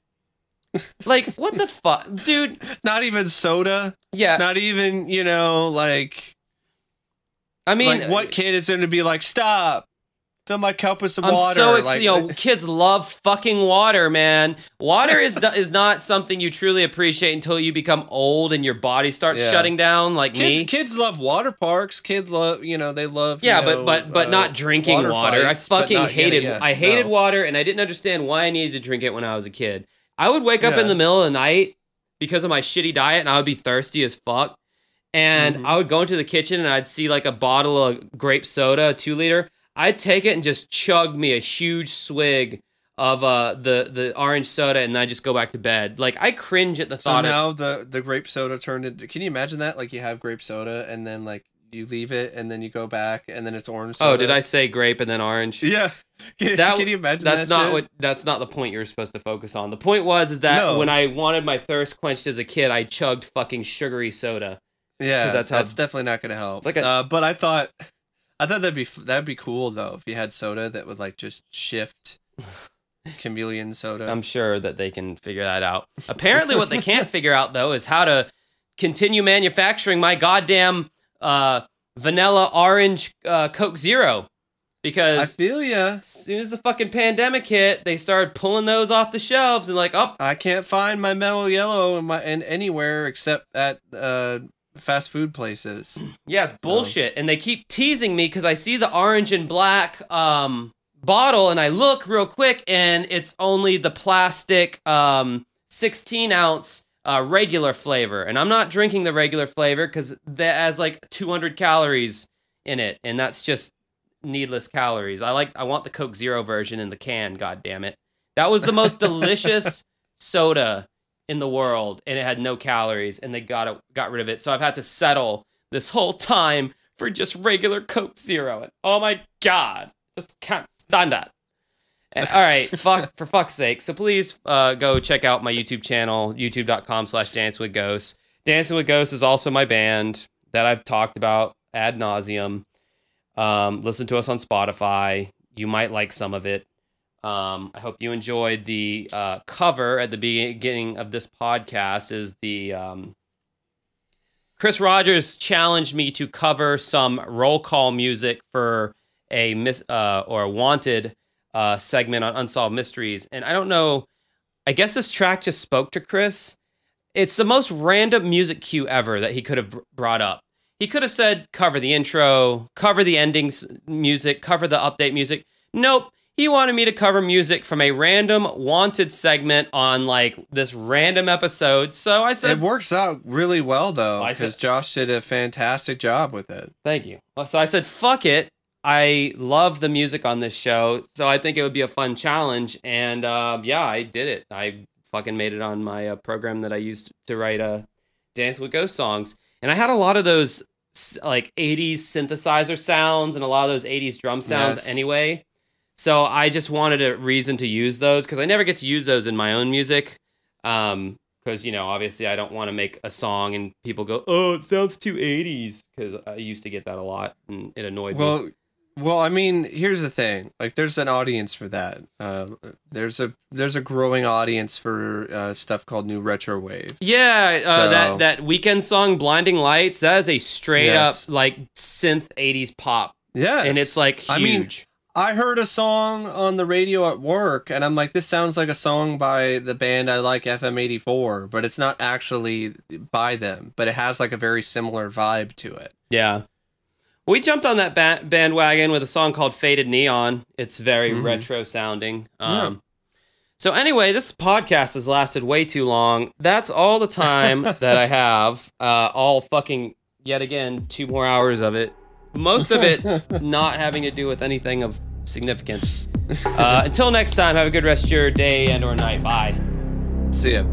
Like, what the fuck? Dude, not even soda. yeah, Not even, you know, like I mean, like what kid is going to be like, stop, fill my cup with some I'm water. so ex- like, you <laughs> know, kids love fucking water, man. Water is is not something you truly appreciate until you become old and your body starts Yeah. shutting down, like kids, me. kids love water parks. Kids love, you know, they love. Yeah, but know, but but uh, not drinking water. I fights, but fucking not getting- hated yeah, I hated no. water and I didn't understand why I needed to drink it when I was a kid. I would wake up Yeah. in the middle of the night because of my shitty diet and I would be thirsty as fuck. And Mhm. I would go into the kitchen and I'd see like a bottle of grape soda, a two liter. I'd take it and just chug me a huge swig of uh the the orange soda and I just go back to bed. Like I cringe at the So thought of now the the grape soda turned into. Can you imagine that? Like you have grape soda and then like you leave it and then you go back and then it's orange. Soda. Oh, did I say grape and then orange? <laughs> Yeah. Can, That- can you imagine that's that not shit? what that's not the point you're supposed to focus on. The point was is that No. when I wanted my thirst quenched as a kid, I chugged fucking sugary soda. Yeah, that's how that's definitely not going to help. It's like a- uh, but I thought, I thought that'd be that'd be cool though if you had soda that would like just shift <laughs> chameleon soda. I'm sure that they can figure that out. Apparently, what they can't <laughs> figure out though is how to continue manufacturing my goddamn uh, vanilla orange uh, Coke Zero. Because I feel ya. as soon as the fucking pandemic hit, they started pulling those off the shelves and like, oh, I can't find my Mello Yello in my in anywhere except at uh fast food places. <clears throat> Yeah, it's bullshit. And they keep teasing me because I see the orange and black um, bottle and I look real quick and it's only the plastic um, 16 ounce uh, regular flavor. And I'm not drinking the regular flavor because that has like 200 calories in it. And that's just needless calories. I like, I want the Coke Zero version in the can, god damn it. That was the most <laughs> delicious soda in the world and it had no calories and they got it got rid of it. So I've had to settle this whole time for just regular Coke Zero. And oh my god, just can't stand that. And, all right, <laughs> fuck for fuck's sake. So please uh, go check out my YouTube channel, youtube.com slash dancing with ghosts. Dancing with Ghosts is also my band that I've talked about ad nauseum. Um, listen to us on Spotify. You might like some of it. Um, I hope you enjoyed the uh, cover at the beginning of this podcast. Is the um, Chris Rogers challenged me to cover some roll call music for a miss uh, or a wanted uh, segment on unsolved mysteries, and I don't know. I guess this track just spoke to Chris. It's the most random music cue ever that he could have brought up. He could have said cover the intro, cover the endings music, cover the update music. Nope. He wanted me to cover music from a random wanted segment on like this random episode. So I said It works out really well though, because Josh did a fantastic job with it. Thank you. So I said, fuck it. I love the music on this show. So I think it would be a fun challenge. And um, yeah, I did it. I fucking made it on my uh, program that I used to write uh, Dance with Ghost songs. And I had a lot of those like 80s synthesizer sounds and a lot of those 80s drum sounds Yes. anyway. So I just wanted a reason to use those because I never get to use those in my own music. Um, because you know, obviously, I don't want to make a song and people go, "Oh, it sounds too '80s." Because I used to get that a lot, and it annoyed me. Well, well, I mean, here's the thing. Like, there's an audience for that. Uh, there's a there's a growing audience for uh, stuff called new retro wave. Yeah, uh, So- that that Weeknd song, "Blinding Lights," that is a straight Yes. up like synth '80s pop, Yeah, and it's like huge. I mean, I heard a song on the radio at work, and I'm like, this sounds like a song by the band I like, FM84, but it's not actually by them, but it has like a very similar vibe to it. yeah. We jumped on that ba- bandwagon with a song called "Faded Neon." It's very Mhm. retro sounding. Yeah. Um, So anyway, this podcast has lasted way too long. That's all the time <laughs> that I have. Uh, all fucking yet again two more hours of it. Most of it <laughs> not having to do with anything of significance. Uh, until next time, have a good rest of your day and or night. Bye. See ya.